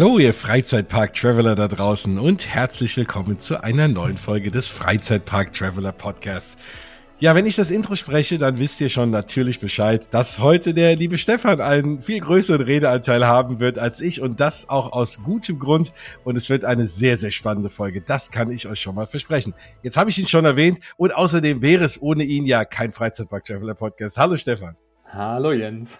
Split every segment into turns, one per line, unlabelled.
Hallo, ihr Freizeitpark-Traveler da draußen und herzlich willkommen zu einer neuen Folge des Freizeitpark-Traveler Podcasts. Ja, wenn ich das Intro spreche, dann wisst ihr schon natürlich Bescheid, dass heute der liebe Stefan einen viel größeren Redeanteil haben wird als ich und das auch aus gutem Grund und es wird eine sehr, sehr spannende Folge. Das kann ich euch schon mal versprechen. Jetzt habe ich ihn schon erwähnt und außerdem wäre es ohne ihn ja kein Freizeitpark-Traveler Podcast. Hallo Stefan.
Hallo Jens.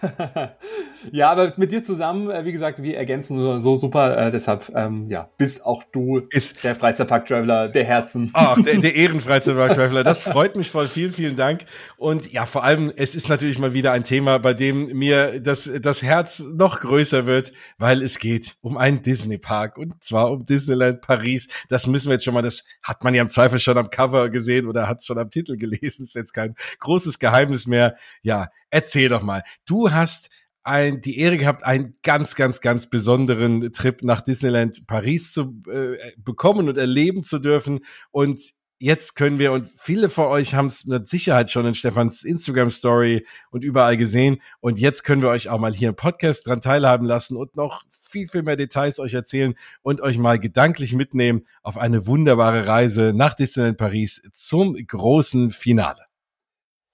ja, aber mit dir zusammen, äh, wie gesagt, wir ergänzen so super, äh, deshalb, ähm, ja, bist auch du ist der Freizeitpark-Traveler der Herzen.
Ach, der, der Ehrenfreizeitpark-Traveler, das freut mich voll. Vielen, vielen Dank. Und ja, vor allem, es ist natürlich mal wieder ein Thema, bei dem mir das, das Herz noch größer wird, weil es geht um einen Disney-Park und zwar um Disneyland Paris. Das müssen wir jetzt schon mal, das hat man ja im Zweifel schon am Cover gesehen oder hat es schon am Titel gelesen, ist jetzt kein großes Geheimnis mehr. Ja, Erzähl doch mal. Du hast ein, die Ehre gehabt, einen ganz, ganz, ganz besonderen Trip nach Disneyland Paris zu äh, bekommen und erleben zu dürfen. Und jetzt können wir, und viele von euch haben es mit Sicherheit schon in Stefans Instagram-Story und überall gesehen. Und jetzt können wir euch auch mal hier im Podcast dran teilhaben lassen und noch viel, viel mehr Details euch erzählen und euch mal gedanklich mitnehmen auf eine wunderbare Reise nach Disneyland Paris zum großen Finale.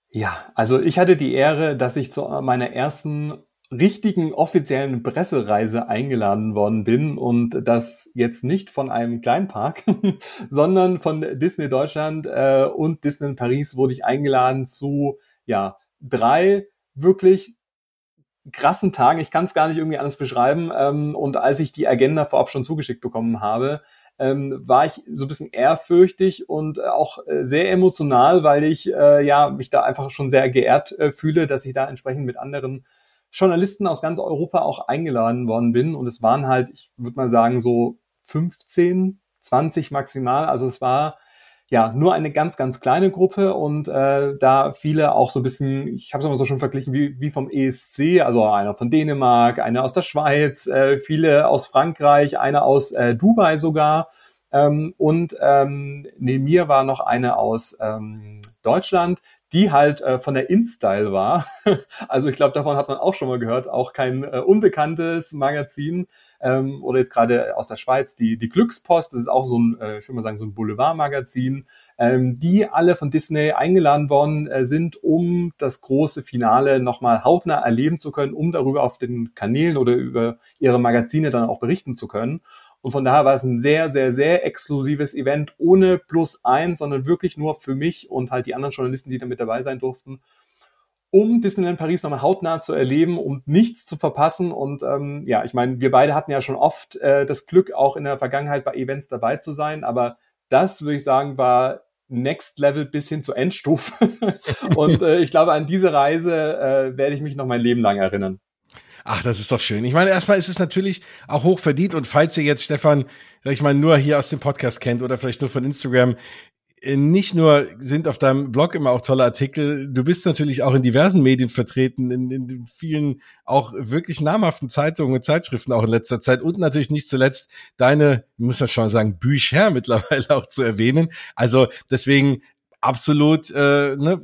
Ja, also ich hatte die Ehre, dass ich zu meiner ersten richtigen offiziellen Pressereise eingeladen worden bin und das jetzt nicht von einem Kleinpark, sondern von Disney Deutschland äh, und Disney Paris wurde ich eingeladen zu ja drei wirklich krassen Tagen. Ich kann es gar nicht irgendwie alles beschreiben. Ähm, und als ich die Agenda vorab schon zugeschickt bekommen habe, ähm, war ich so ein bisschen ehrfürchtig und auch äh, sehr emotional, weil ich äh, ja mich da einfach schon sehr geehrt äh, fühle, dass ich da entsprechend mit anderen Journalisten aus ganz Europa auch eingeladen worden bin. Und es waren halt, ich würde mal sagen, so 15, 20 maximal. Also es war ja nur eine ganz, ganz kleine Gruppe und äh, da viele auch so ein bisschen, ich habe es immer so schon verglichen wie, wie vom ESC, also einer von Dänemark, einer aus der Schweiz, äh, viele aus Frankreich, einer aus äh, Dubai sogar. Ähm, und ähm, neben mir war noch eine aus ähm, Deutschland, die halt äh, von der InStyle war. also ich glaube, davon hat man auch schon mal gehört, auch kein äh, unbekanntes Magazin ähm, oder jetzt gerade aus der Schweiz die die Glückspost, das ist auch so ein, äh, ich würde mal sagen so ein Boulevardmagazin, ähm, die alle von Disney eingeladen worden äh, sind, um das große Finale nochmal hautnah erleben zu können, um darüber auf den Kanälen oder über ihre Magazine dann auch berichten zu können. Und von daher war es ein sehr, sehr, sehr exklusives Event ohne plus eins, sondern wirklich nur für mich und halt die anderen Journalisten, die da mit dabei sein durften, um Disneyland Paris nochmal hautnah zu erleben, um nichts zu verpassen. Und ähm, ja, ich meine, wir beide hatten ja schon oft äh, das Glück, auch in der Vergangenheit bei Events dabei zu sein, aber das, würde ich sagen, war Next Level bis hin zur Endstufe. und äh, ich glaube, an diese Reise äh, werde ich mich noch mein Leben lang erinnern.
Ach, das ist doch schön. Ich meine, erstmal ist es natürlich auch hoch verdient und falls ihr jetzt Stefan, sag ich mal, nur hier aus dem Podcast kennt oder vielleicht nur von Instagram, äh, nicht nur sind auf deinem Blog immer auch tolle Artikel, du bist natürlich auch in diversen Medien vertreten, in, in vielen auch wirklich namhaften Zeitungen und Zeitschriften auch in letzter Zeit und natürlich nicht zuletzt deine, muss man schon sagen, Bücher mittlerweile auch zu erwähnen. Also deswegen absolut äh, ne,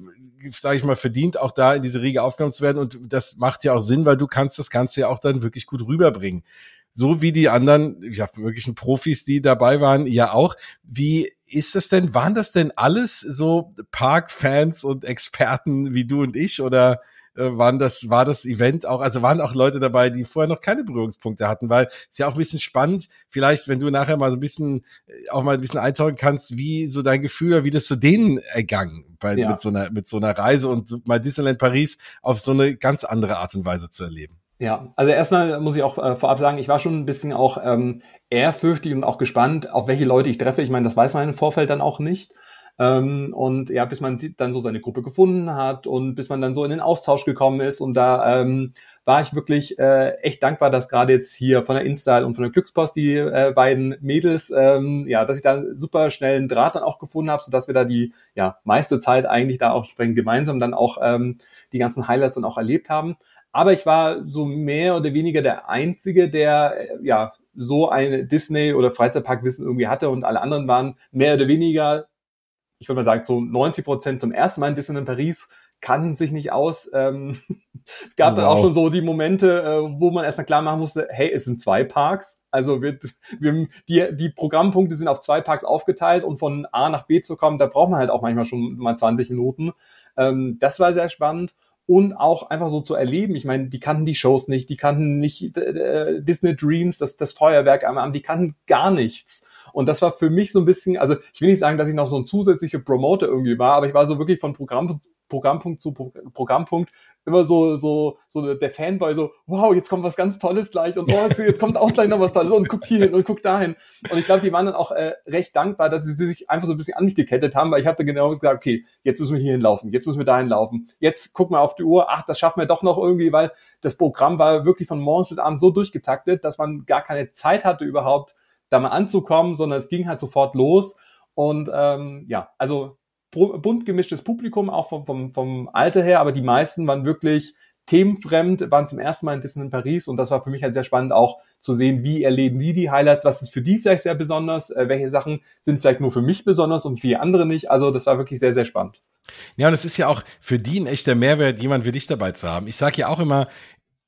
sage ich mal, verdient, auch da in diese Riege aufgenommen zu werden. Und das macht ja auch Sinn, weil du kannst das Ganze ja auch dann wirklich gut rüberbringen. So wie die anderen, ich habe wirklichen Profis, die dabei waren, ja auch. Wie ist das denn? Waren das denn alles so Parkfans und Experten wie du und ich oder waren das, war das Event auch, also waren auch Leute dabei, die vorher noch keine Berührungspunkte hatten, weil es ja auch ein bisschen spannend, vielleicht, wenn du nachher mal so ein bisschen, äh, auch mal ein bisschen eintauchen kannst, wie so dein Gefühl, wie das zu denen ergangen bei, ja. mit so einer, mit so einer Reise und mal Disneyland Paris auf so eine ganz andere Art und Weise zu erleben.
Ja, also erstmal muss ich auch äh, vorab sagen, ich war schon ein bisschen auch ähm, ehrfürchtig und auch gespannt, auf welche Leute ich treffe. Ich meine, das weiß man im Vorfeld dann auch nicht. Ähm, und ja, bis man dann so seine Gruppe gefunden hat und bis man dann so in den Austausch gekommen ist. Und da ähm, war ich wirklich äh, echt dankbar, dass gerade jetzt hier von der Install und von der Glückspost die äh, beiden Mädels, ähm, ja, dass ich da super schnell einen Draht dann auch gefunden habe, sodass wir da die ja meiste Zeit eigentlich da auch gemeinsam dann auch ähm, die ganzen Highlights dann auch erlebt haben. Aber ich war so mehr oder weniger der Einzige, der äh, ja so eine Disney- oder Freizeitparkwissen irgendwie hatte und alle anderen waren mehr oder weniger ich würde mal sagen, so 90 Prozent zum ersten Mal in Disneyland Paris, kannten sich nicht aus. Ähm, es gab wow. dann auch schon so die Momente, äh, wo man erstmal klar machen musste, hey, es sind zwei Parks. Also wir, wir, die, die Programmpunkte sind auf zwei Parks aufgeteilt und von A nach B zu kommen, da braucht man halt auch manchmal schon mal 20 Minuten. Ähm, das war sehr spannend und auch einfach so zu erleben. Ich meine, die kannten die Shows nicht, die kannten nicht äh, Disney Dreams, das, das Feuerwerk am Abend, die kannten gar nichts. Und das war für mich so ein bisschen, also ich will nicht sagen, dass ich noch so ein zusätzlicher Promoter irgendwie war, aber ich war so wirklich von Programm Programmpunkt zu Pro Programmpunkt immer so, so, so der Fanboy so, wow, jetzt kommt was ganz Tolles gleich und oh, jetzt kommt auch gleich noch was Tolles und guckt hier hin und guckt dahin. Und ich glaube, die waren dann auch äh, recht dankbar, dass sie sich einfach so ein bisschen an mich gekettet haben, weil ich habe genau gesagt, okay, jetzt müssen wir hier hinlaufen, jetzt müssen wir dahin laufen, jetzt gucken wir auf die Uhr, ach, das schaffen wir doch noch irgendwie, weil das Programm war wirklich von morgens bis abends so durchgetaktet, dass man gar keine Zeit hatte überhaupt, da mal anzukommen, sondern es ging halt sofort los. Und ähm, ja, also bunt gemischtes Publikum, auch vom, vom, vom Alter her, aber die meisten waren wirklich themenfremd, waren zum ersten Mal in Disneyland Paris und das war für mich halt sehr spannend auch zu sehen, wie erleben die die Highlights, was ist für die vielleicht sehr besonders, äh, welche Sachen sind vielleicht nur für mich besonders und für andere nicht. Also das war wirklich sehr, sehr spannend.
Ja, und es ist ja auch für die ein echter Mehrwert, jemand wie dich dabei zu haben. Ich sage ja auch immer,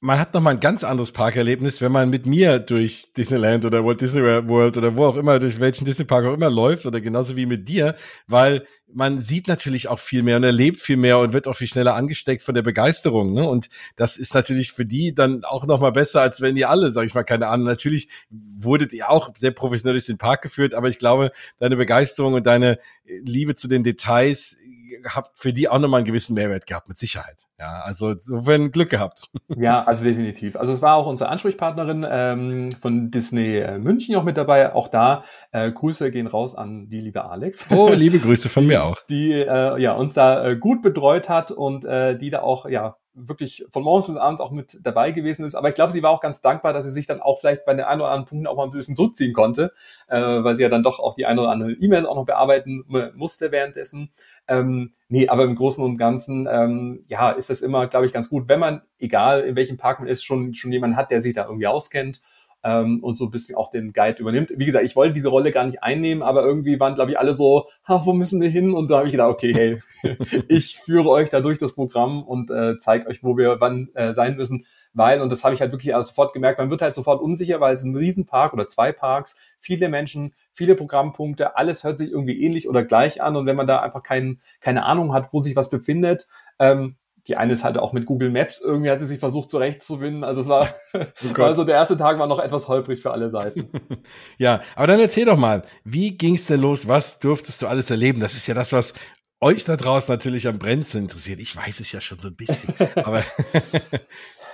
man hat noch mal ein ganz anderes Parkerlebnis, wenn man mit mir durch Disneyland oder Walt Disney World oder wo auch immer, durch welchen Disney Park auch immer läuft oder genauso wie mit dir, weil man sieht natürlich auch viel mehr und erlebt viel mehr und wird auch viel schneller angesteckt von der Begeisterung. Ne? Und das ist natürlich für die dann auch noch mal besser, als wenn ihr alle, sag ich mal, keine Ahnung. Natürlich wurdet ihr auch sehr professionell durch den Park geführt, aber ich glaube, deine Begeisterung und deine Liebe zu den Details habt für die auch nochmal einen gewissen Mehrwert gehabt, mit Sicherheit. Ja, also insofern Glück gehabt.
Ja, also definitiv. Also es war auch unsere Ansprechpartnerin ähm, von Disney äh, München auch mit dabei. Auch da äh, Grüße gehen raus an die liebe Alex.
Oh, liebe Grüße von mir auch.
Die äh, ja uns da äh, gut betreut hat und äh, die da auch ja wirklich von morgens bis abends auch mit dabei gewesen ist. Aber ich glaube, sie war auch ganz dankbar, dass sie sich dann auch vielleicht bei den ein oder anderen Punkten auch mal ein bisschen zurückziehen konnte, äh, weil sie ja dann doch auch die ein oder andere E-Mails auch noch bearbeiten musste währenddessen. Ähm, nee, aber im Großen und Ganzen, ähm, ja, ist das immer, glaube ich, ganz gut, wenn man, egal in welchem Park man ist, schon, schon jemanden hat, der sich da irgendwie auskennt ähm, und so ein bisschen auch den Guide übernimmt. Wie gesagt, ich wollte diese Rolle gar nicht einnehmen, aber irgendwie waren, glaube ich, alle so, ha, wo müssen wir hin? Und da habe ich gedacht, okay, hey, ich führe euch da durch das Programm und äh, zeige euch, wo wir wann äh, sein müssen. Weil, und das habe ich halt wirklich sofort gemerkt, man wird halt sofort unsicher, weil es ein Riesenpark oder zwei Parks, viele Menschen, viele Programmpunkte, alles hört sich irgendwie ähnlich oder gleich an. Und wenn man da einfach kein, keine Ahnung hat, wo sich was befindet, ähm, die eine ist halt auch mit Google Maps, irgendwie hat sie sich versucht zurechtzuwinden. Also es war, oh also der erste Tag war noch etwas holprig für alle Seiten.
ja, aber dann erzähl doch mal, wie ging's denn los? Was durftest du alles erleben? Das ist ja das, was euch da draußen natürlich am brennendsten interessiert. Ich weiß es ja schon so ein bisschen, aber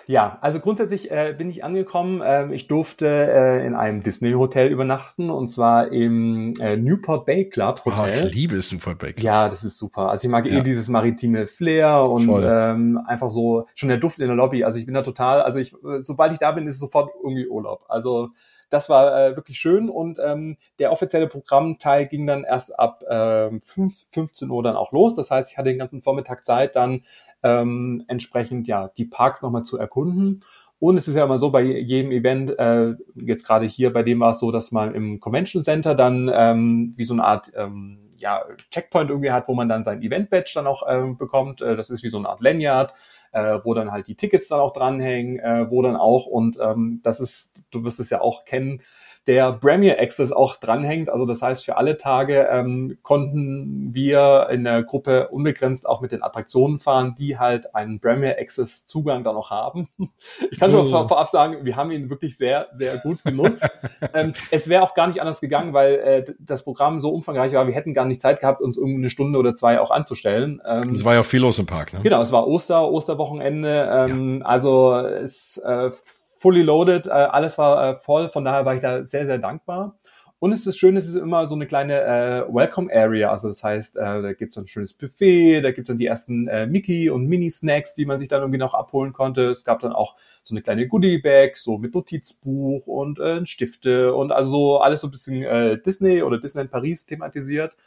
Ja, also grundsätzlich äh, bin ich angekommen. Äh, ich durfte äh, in einem Disney-Hotel übernachten und zwar im äh, Newport Bay Club
Hotel. Oh, ich liebe es Newport Bay Club.
Ja, das ist super. Also ich mag eh ja. eh dieses maritime Flair und ähm, einfach so schon der Duft in der Lobby. Also ich bin da total, also ich, sobald ich da bin, ist es sofort irgendwie Urlaub. Also das war äh, wirklich schön und ähm, der offizielle Programmteil ging dann erst ab äh, 5, 15 Uhr dann auch los. Das heißt, ich hatte den ganzen Vormittag Zeit, dann ähm, entsprechend ja die Parks nochmal zu erkunden. Und es ist ja immer so bei jedem Event, äh, jetzt gerade hier bei dem war es so, dass man im Convention Center dann ähm, wie so eine Art ähm, ja, Checkpoint irgendwie hat, wo man dann sein Event-Badge dann auch äh, bekommt. Äh, das ist wie so eine Art Lanyard, äh, wo dann halt die Tickets dann auch dranhängen, äh, wo dann auch, und ähm, das ist, du wirst es ja auch kennen, der Premier Access auch dranhängt. Also das heißt, für alle Tage ähm, konnten wir in der Gruppe unbegrenzt auch mit den Attraktionen fahren, die halt einen Premier Access Zugang da noch haben. Ich kann schon oh. vorab sagen, wir haben ihn wirklich sehr, sehr gut genutzt. ähm, es wäre auch gar nicht anders gegangen, weil äh, das Programm so umfangreich war, wir hätten gar nicht Zeit gehabt, uns irgendwie eine Stunde oder zwei auch anzustellen.
Ähm, es war ja auch viel los im Park, ne?
Genau, es war Oster, Osterwochenende. Ähm, ja. Also es äh, fully loaded, äh, alles war äh, voll, von daher war ich da sehr, sehr dankbar. Und es ist schön, es ist immer so eine kleine äh, Welcome Area. Also das heißt, äh, da gibt's ein schönes Buffet, da gibt's dann die ersten äh, Mickey und Mini-Snacks, die man sich dann irgendwie noch abholen konnte. Es gab dann auch so eine kleine Goodie-Bag, so mit Notizbuch und äh, Stifte und also so alles so ein bisschen äh, Disney oder Disneyland Paris thematisiert.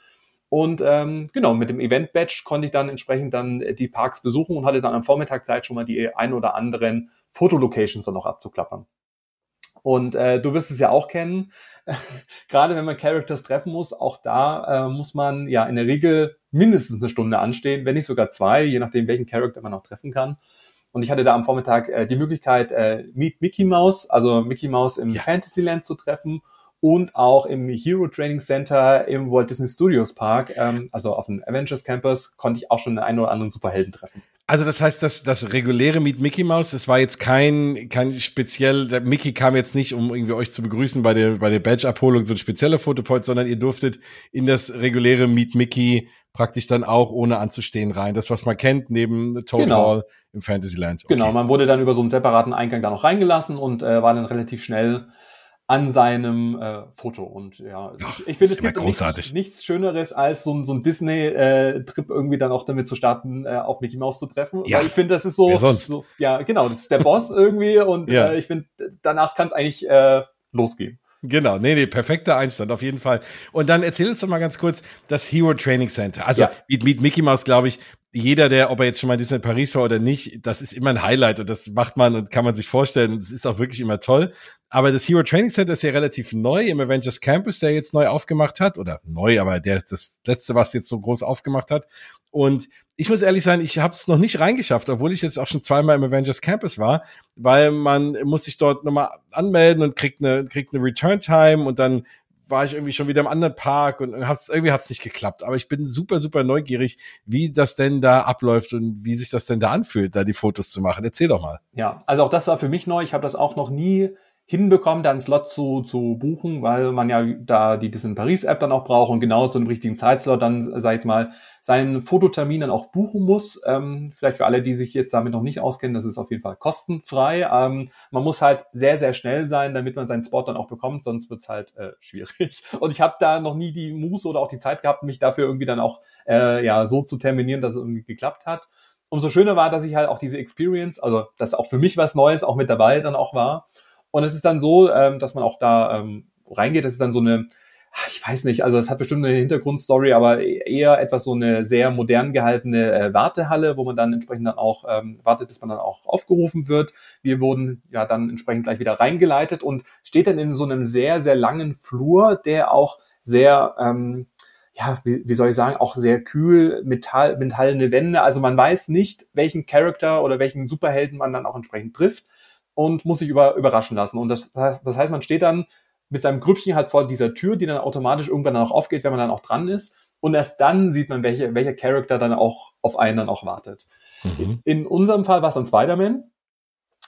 Und ähm, genau, mit dem Event-Badge konnte ich dann entsprechend dann die Parks besuchen und hatte dann am Vormittag Zeit schon mal die ein oder anderen Fotolocations dann noch abzuklappern. Und äh, du wirst es ja auch kennen. Gerade wenn man Characters treffen muss, auch da äh, muss man ja in der Regel mindestens eine Stunde anstehen, wenn nicht sogar zwei, je nachdem, welchen Charakter man auch treffen kann. Und ich hatte da am Vormittag äh, die Möglichkeit, äh, Meet Mickey Mouse, also Mickey Mouse im ja. Fantasyland zu treffen und auch im Hero Training Center im Walt Disney Studios Park, ähm, also auf dem Avengers Campus, konnte ich auch schon den einen oder anderen Superhelden treffen.
Also das heißt, dass das reguläre Meet Mickey Mouse, das war jetzt kein kein speziell, der Mickey kam jetzt nicht, um irgendwie euch zu begrüßen bei der bei der Badge Abholung so ein spezieller Fotopoint, sondern ihr durftet in das reguläre Meet Mickey praktisch dann auch ohne anzustehen rein. Das was man kennt neben Total genau. Hall im Fantasyland.
Okay. Genau, man wurde dann über so einen separaten Eingang da noch reingelassen und äh, war dann relativ schnell an seinem äh, Foto. Und ja, Ach, ich, ich finde, es gibt nichts, nichts, Schöneres, als so, so ein Disney-Trip äh, irgendwie dann auch damit zu starten, äh, auf Mickey Mouse zu treffen. Ja. Weil ich finde, das ist so, so, ja, genau, das ist der Boss irgendwie und ja. äh, ich finde, danach kann es eigentlich äh, losgehen.
Genau, nee, nee, perfekter Einstand, auf jeden Fall. Und dann erzähl uns doch mal ganz kurz das Hero Training Center. Also ja. mit, mit Mickey Mouse, glaube ich, jeder, der, ob er jetzt schon mal Disney Paris war oder nicht, das ist immer ein Highlight und das macht man und kann man sich vorstellen es ist auch wirklich immer toll. Aber das Hero Training Center ist ja relativ neu im Avengers Campus, der jetzt neu aufgemacht hat oder neu, aber der das letzte, was jetzt so groß aufgemacht hat. Und ich muss ehrlich sein, ich habe es noch nicht reingeschafft, obwohl ich jetzt auch schon zweimal im Avengers Campus war, weil man muss sich dort nochmal anmelden und kriegt eine kriegt eine Return Time und dann war ich irgendwie schon wieder im anderen Park und hat's, irgendwie hat's nicht geklappt. Aber ich bin super, super neugierig, wie das denn da abläuft und wie sich das denn da anfühlt, da die Fotos zu machen. Erzähl doch mal.
Ja, also auch das war für mich neu. Ich habe das auch noch nie hinbekommen, da einen Slot zu, zu buchen, weil man ja da die Disney Paris App dann auch braucht und genau zu einem richtigen Zeitslot dann, sag ich mal, seinen Fototermin dann auch buchen muss. Ähm, vielleicht für alle, die sich jetzt damit noch nicht auskennen, das ist auf jeden Fall kostenfrei. Ähm, man muss halt sehr, sehr schnell sein, damit man seinen Spot dann auch bekommt, sonst wird's halt äh, schwierig. Und ich habe da noch nie die Muße oder auch die Zeit gehabt, mich dafür irgendwie dann auch äh, ja so zu terminieren, dass es irgendwie geklappt hat. Umso schöner war, dass ich halt auch diese Experience, also dass auch für mich was Neues auch mit dabei dann auch war. Und es ist dann so, ähm, dass man auch da ähm, reingeht. Das ist dann so eine, ich weiß nicht, also es hat bestimmt eine Hintergrundstory, aber eher etwas so eine sehr modern gehaltene äh, Wartehalle, wo man dann entsprechend dann auch ähm, wartet, bis man dann auch aufgerufen wird. Wir wurden ja dann entsprechend gleich wieder reingeleitet und steht dann in so einem sehr, sehr langen Flur, der auch sehr, ähm, ja, wie, wie soll ich sagen, auch sehr kühl, metall, metallene Wände. Also man weiß nicht, welchen Charakter oder welchen Superhelden man dann auch entsprechend trifft und muss sich über, überraschen lassen. Und das, das heißt, man steht dann mit seinem Grüppchen halt vor dieser Tür, die dann automatisch irgendwann dann auch aufgeht, wenn man dann auch dran ist. Und erst dann sieht man, welche, welcher Charakter dann auch auf einen dann auch wartet. Mhm. In unserem Fall war es dann Spider-Man.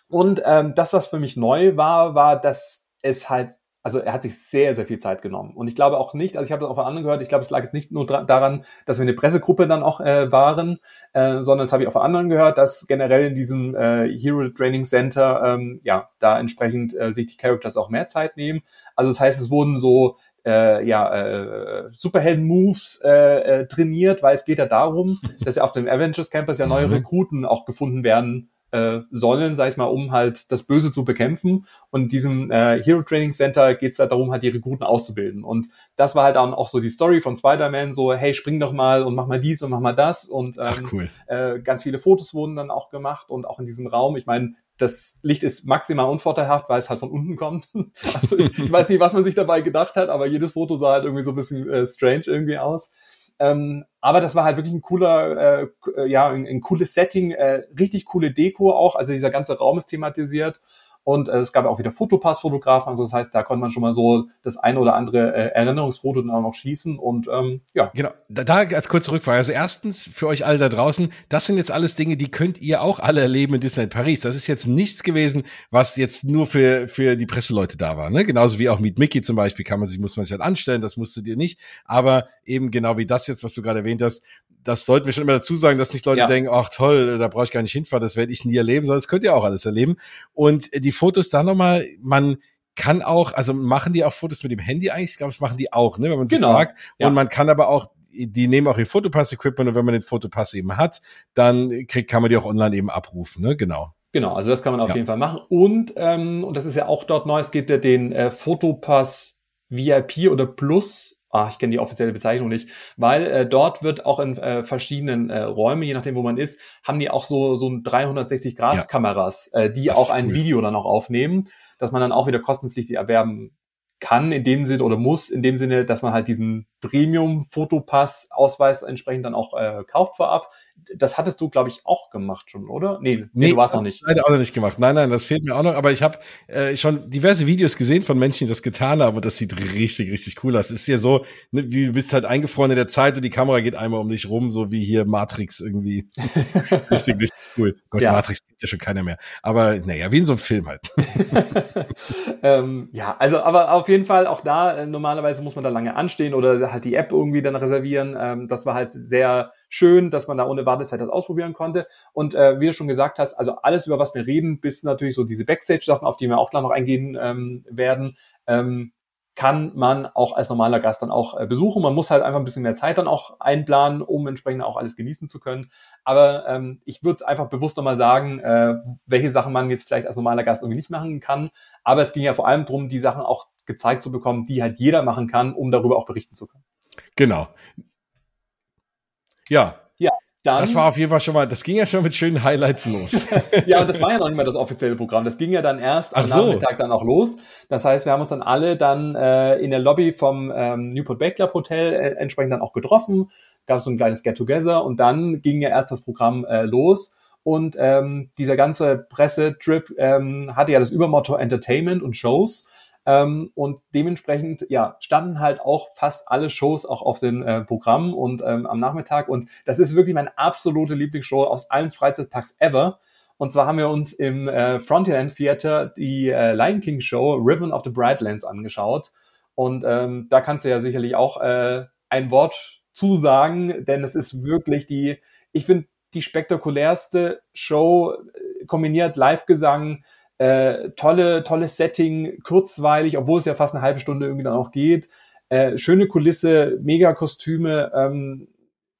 Und ähm, das, was für mich neu war, war, dass es halt also er hat sich sehr, sehr viel Zeit genommen. Und ich glaube auch nicht, also ich habe das auch von anderen gehört, ich glaube, es lag jetzt nicht nur daran, dass wir eine Pressegruppe dann auch äh, waren, äh, sondern das habe ich auch von anderen gehört, dass generell in diesem äh, Hero Training Center, ähm, ja, da entsprechend äh, sich die Characters auch mehr Zeit nehmen. Also das heißt, es wurden so äh, ja, äh, Superhelden-Moves äh, äh, trainiert, weil es geht ja darum, dass ja auf dem Avengers Campus ja neue mhm. Rekruten auch gefunden werden äh, sollen, sag ich mal, um halt das Böse zu bekämpfen. Und in diesem äh, Hero Training Center geht es halt darum, halt die Rekruten auszubilden. Und das war halt dann auch so die Story von Spider-Man, so, hey, spring doch mal und mach mal dies und mach mal das. Und ähm, Ach, cool. äh, ganz viele Fotos wurden dann auch gemacht und auch in diesem Raum, ich meine, das Licht ist maximal unvorteilhaft, weil es halt von unten kommt. also ich, ich weiß nicht, was man sich dabei gedacht hat, aber jedes Foto sah halt irgendwie so ein bisschen äh, strange irgendwie aus. Ähm, aber das war halt wirklich ein cooler, äh, äh, ja, ein, ein cooles Setting, äh, richtig coole Deko auch. Also dieser ganze Raum ist thematisiert. Und äh, es gab auch wieder Fotopass-Fotografen, also das heißt, da konnte man schon mal so das eine oder andere äh, Erinnerungsfoto dann auch noch schießen und ähm, ja.
Genau, da, da als kurze Rückfrage. Also erstens, für euch alle da draußen, das sind jetzt alles Dinge, die könnt ihr auch alle erleben in Disneyland Paris. Das ist jetzt nichts gewesen, was jetzt nur für, für die Presseleute da war. Ne? Genauso wie auch Meet Mickey zum Beispiel, kann man sich, muss man sich halt anstellen, das musstet ihr nicht. Aber eben genau wie das jetzt, was du gerade erwähnt hast, das sollten wir schon immer dazu sagen, dass nicht Leute ja. denken, ach toll, da brauche ich gar nicht hinfahren, das werde ich nie erleben, sondern das könnt ihr auch alles erleben. Und die Fotos da nochmal, man kann auch, also machen die auch Fotos mit dem Handy eigentlich? Ich glaube, das machen die auch, ne, wenn man sie genau. fragt. Ja. Und man kann aber auch, die nehmen auch ihr Fotopass-Equipment und wenn man den Fotopass eben hat, dann kriegt, kann man die auch online eben abrufen, ne, genau.
Genau, also das kann man auf ja. jeden Fall machen. Und, ähm, und das ist ja auch dort neu, es gibt ja den äh, Fotopass VIP oder Plus ah, ich kenne die offizielle Bezeichnung nicht, weil äh, dort wird auch in äh, verschiedenen äh, Räumen, je nachdem wo man ist, haben die auch so so 360 Grad ja. Kameras, äh, die das auch ein cool. Video dann auch aufnehmen, dass man dann auch wieder kostenpflichtig erwerben kann in dem Sinne oder muss in dem Sinne, dass man halt diesen Premium-Fotopass-Ausweis entsprechend dann auch äh, kauft vorab. Das hattest du, glaube ich, auch gemacht schon, oder? Nee, nee, nee du warst noch nicht.
Leider auch noch nicht gemacht. Nein, nein, das fehlt mir auch noch. Aber ich habe äh, schon diverse Videos gesehen von Menschen, die das getan haben und das sieht richtig, richtig cool aus. Es ist ja so, ne, du bist halt eingefroren in der Zeit und die Kamera geht einmal um dich rum, so wie hier Matrix irgendwie. richtig, richtig cool. Gott, ja. Matrix gibt ja schon keiner mehr. Aber naja, wie in so einem Film halt.
ähm, ja, also aber auf jeden Fall auch da, äh, normalerweise muss man da lange anstehen oder halt die App irgendwie dann reservieren. Ähm, das war halt sehr schön, dass man da ohne Wartezeit das ausprobieren konnte. Und äh, wie du schon gesagt hast, also alles, über was wir reden, bis natürlich so diese Backstage-Sachen, auf die wir auch gleich noch eingehen ähm, werden, ähm, kann man auch als normaler Gast dann auch äh, besuchen. Man muss halt einfach ein bisschen mehr Zeit dann auch einplanen, um entsprechend auch alles genießen zu können. Aber ähm, ich würde es einfach bewusst nochmal sagen, äh, welche Sachen man jetzt vielleicht als normaler Gast irgendwie nicht machen kann. Aber es ging ja vor allem darum, die Sachen auch gezeigt zu bekommen, die halt jeder machen kann, um darüber auch berichten zu können.
Genau. Ja.
Ja,
dann, das war auf jeden Fall schon mal, das ging ja schon mit schönen Highlights los.
ja, und das war ja noch nicht mal das offizielle Programm. Das ging ja dann erst am so. Nachmittag dann auch los. Das heißt, wir haben uns dann alle dann äh, in der Lobby vom ähm, Newport Bay Club Hotel äh, entsprechend dann auch getroffen. Gab so ein kleines Get-Together und dann ging ja erst das Programm äh, los. Und ähm, dieser ganze Pressetrip ähm, hatte ja das Übermotto Entertainment und Shows. Ähm, und dementsprechend, ja, standen halt auch fast alle Shows auch auf den äh, Programmen und ähm, am Nachmittag. Und das ist wirklich meine absolute Lieblingsshow aus allen Freizeitparks ever. Und zwar haben wir uns im äh, Frontierland Theater die äh, Lion King Show Riven of the Brightlands angeschaut. Und ähm, da kannst du ja sicherlich auch äh, ein Wort zusagen, denn es ist wirklich die, ich finde, die spektakulärste Show, äh, kombiniert Live-Gesang, äh, tolle, tolles Setting, kurzweilig, obwohl es ja fast eine halbe Stunde irgendwie dann auch geht. Äh, schöne Kulisse, mega Kostüme, ähm,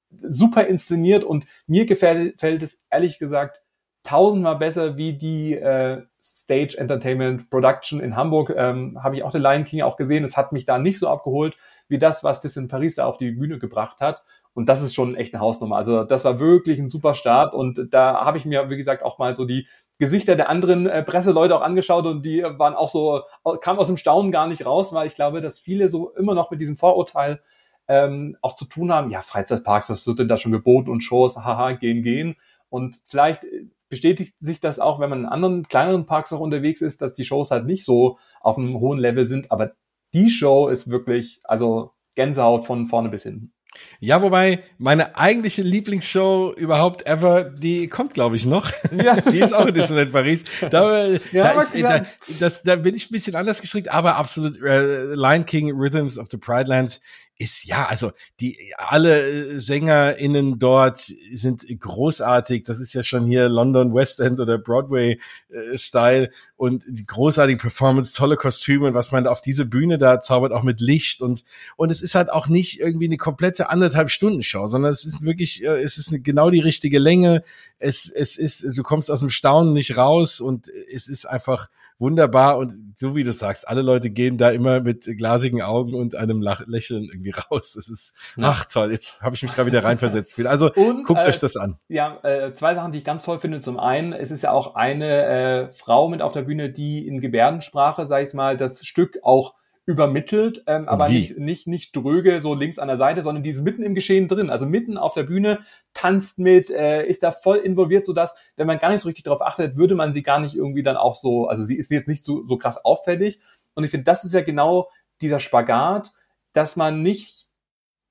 super inszeniert und mir gefällt, gefällt es ehrlich gesagt tausendmal besser wie die äh, Stage Entertainment Production in Hamburg. Ähm, Habe ich auch den Lion King auch gesehen. Es hat mich da nicht so abgeholt wie das, was das in Paris da auf die Bühne gebracht hat. Und das ist schon echt eine Hausnummer. Also das war wirklich ein super Start. Und da habe ich mir, wie gesagt, auch mal so die Gesichter der anderen äh, Presseleute auch angeschaut und die waren auch so, kamen aus dem Staunen gar nicht raus, weil ich glaube, dass viele so immer noch mit diesem Vorurteil ähm, auch zu tun haben. Ja, Freizeitparks, was wird denn da schon geboten und Shows, haha, gehen, gehen. Und vielleicht bestätigt sich das auch, wenn man in anderen kleineren Parks auch unterwegs ist, dass die Shows halt nicht so auf einem hohen Level sind. Aber die Show ist wirklich, also Gänsehaut von vorne bis hinten.
Ja, wobei meine eigentliche Lieblingsshow überhaupt ever, die kommt, glaube ich, noch. Ja. die ist auch in Disneyland Paris. Da, ja, da, ist, da, das, da bin ich ein bisschen anders gestrickt, aber absolut äh, Lion King Rhythms of the Pride Lands ist ja, also die alle SängerInnen dort sind großartig. Das ist ja schon hier London West End oder Broadway äh, Style und die großartige Performance, tolle Kostüme und was man auf diese Bühne da zaubert, auch mit Licht und und es ist halt auch nicht irgendwie eine komplette anderthalb Stunden Show, sondern es ist wirklich, äh, es ist eine, genau die richtige Länge. Es es ist, du kommst aus dem Staunen nicht raus und es ist einfach wunderbar und so wie du sagst, alle Leute gehen da immer mit glasigen Augen und einem Lach Lächeln irgendwie raus. Das ist, ja. ach toll, jetzt habe ich mich gerade wieder reinversetzt. Also und, guckt äh, euch das an.
Ja, äh, zwei Sachen, die ich ganz toll finde. Zum einen, es ist ja auch eine äh, Frau mit auf der Bühne, die in Gebärdensprache, sag ich mal, das Stück auch übermittelt, ähm, aber nicht, nicht, nicht dröge so links an der Seite, sondern die ist mitten im Geschehen drin, also mitten auf der Bühne, tanzt mit, äh, ist da voll involviert, so dass, wenn man gar nicht so richtig darauf achtet, würde man sie gar nicht irgendwie dann auch so, also sie ist jetzt nicht so, so krass auffällig. Und ich finde, das ist ja genau dieser Spagat, dass man nicht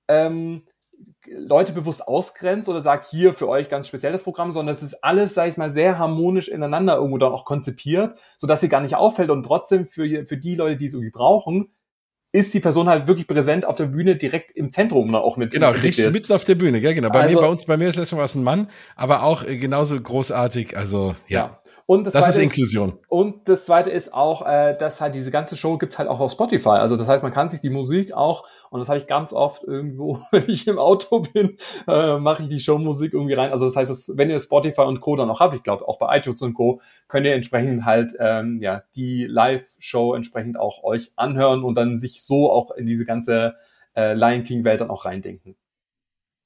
ähm, Leute bewusst ausgrenzt oder sagt, hier für euch ganz spezielles Programm, sondern es ist alles, sag ich mal, sehr harmonisch ineinander irgendwo dann auch konzipiert, sodass sie gar nicht auffällt und trotzdem für, für die Leute, die es irgendwie brauchen, ist die Person halt wirklich präsent auf der Bühne direkt im Zentrum auch mit.
Genau, richtig mitten auf der Bühne, gell, genau. Bei also, mir, bei uns, bei mir ist letztes Mal was ein Mann, aber auch äh, genauso großartig, also, ja. ja.
Und das, das ist Inklusion. Ist, und das zweite ist auch, äh, dass halt diese ganze Show gibt's halt auch auf Spotify. Also das heißt, man kann sich die Musik auch, und das habe ich ganz oft irgendwo, wenn ich im Auto bin, äh, mache ich die Showmusik irgendwie rein. Also das heißt, dass, wenn ihr Spotify und Co. dann noch habt, ich glaube auch bei iTunes und Co., könnt ihr entsprechend halt ähm, ja die Live-Show entsprechend auch euch anhören und dann sich so auch in diese ganze äh, Lion King Welt dann auch reindenken.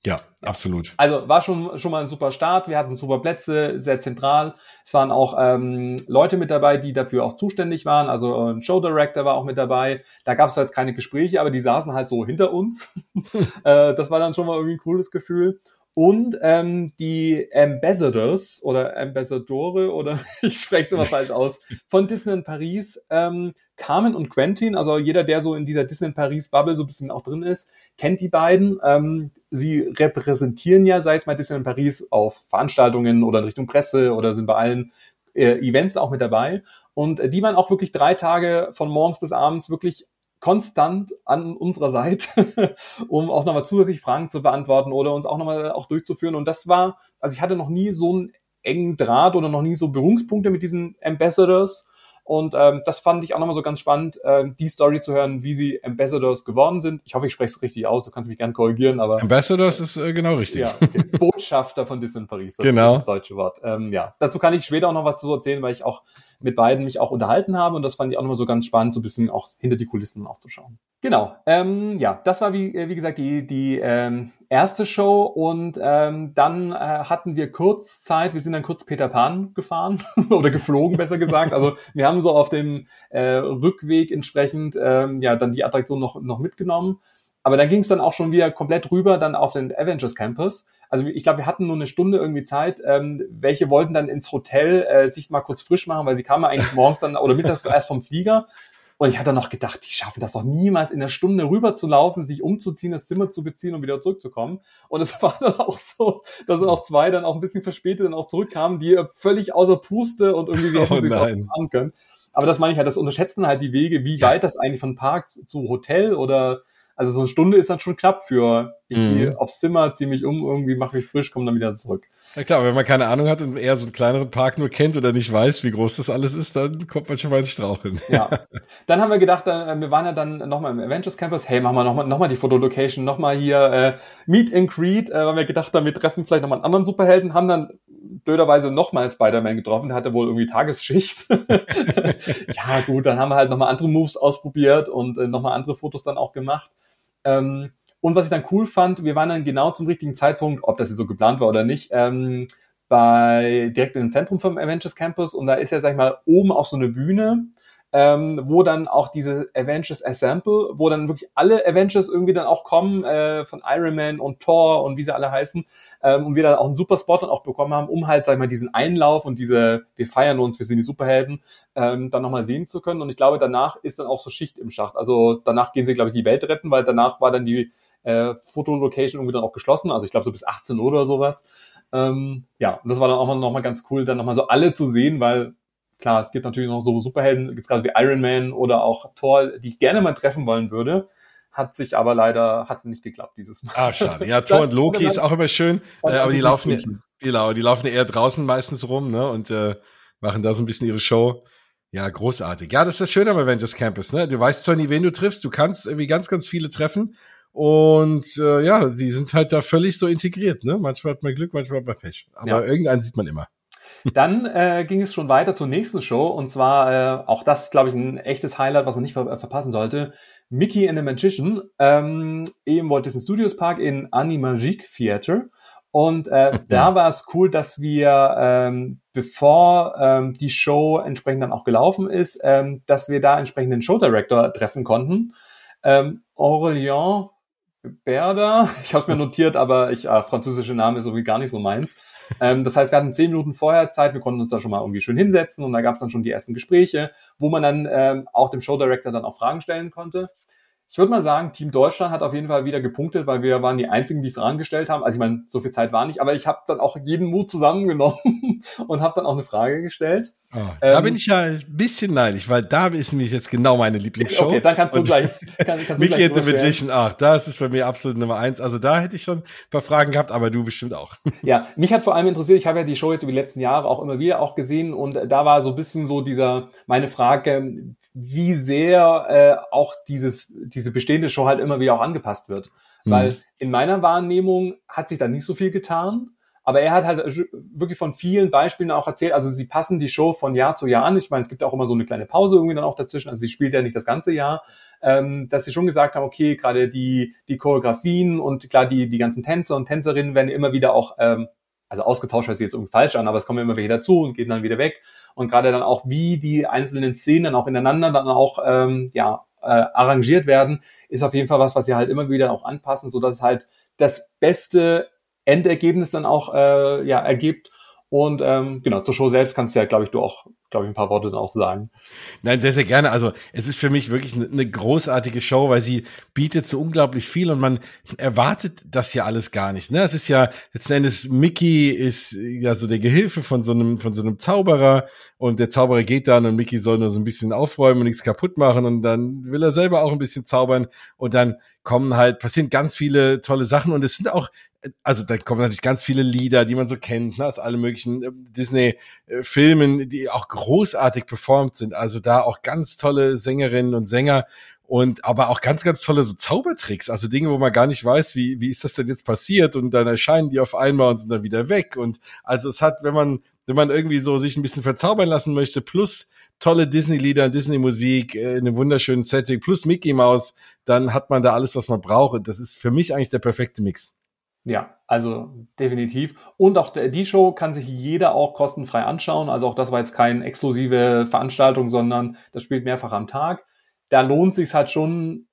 Ja, absolut.
Also war schon schon mal ein super Start. Wir hatten super Plätze, sehr zentral. Es waren auch ähm, Leute mit dabei, die dafür auch zuständig waren. Also ein Show Director war auch mit dabei. Da gab es jetzt keine Gespräche, aber die saßen halt so hinter uns. äh, das war dann schon mal irgendwie ein cooles Gefühl. Und ähm, die Ambassadors oder Ambassadore oder ich spreche es immer falsch aus, von Disneyland Paris, ähm, Carmen und Quentin, also jeder, der so in dieser Disneyland Paris Bubble so ein bisschen auch drin ist, kennt die beiden. Ähm, sie repräsentieren ja, sei es mal Disneyland Paris, auf Veranstaltungen oder in Richtung Presse oder sind bei allen äh, Events auch mit dabei. Und äh, die waren auch wirklich drei Tage von morgens bis abends wirklich konstant an unserer Seite, um auch nochmal zusätzlich Fragen zu beantworten oder uns auch nochmal auch durchzuführen. Und das war, also ich hatte noch nie so einen engen Draht oder noch nie so Berührungspunkte mit diesen Ambassadors. Und ähm, das fand ich auch nochmal so ganz spannend, äh, die Story zu hören, wie sie Ambassadors geworden sind. Ich hoffe, ich spreche es richtig aus, du kannst mich gerne korrigieren, aber.
Ambassadors ist äh, genau richtig.
Ja, okay. Botschafter von Disney Paris,
das genau.
ist das deutsche Wort. Ähm, ja, dazu kann ich später auch noch was zu erzählen, weil ich auch mit beiden mich auch unterhalten habe und das fand ich auch nochmal so ganz spannend, so ein bisschen auch hinter die Kulissen auch zu schauen. Genau, ähm, ja, das war wie, wie gesagt die, die ähm, erste Show und ähm, dann äh, hatten wir kurz Zeit, wir sind dann kurz Peter Pan gefahren oder geflogen, besser gesagt. Also wir haben so auf dem äh, Rückweg entsprechend ähm, ja dann die Attraktion noch, noch mitgenommen. Aber dann ging es dann auch schon wieder komplett rüber dann auf den Avengers Campus. Also ich glaube, wir hatten nur eine Stunde irgendwie Zeit. Ähm, welche wollten dann ins Hotel äh, sich mal kurz frisch machen, weil sie kamen eigentlich morgens dann oder mittags zuerst vom Flieger. Und ich hatte noch gedacht, die schaffen das doch niemals in der Stunde rüber zu laufen, sich umzuziehen, das Zimmer zu beziehen und wieder zurückzukommen. Und es war dann auch so, dass dann auch zwei dann auch ein bisschen verspätet dann auch zurückkamen, die völlig außer Puste und irgendwie sie hätten oh, sich auch machen können. Aber das meine ich halt, das unterschätzen halt die Wege, wie weit das eigentlich von Park zu Hotel oder also so eine Stunde ist dann schon knapp für ich mhm. gehe aufs Zimmer, ziehe mich um, irgendwie mache mich frisch, komme dann wieder zurück.
Ja klar, wenn man keine Ahnung hat und eher so einen kleineren Park nur kennt oder nicht weiß, wie groß das alles ist, dann kommt man schon mal ins Straucheln.
Ja. Dann haben wir gedacht, äh, wir waren ja dann nochmal im Avengers Campus, hey, machen wir nochmal noch mal die Fotolocation, nochmal hier äh, Meet and Greet, äh, weil wir gedacht haben, wir treffen vielleicht nochmal einen anderen Superhelden, haben dann blöderweise nochmal Spider-Man getroffen, der hatte wohl irgendwie Tagesschicht. ja gut, dann haben wir halt nochmal andere Moves ausprobiert und äh, nochmal andere Fotos dann auch gemacht. Ähm, und was ich dann cool fand, wir waren dann genau zum richtigen Zeitpunkt, ob das jetzt so geplant war oder nicht, ähm, bei direkt im Zentrum vom Avengers Campus und da ist ja, sag ich mal, oben auch so eine Bühne ähm, wo dann auch diese Avengers Assemble, wo dann wirklich alle Avengers irgendwie dann auch kommen, äh, von Iron Man und Thor und wie sie alle heißen, ähm, und wir da auch einen super Spot dann auch bekommen haben, um halt, sag ich mal, diesen Einlauf und diese, wir feiern uns, wir sind die Superhelden, ähm, dann nochmal sehen zu können. Und ich glaube, danach ist dann auch so Schicht im Schacht. Also danach gehen sie, glaube ich, die Welt retten, weil danach war dann die äh, Fotolocation irgendwie dann auch geschlossen, also ich glaube so bis 18 Uhr oder sowas. Ähm, ja, und das war dann auch nochmal ganz cool, dann nochmal so alle zu sehen, weil Klar, es gibt natürlich noch so Superhelden, jetzt gerade wie Iron Man oder auch Thor, die ich gerne mal treffen wollen würde. Hat sich aber leider, hat nicht geklappt dieses Mal.
Ah, schade. Ja, Thor und Loki ist auch immer schön, äh, aber die laufen, die, die, die laufen eher draußen meistens rum, ne, und äh, machen da so ein bisschen ihre Show. Ja, großartig. Ja, das ist das Schöne am Avengers Campus, ne? Du weißt zwar nie, wen du triffst, du kannst irgendwie ganz, ganz viele treffen. Und äh, ja, sie sind halt da völlig so integriert, ne? Manchmal hat man Glück, manchmal hat man Pech. Aber ja. irgendeinen sieht man immer.
Dann äh, ging es schon weiter zur nächsten Show und zwar äh, auch das, glaube ich, ein echtes Highlight, was man nicht ver äh, verpassen sollte. Mickey and the Magician ähm, im Walt Disney Studios Park in Animagique Theater. Und äh, da war es cool, dass wir, ähm, bevor ähm, die Show entsprechend dann auch gelaufen ist, ähm, dass wir da entsprechend den Show Director treffen konnten. Ähm, Aurélien Berda, ich habe es mir notiert, aber ich, äh, französische Name ist irgendwie gar nicht so meins. Ähm, das heißt, wir hatten zehn Minuten vorher Zeit, wir konnten uns da schon mal irgendwie schön hinsetzen und da gab es dann schon die ersten Gespräche, wo man dann ähm, auch dem Show Director dann auch Fragen stellen konnte ich würde mal sagen, Team Deutschland hat auf jeden Fall wieder gepunktet, weil wir waren die einzigen, die Fragen gestellt haben. Also ich meine, so viel Zeit war nicht, aber ich habe dann auch jeden Mut zusammengenommen und habe dann auch eine Frage gestellt.
Oh, da ähm, bin ich ja ein bisschen neidisch, weil da ist nämlich jetzt genau meine Lieblingsshow. Okay,
dann kannst du und gleich. Kann, kannst
Mickey and the Magician, ach, das ist bei mir absolut Nummer eins. Also da hätte ich schon ein paar Fragen gehabt, aber du bestimmt auch.
Ja, mich hat vor allem interessiert, ich habe ja die Show jetzt über die letzten Jahre auch immer wieder auch gesehen und da war so ein bisschen so dieser, meine Frage, wie sehr äh, auch dieses, diese bestehende Show halt immer wieder auch angepasst wird. Mhm. Weil in meiner Wahrnehmung hat sich da nicht so viel getan. Aber er hat halt wirklich von vielen Beispielen auch erzählt. Also sie passen die Show von Jahr zu Jahr an. Ich meine, es gibt auch immer so eine kleine Pause irgendwie dann auch dazwischen. Also sie spielt ja nicht das ganze Jahr. Ähm, dass sie schon gesagt haben, okay, gerade die, die Choreografien und klar, die, die ganzen Tänzer und Tänzerinnen werden immer wieder auch, ähm, also ausgetauscht hört sich jetzt irgendwie falsch an, aber es kommen immer wieder dazu und gehen dann wieder weg. Und gerade dann auch, wie die einzelnen Szenen dann auch ineinander dann auch, ähm, ja, äh, arrangiert werden, ist auf jeden Fall was, was sie halt immer wieder auch anpassen, so dass halt das beste Endergebnis dann auch äh, ja, ergibt. Und ähm, genau, zur Show selbst kannst du ja, glaube ich, du auch, glaube ich, ein paar Worte dann auch sagen.
Nein, sehr, sehr gerne. Also es ist für mich wirklich eine, eine großartige Show, weil sie bietet so unglaublich viel und man erwartet das ja alles gar nicht. Ne? Es ist ja letzten Endes, Mickey ist ja so der Gehilfe von so einem, von so einem Zauberer und der Zauberer geht dann und Mickey soll nur so ein bisschen aufräumen und nichts kaputt machen und dann will er selber auch ein bisschen zaubern und dann kommen halt, passieren ganz viele tolle Sachen und es sind auch also da kommen natürlich ganz viele Lieder, die man so kennt, ne, aus allen möglichen äh, Disney-Filmen, die auch großartig performt sind. Also da auch ganz tolle Sängerinnen und Sänger und aber auch ganz, ganz tolle so Zaubertricks, also Dinge, wo man gar nicht weiß, wie, wie ist das denn jetzt passiert und dann erscheinen die auf einmal und sind dann wieder weg. Und also es hat, wenn man, wenn man irgendwie so sich ein bisschen verzaubern lassen möchte, plus tolle Disney-Lieder, Disney-Musik, äh, in einem wunderschönen Setting, plus Mickey Mouse, dann hat man da alles, was man braucht. Und das ist für mich eigentlich der perfekte Mix.
Ja, also definitiv. Und auch die Show kann sich jeder auch kostenfrei anschauen. Also auch das war jetzt keine exklusive Veranstaltung, sondern das spielt mehrfach am Tag. Da lohnt sich halt schon,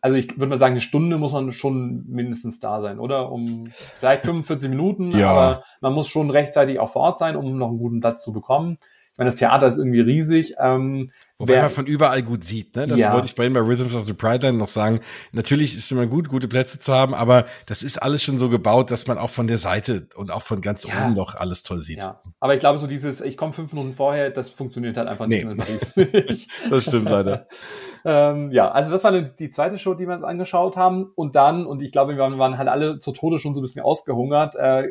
also ich würde mal sagen, eine Stunde muss man schon mindestens da sein, oder? Um vielleicht 45 Minuten, ja. aber man muss schon rechtzeitig auch vor Ort sein, um noch einen guten Platz zu bekommen. Ich meine, das Theater ist irgendwie riesig. Ähm,
Wobei wer, man von überall gut sieht, ne? Das ja. wollte ich bei Ihnen bei Rhythms of the Pride Line noch sagen. Natürlich ist es immer gut, gute Plätze zu haben, aber das ist alles schon so gebaut, dass man auch von der Seite und auch von ganz ja. oben noch alles toll sieht. Ja.
Aber ich glaube, so dieses, ich komme fünf Minuten vorher, das funktioniert halt einfach nicht nee.
Paris. das stimmt leider.
ähm, ja, also das war die zweite Show, die wir uns angeschaut haben. Und dann, und ich glaube, wir waren halt alle zu Tode schon so ein bisschen ausgehungert, äh,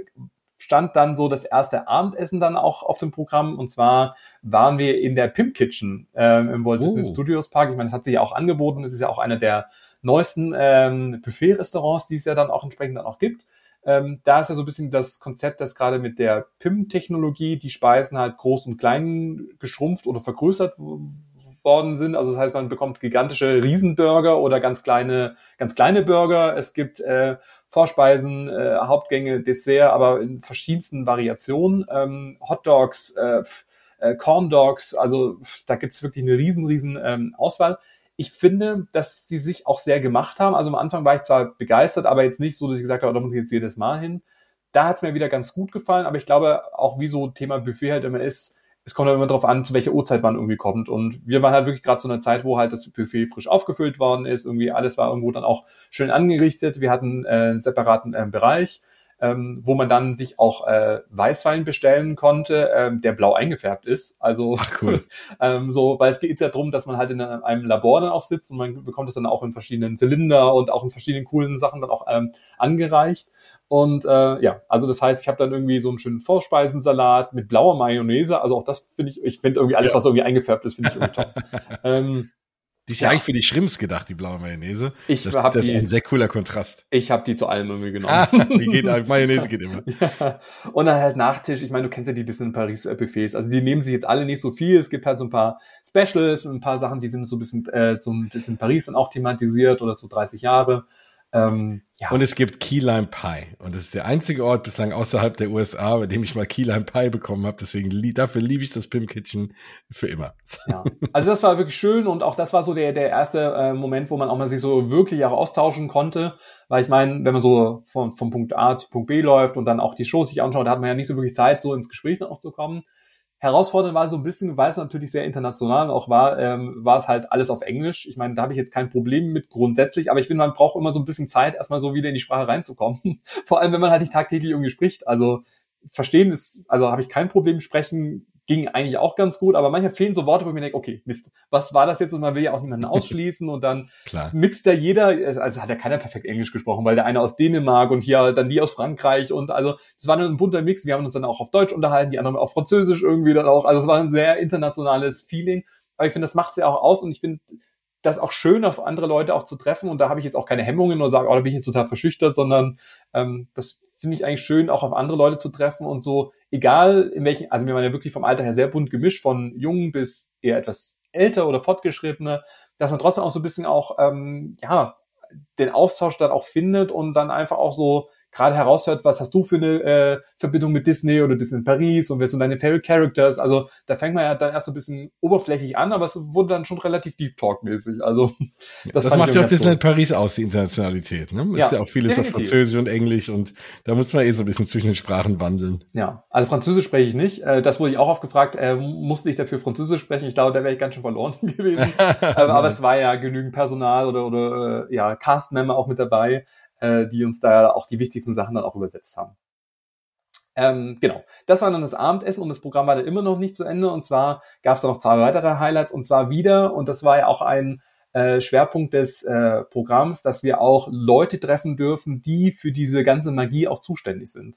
stand dann so das erste Abendessen dann auch auf dem Programm. Und zwar waren wir in der Pimp Kitchen ähm, im Walt Disney oh. Studios Park. Ich meine, das hat sich ja auch angeboten. Es ist ja auch einer der neuesten ähm, Buffet-Restaurants, die es ja dann auch entsprechend dann auch gibt. Ähm, da ist ja so ein bisschen das Konzept, dass gerade mit der PIM-Technologie die Speisen halt groß und klein geschrumpft oder vergrößert worden sind. Also das heißt, man bekommt gigantische Riesenburger oder ganz kleine, ganz kleine Burger. Es gibt äh, Vorspeisen, äh, Hauptgänge, Dessert, aber in verschiedensten Variationen. Ähm, Hot Dogs, äh, äh, Corn Dogs, also da gibt's wirklich eine riesen, riesen ähm, Auswahl. Ich finde, dass sie sich auch sehr gemacht haben. Also am Anfang war ich zwar begeistert, aber jetzt nicht so, dass ich gesagt habe, da muss ich jetzt jedes Mal hin. Da hat's mir wieder ganz gut gefallen, aber ich glaube, auch wie so Thema Buffet halt immer ist, es kommt halt immer darauf an, zu welcher Uhrzeit man irgendwie kommt. Und wir waren halt wirklich gerade zu einer Zeit, wo halt das Buffet frisch aufgefüllt worden ist. Irgendwie alles war irgendwo dann auch schön angerichtet. Wir hatten äh, einen separaten äh, Bereich ähm, wo man dann sich auch äh, Weißwein bestellen konnte, ähm, der blau eingefärbt ist. Also cool. ähm, so, weil es geht darum, dass man halt in einem Labor dann auch sitzt und man bekommt es dann auch in verschiedenen Zylinder und auch in verschiedenen coolen Sachen dann auch ähm, angereicht. Und äh, ja, also das heißt, ich habe dann irgendwie so einen schönen Vorspeisensalat mit blauer Mayonnaise. Also auch das finde ich, ich finde irgendwie alles, ja. was irgendwie eingefärbt ist, finde ich irgendwie toll. ähm,
die ist ja, ja, eigentlich für die Shrimps gedacht, die blaue Mayonnaise.
Ich
das,
hab
das
die,
ist ein sehr cooler Kontrast.
Ich habe die zu allem irgendwie genommen.
Ah, die geht, Mayonnaise geht immer.
ja. Und dann halt Nachtisch. Ich meine, du kennst ja die Disney Paris Buffets. Also die nehmen sich jetzt alle nicht so viel. Es gibt halt so ein paar Specials, ein paar Sachen, die sind so ein bisschen äh, so ein bisschen Paris dann auch thematisiert oder so 30 Jahre.
Ähm, ja. Und es gibt Key Lime Pie. Und das ist der einzige Ort bislang außerhalb der USA, bei dem ich mal Key Lime Pie bekommen habe. Deswegen dafür liebe ich das Pim Kitchen für immer.
Ja. Also das war wirklich schön und auch das war so der, der erste äh, Moment, wo man auch mal sich so wirklich auch austauschen konnte. Weil ich meine, wenn man so von, vom Punkt A zu Punkt B läuft und dann auch die Shows sich anschaut, da hat man ja nicht so wirklich Zeit, so ins Gespräch dann auch zu kommen. Herausfordernd war so ein bisschen, weil es natürlich sehr international auch war, ähm, war es halt alles auf Englisch. Ich meine, da habe ich jetzt kein Problem mit grundsätzlich, aber ich finde, man braucht immer so ein bisschen Zeit, erstmal so wieder in die Sprache reinzukommen. Vor allem, wenn man halt nicht tagtäglich irgendwie spricht. Also verstehen ist, also habe ich kein Problem sprechen, ging eigentlich auch ganz gut, aber manchmal fehlen so Worte, wo ich mir denke, okay, Mist, was war das jetzt? Und man will ja auch niemanden ausschließen und dann Klar. mixt da jeder, also hat ja keiner perfekt Englisch gesprochen, weil der eine aus Dänemark und hier dann die aus Frankreich und also es war ein bunter Mix. Wir haben uns dann auch auf Deutsch unterhalten, die anderen auf Französisch irgendwie dann auch. Also es war ein sehr internationales Feeling. Aber ich finde, das macht es ja auch aus und ich finde, das auch schön auf andere Leute auch zu treffen und da habe ich jetzt auch keine Hemmungen oder sage, oh, da bin ich jetzt total verschüchtert, sondern ähm, das finde ich eigentlich schön, auch auf andere Leute zu treffen und so, egal in welchen, also wir waren ja wirklich vom Alter her sehr bunt gemischt, von jung bis eher etwas älter oder fortgeschrittene, dass man trotzdem auch so ein bisschen auch, ähm, ja, den Austausch dann auch findet und dann einfach auch so gerade heraushört, was hast du für eine äh, Verbindung mit Disney oder Disney in Paris und wer sind deine Favorite Characters? Also da fängt man ja dann erst so ein bisschen oberflächlich an, aber es wurde dann schon relativ Deep Talk-mäßig. Also
das, das macht ja auch Disney in Paris aus, die Internationalität. Ne? Ja, ist ja auch vieles definitiv. auf Französisch und Englisch und da muss man eh so ein bisschen zwischen den Sprachen wandeln.
Ja, also Französisch spreche ich nicht. Äh, das wurde ich auch oft gefragt, äh, musste ich dafür Französisch sprechen? Ich glaube, da wäre ich ganz schön verloren gewesen. aber, aber es war ja genügend Personal oder, oder äh, ja, Cast-Member auch mit dabei äh, die uns da auch die wichtigsten Sachen dann auch übersetzt haben. Ähm, genau, das war dann das Abendessen und das Programm war dann immer noch nicht zu Ende. Und zwar gab es da noch zwei weitere Highlights und zwar wieder, und das war ja auch ein äh, Schwerpunkt des äh, Programms, dass wir auch Leute treffen dürfen, die für diese ganze Magie auch zuständig sind.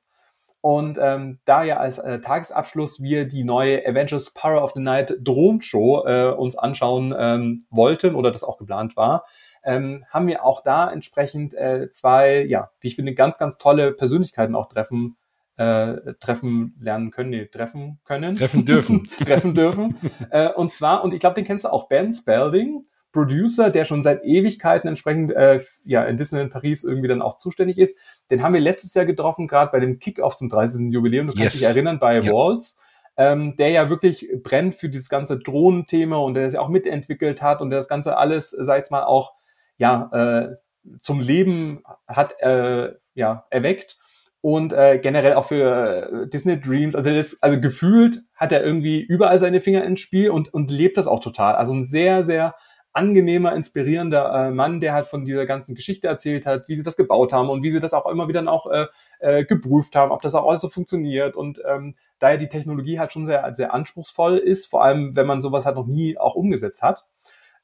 Und ähm, da ja als äh, Tagesabschluss wir die neue Avengers Power of the Night Drohenshow äh, uns anschauen ähm, wollten oder das auch geplant war, ähm, haben wir auch da entsprechend äh, zwei, ja, wie ich finde, ganz, ganz tolle Persönlichkeiten auch treffen äh, treffen lernen können, nee, treffen können.
Treffen dürfen.
treffen dürfen. äh, und zwar, und ich glaube, den kennst du auch, Ben Spalding, Producer, der schon seit Ewigkeiten entsprechend äh, ja in Disneyland Paris irgendwie dann auch zuständig ist. Den haben wir letztes Jahr getroffen, gerade bei dem Kick-Off zum 30. Jubiläum. Du kannst yes. dich erinnern, bei ja. Walls. Ähm, der ja wirklich brennt für dieses ganze Drohnenthema und der das ja auch mitentwickelt hat und der das Ganze alles, sag ich mal, auch ja, äh, zum Leben hat äh, ja, erweckt und äh, generell auch für äh, Disney Dreams. Also, das, also gefühlt hat er irgendwie überall seine Finger ins Spiel und, und lebt das auch total. Also ein sehr, sehr angenehmer, inspirierender äh, Mann, der halt von dieser ganzen Geschichte erzählt hat, wie sie das gebaut haben und wie sie das auch immer wieder auch äh, äh, geprüft haben, ob das auch alles so funktioniert. Und ähm, da ja die Technologie halt schon sehr, sehr anspruchsvoll ist, vor allem wenn man sowas halt noch nie auch umgesetzt hat,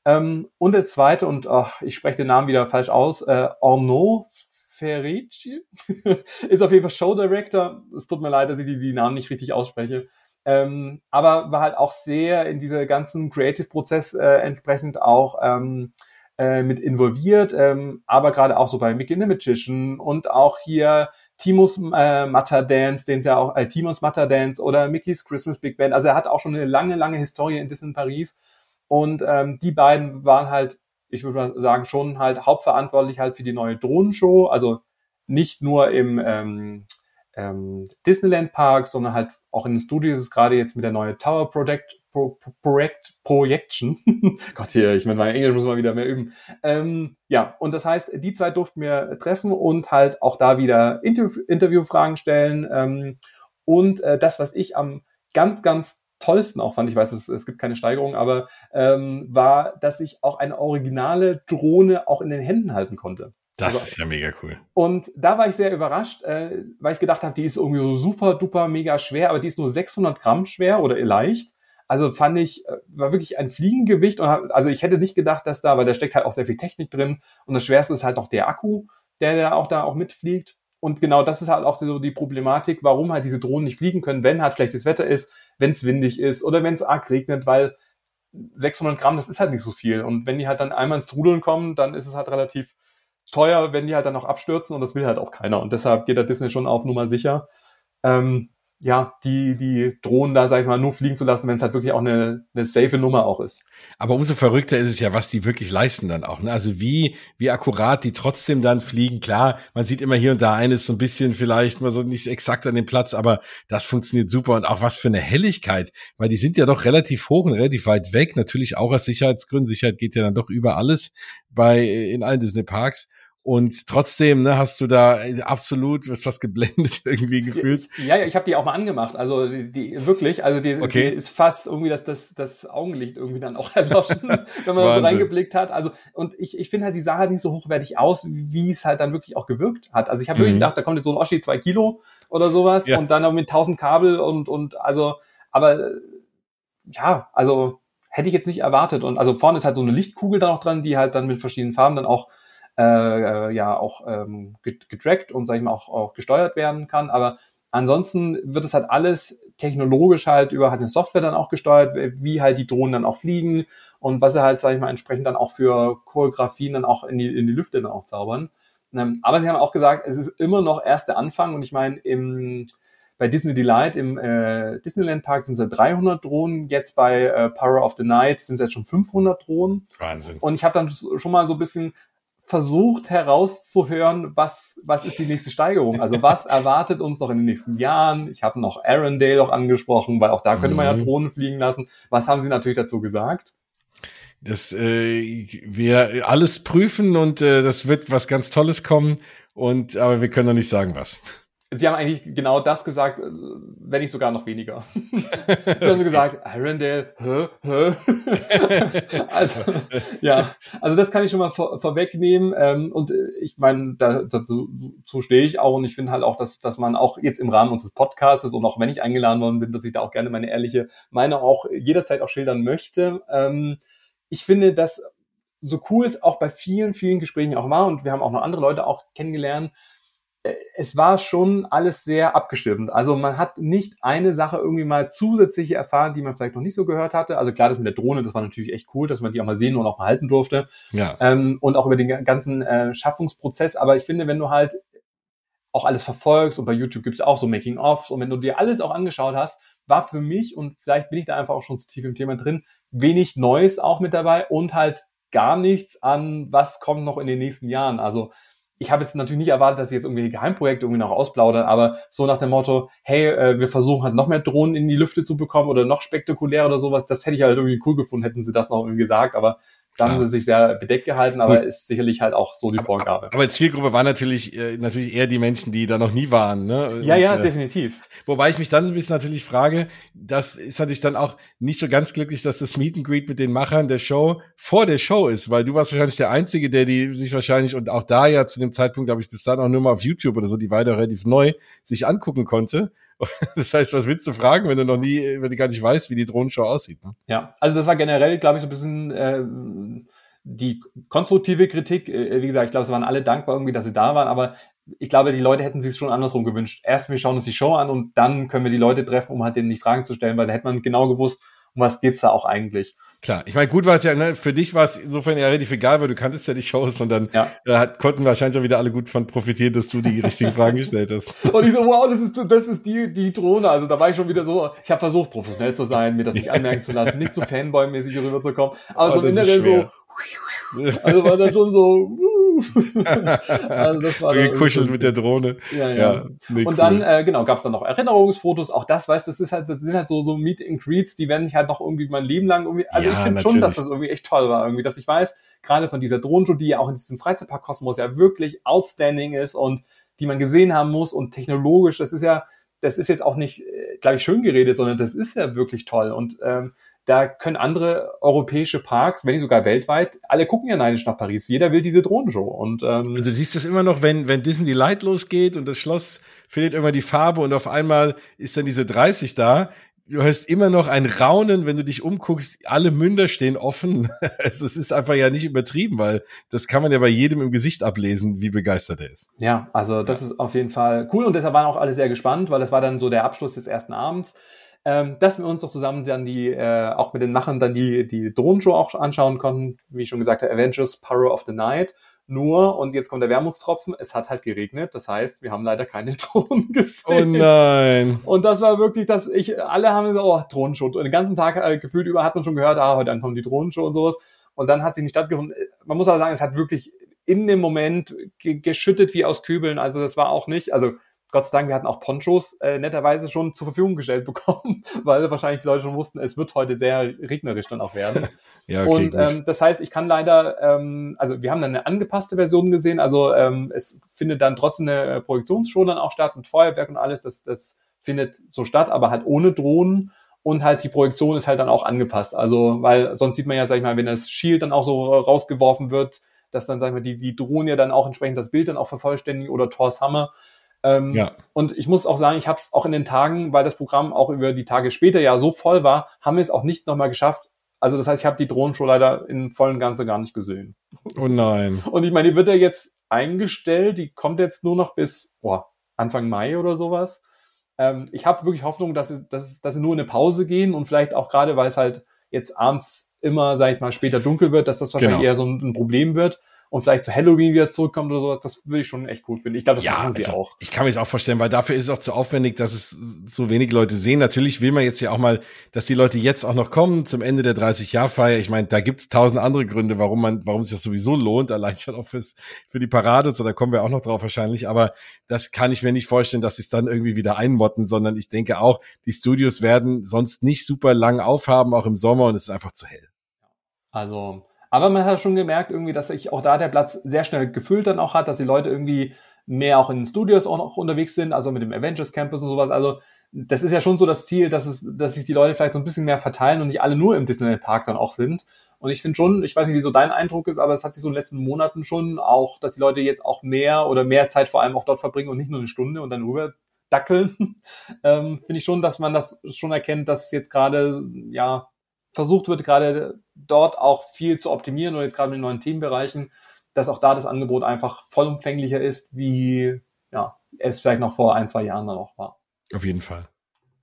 ähm, und der zweite, und ach, ich spreche den Namen wieder falsch aus, äh, Arnaud Ferici ist auf jeden Fall Show Director. Es tut mir leid, dass ich die, die Namen nicht richtig ausspreche. Ähm, aber war halt auch sehr in diese ganzen Creative-Prozess äh, entsprechend auch ähm, äh, mit involviert, ähm, aber gerade auch so bei Mickey the Magician und auch hier Timos äh, Matter Dance, den es ja auch, äh, Timons Matter Dance oder Mickey's Christmas Big Band. Also er hat auch schon eine lange, lange Historie in Disney Paris und ähm, die beiden waren halt, ich würde mal sagen, schon halt hauptverantwortlich halt für die neue Drohnenshow. Also nicht nur im ähm, ähm, Disneyland Park, sondern halt auch in den Studios ist gerade jetzt mit der neue Tower Project, Pro, Project Projection. Gott hier, ich meine, mein Englisch muss man wieder mehr üben. Ähm, ja, und das heißt, die zwei durften wir treffen und halt auch da wieder Interview Interviewfragen stellen. Ähm, und äh, das, was ich am ganz, ganz tollsten auch fand, ich weiß, es, es gibt keine Steigerung, aber ähm, war, dass ich auch eine originale Drohne auch in den Händen halten konnte.
Das also, ist ja mega cool.
Und da war ich sehr überrascht, äh, weil ich gedacht habe, die ist irgendwie so super duper mega schwer, aber die ist nur 600 Gramm schwer oder leicht. Also fand ich, äh, war wirklich ein Fliegengewicht und hab, also ich hätte nicht gedacht, dass da, weil da steckt halt auch sehr viel Technik drin und das Schwerste ist halt noch der Akku, der da auch da auch mitfliegt. Und genau das ist halt auch so die Problematik, warum halt diese Drohnen nicht fliegen können, wenn halt schlechtes Wetter ist, wenn es windig ist oder wenn es arg regnet, weil 600 Gramm, das ist halt nicht so viel. Und wenn die halt dann einmal ins Trudeln kommen, dann ist es halt relativ teuer, wenn die halt dann noch abstürzen und das will halt auch keiner. Und deshalb geht der Disney schon auf Nummer sicher. Ähm, ja, die, die drohen da, sag ich mal, nur fliegen zu lassen, wenn es halt wirklich auch eine, eine safe Nummer auch ist.
Aber umso verrückter ist es ja, was die wirklich leisten dann auch. Ne? Also wie, wie akkurat die trotzdem dann fliegen. Klar, man sieht immer hier und da eines so ein bisschen vielleicht mal so nicht exakt an dem Platz, aber das funktioniert super und auch was für eine Helligkeit, weil die sind ja doch relativ hoch und relativ weit weg. Natürlich auch aus Sicherheitsgründen. Sicherheit geht ja dann doch über alles bei, in allen Disney Parks. Und trotzdem ne, hast du da absolut was was geblendet irgendwie gefühlt.
Ja, ja, ich habe die auch mal angemacht. Also die, die wirklich, also die, okay. die ist fast irgendwie das, das, das Augenlicht irgendwie dann auch erloschen, wenn man so reingeblickt hat. Also und ich, ich finde halt, die sah halt nicht so hochwertig aus, wie es halt dann wirklich auch gewirkt hat. Also ich habe mhm. wirklich gedacht, da kommt jetzt so ein Oschi zwei Kilo oder sowas ja. und dann noch mit tausend Kabel und und also, aber ja, also hätte ich jetzt nicht erwartet. Und also vorne ist halt so eine Lichtkugel da noch dran, die halt dann mit verschiedenen Farben dann auch äh, äh, ja auch ähm, getrackt und sag ich mal auch, auch gesteuert werden kann. Aber ansonsten wird es halt alles technologisch halt über halt eine Software dann auch gesteuert, wie halt die Drohnen dann auch fliegen und was sie halt, sag ich mal, entsprechend dann auch für Choreografien dann auch in die, in die Lüfte dann auch zaubern. Ähm, aber sie haben auch gesagt, es ist immer noch erst der Anfang und ich meine, im bei Disney Delight im äh, Disneyland Park sind es 300 Drohnen, jetzt bei äh, Power of the Night sind es jetzt schon 500 Drohnen.
Wahnsinn.
Und ich habe dann schon mal so ein bisschen versucht herauszuhören, was, was ist die nächste Steigerung? Also was erwartet uns noch in den nächsten Jahren? Ich habe noch Arendelle auch angesprochen, weil auch da könnte man ja
Mhm.
Drohnen fliegen lassen. Was haben Sie natürlich dazu gesagt?
Das, äh, wir alles prüfen und äh, das wird was ganz Tolles kommen. Und aber wir können noch nicht sagen was.
Sie haben eigentlich genau das gesagt, äh, wenn nicht sogar noch weniger. Sie haben so gesagt, Arendelle, hä, hä? also, ja, also das kann ich schon mal vor, vorwegnehmen. Ähm, und äh, ich meine, da, dazu stehe ich auch und ich finde halt auch, dass, dass man auch jetzt im Rahmen unseres Podcasts und auch wenn ich eingeladen worden bin, dass ich da auch gerne meine ehrliche Meinung auch jederzeit auch schildern möchte. Ähm, ich finde, dass so cool es auch bei vielen, vielen Gesprächen auch war und wir haben auch noch andere Leute auch kennengelernt, es war schon alles sehr abgestimmt. Also man hat nicht eine Sache irgendwie mal zusätzliche erfahren, die man vielleicht noch nicht so gehört hatte. Also klar, das mit der Drohne, das war natürlich echt cool, dass man die auch mal sehen und auch mal halten durfte.
Ja.
Ähm, und auch über den ganzen äh, Schaffungsprozess. Aber ich finde, wenn du halt auch alles verfolgst und bei YouTube gibt's auch so Making-ofs und wenn du dir alles auch angeschaut hast, war für mich, und vielleicht bin ich da einfach auch schon zu tief im Thema drin, wenig Neues auch mit dabei und halt gar nichts an, was kommt noch in den nächsten Jahren. Also ich habe jetzt natürlich nicht erwartet, dass sie jetzt irgendwie Geheimprojekte irgendwie noch ausplaudern, aber so nach dem Motto, hey, äh, wir versuchen halt noch mehr Drohnen in die Lüfte zu bekommen oder noch spektakulärer oder sowas, das hätte ich halt irgendwie cool gefunden, hätten sie das noch irgendwie gesagt, aber da haben sie sich sehr bedeckt gehalten, aber
Gut.
ist sicherlich halt auch so die Vorgabe.
Aber Zielgruppe war natürlich äh, natürlich eher die Menschen, die da noch nie waren. Ne?
Ja,
Und,
ja,
äh,
definitiv.
Wobei ich mich dann ein bisschen natürlich frage, das ist natürlich dann auch nicht so ganz glücklich, dass das Meet and Greet mit den Machern der Show vor der Show ist, weil du warst wahrscheinlich der Einzige, der die sich wahrscheinlich und auch da ja zu dem Zeitpunkt, glaube ich, bis dann auch nur mal auf YouTube oder so, die war ja relativ neu, sich angucken konnte. Das heißt, was willst du fragen, wenn du noch nie, wenn du gar nicht weißt, wie die Drohnenshow aussieht? Ne?
Ja, also das war generell, glaube ich, so ein bisschen äh, die konstruktive Kritik. Äh, wie gesagt, ich glaube, es waren alle dankbar irgendwie, dass sie da waren, aber ich glaube, die Leute hätten sich schon andersrum gewünscht. Erst wir schauen uns die Show an und dann können wir die Leute treffen, um halt denen die Fragen zu stellen, weil da hätte man genau gewusst, um was geht's da auch eigentlich.
Klar, ich meine, gut war es ja, ne? für dich war es insofern ja relativ egal, weil du kanntest ja die Shows und dann
Ja.
äh, hat, konnten wahrscheinlich auch wieder alle gut von profitieren, dass du die richtigen Fragen gestellt hast.
Und ich so, wow, das ist, das ist die, die Drohne. Also da war ich schon wieder so, ich habe versucht, professionell zu sein, mir das nicht anmerken zu lassen, nicht zu Fanboy-mäßig rüberzukommen. Aber
Oh,
so im Inneren so, also war dann schon so, also das war
Gekuschelt
irgendwie-
mit der Drohne.
Ja, ja.
Ja, nee,
und
cool.
dann, äh, genau, gab's dann noch Erinnerungsfotos. Auch das, weißt das ist halt, das sind halt so, so Meet and Greets, die werden mich halt noch irgendwie mein Leben lang irgendwie, also
Ja,
ich finde schon, dass das irgendwie echt toll war, irgendwie, dass ich weiß, gerade von dieser Drohnenshow, die ja auch in diesem Freizeitpark-Kosmos ja wirklich outstanding ist und die man gesehen haben muss und technologisch, das ist ja, das ist jetzt auch nicht, glaube ich, schön geredet, sondern das ist ja wirklich toll und, ähm, da können andere europäische Parks, wenn nicht sogar weltweit, alle gucken ja neidisch nach Paris. Jeder will diese Drohnenshow. Und ähm,
Also du siehst das immer noch, wenn, wenn Disney Light losgeht und das Schloss findet irgendwann die Farbe und auf einmal ist dann diese 30 da. Du hörst immer noch ein Raunen, wenn du dich umguckst, alle Münder stehen offen. Also es ist einfach ja nicht übertrieben, weil das kann man ja bei jedem im Gesicht ablesen, wie begeistert er ist.
Ja, also das ist auf jeden Fall cool und deshalb waren auch alle sehr gespannt, weil das war dann so der Abschluss des ersten Abends, ähm, dass wir uns doch zusammen dann die, äh, auch mit den Machern dann die, die Drohnenshow auch anschauen konnten, wie ich schon gesagt habe, Avengers Power of the Night. Nur, und jetzt kommt der Wermutstropfen, es hat halt geregnet, das heißt, wir haben leider keine Drohnen
Oh
gesehen.
nein.
Und das war wirklich, dass ich, alle haben gesagt, oh, Drohnenshow. Und den ganzen Tag äh, gefühlt über hat man schon gehört, ah, heute kommt die Drohnenshow und sowas. Und dann hat sie nicht stattgefunden. Man muss aber sagen, es hat wirklich in dem Moment ge geschüttet wie aus Kübeln. Also das war auch nicht, also Gott sei Dank, wir hatten auch Ponchos äh, netterweise schon zur Verfügung gestellt bekommen, weil wahrscheinlich die Leute schon wussten, es wird heute sehr regnerisch dann auch werden.
Ja, okay,
und ähm, das heißt, ich kann leider, ähm, also wir haben dann eine angepasste Version gesehen, also ähm, es findet dann trotzdem eine äh, Projektionsshow dann auch statt mit Feuerwerk und alles, das, das findet so statt, aber halt ohne Drohnen und halt die Projektion ist halt dann auch angepasst, also weil sonst sieht man ja, sag ich mal, wenn das Shield dann auch so rausgeworfen wird, dass dann, sag ich mal, die, die Drohnen ja dann auch entsprechend das Bild dann auch vervollständigen oder Thor's Hammer. Ähm,
Ja.
Und ich muss auch sagen, ich habe es auch in den Tagen, weil das Programm auch über die Tage später ja so voll war, haben wir es auch nicht nochmal geschafft. Also das heißt, ich habe die Drohnenshow leider in vollen Ganze gar nicht gesehen.
Oh nein.
Und ich meine, die wird ja jetzt eingestellt, die kommt jetzt nur noch bis boah, Anfang Mai oder sowas. Ähm, ich habe wirklich Hoffnung, dass sie, dass, dass sie nur in eine Pause gehen und vielleicht auch gerade, weil es halt jetzt abends immer, sage ich mal, später dunkel wird, dass das wahrscheinlich
Genau.
eher so ein, ein Problem wird. Und vielleicht zu Halloween wieder zurückkommt oder so, das würde ich schon echt cool finden. Ich glaube, das
ja,
machen sie
also,
auch.
Ich kann mir das auch vorstellen, weil dafür ist es auch zu aufwendig, dass es so wenige Leute sehen. Natürlich will man jetzt ja auch mal, dass die Leute jetzt auch noch kommen zum Ende der 30-Jahr-Feier. Ich meine, da gibt's tausend andere Gründe, warum man, warum sich das sowieso lohnt, allein schon auch fürs, für die Parade, so da kommen wir auch noch drauf wahrscheinlich. Aber das kann ich mir nicht vorstellen, dass sie es dann irgendwie wieder einmotten, sondern ich denke auch, die Studios werden sonst nicht super lang aufhaben, auch im Sommer und es ist einfach zu hell.
Also, aber man hat schon gemerkt irgendwie, dass sich auch da der Platz sehr schnell gefüllt dann auch hat, dass die Leute irgendwie mehr auch in Studios auch noch unterwegs sind, also mit dem Avengers Campus und sowas. Also das ist ja schon so das Ziel, dass es, dass sich die Leute vielleicht so ein bisschen mehr verteilen und nicht alle nur im Disneyland Park dann auch sind. Und ich finde schon, ich weiß nicht, wie so dein Eindruck ist, aber es hat sich so in den letzten Monaten schon auch, dass die Leute jetzt auch mehr oder mehr Zeit vor allem auch dort verbringen und nicht nur eine Stunde und dann rüber dackeln. ähm, finde ich schon, dass man das schon erkennt, dass jetzt gerade, ja, versucht wird, gerade dort auch viel zu optimieren und jetzt gerade in den neuen Themenbereichen, dass auch da das Angebot einfach vollumfänglicher ist, wie ja, es vielleicht noch vor ein, zwei Jahren dann auch war.
Auf jeden Fall.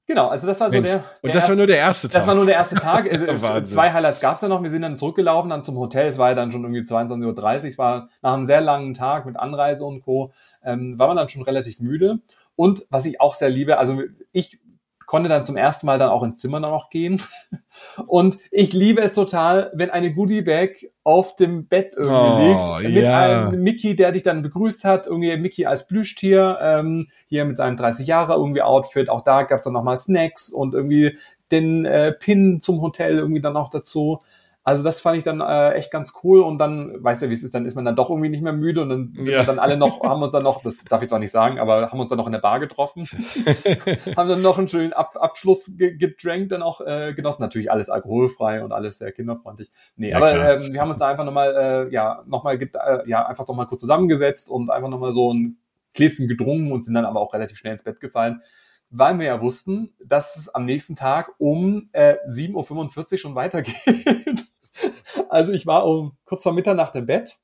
Genau, also das war so der, der.
Und das erste, war nur der erste
Tag. Das war nur der erste Tag. Also, zwei Highlights gab's ja noch. Wir sind dann zurückgelaufen, dann zum Hotel. Es war ja dann schon irgendwie 22.30 Uhr. Es war nach einem sehr langen Tag mit Anreise und Co. Ähm, war man dann schon relativ müde. Und was ich auch sehr liebe, also ich konnte dann zum ersten Mal dann auch ins Zimmer noch gehen. Und ich liebe es total, wenn eine Goodie Bag auf dem Bett irgendwie oh, liegt. Mit yeah. einem Mickey, der dich dann begrüßt hat. Irgendwie Mickey als Plüschtier. Ähm, hier mit seinem 30 Jahre irgendwie Outfit. Auch da gab es dann nochmal Snacks und irgendwie den äh, Pin zum Hotel irgendwie dann auch dazu. Also das fand ich dann äh, echt ganz cool und dann, weißt du, wie es ist, dann ist man dann doch irgendwie nicht mehr müde und dann sind ja. wir dann alle noch, haben uns dann noch, das darf ich zwar nicht sagen, aber haben uns dann noch in der Bar getroffen, haben dann noch einen schönen Ab Abschluss ge gedrängt, dann auch äh, genossen, natürlich alles alkoholfrei und alles sehr kinderfreundlich. Nee, ja, aber ähm, wir haben uns da einfach nochmal, äh, ja, nochmal, äh, ja, einfach nochmal kurz zusammengesetzt und einfach nochmal so ein Gläschen gedrungen und sind dann aber auch relativ schnell ins Bett gefallen weil wir ja wussten, dass es am nächsten Tag um äh, 7.45 Uhr schon weitergeht. also ich war um kurz vor Mitternacht im Bett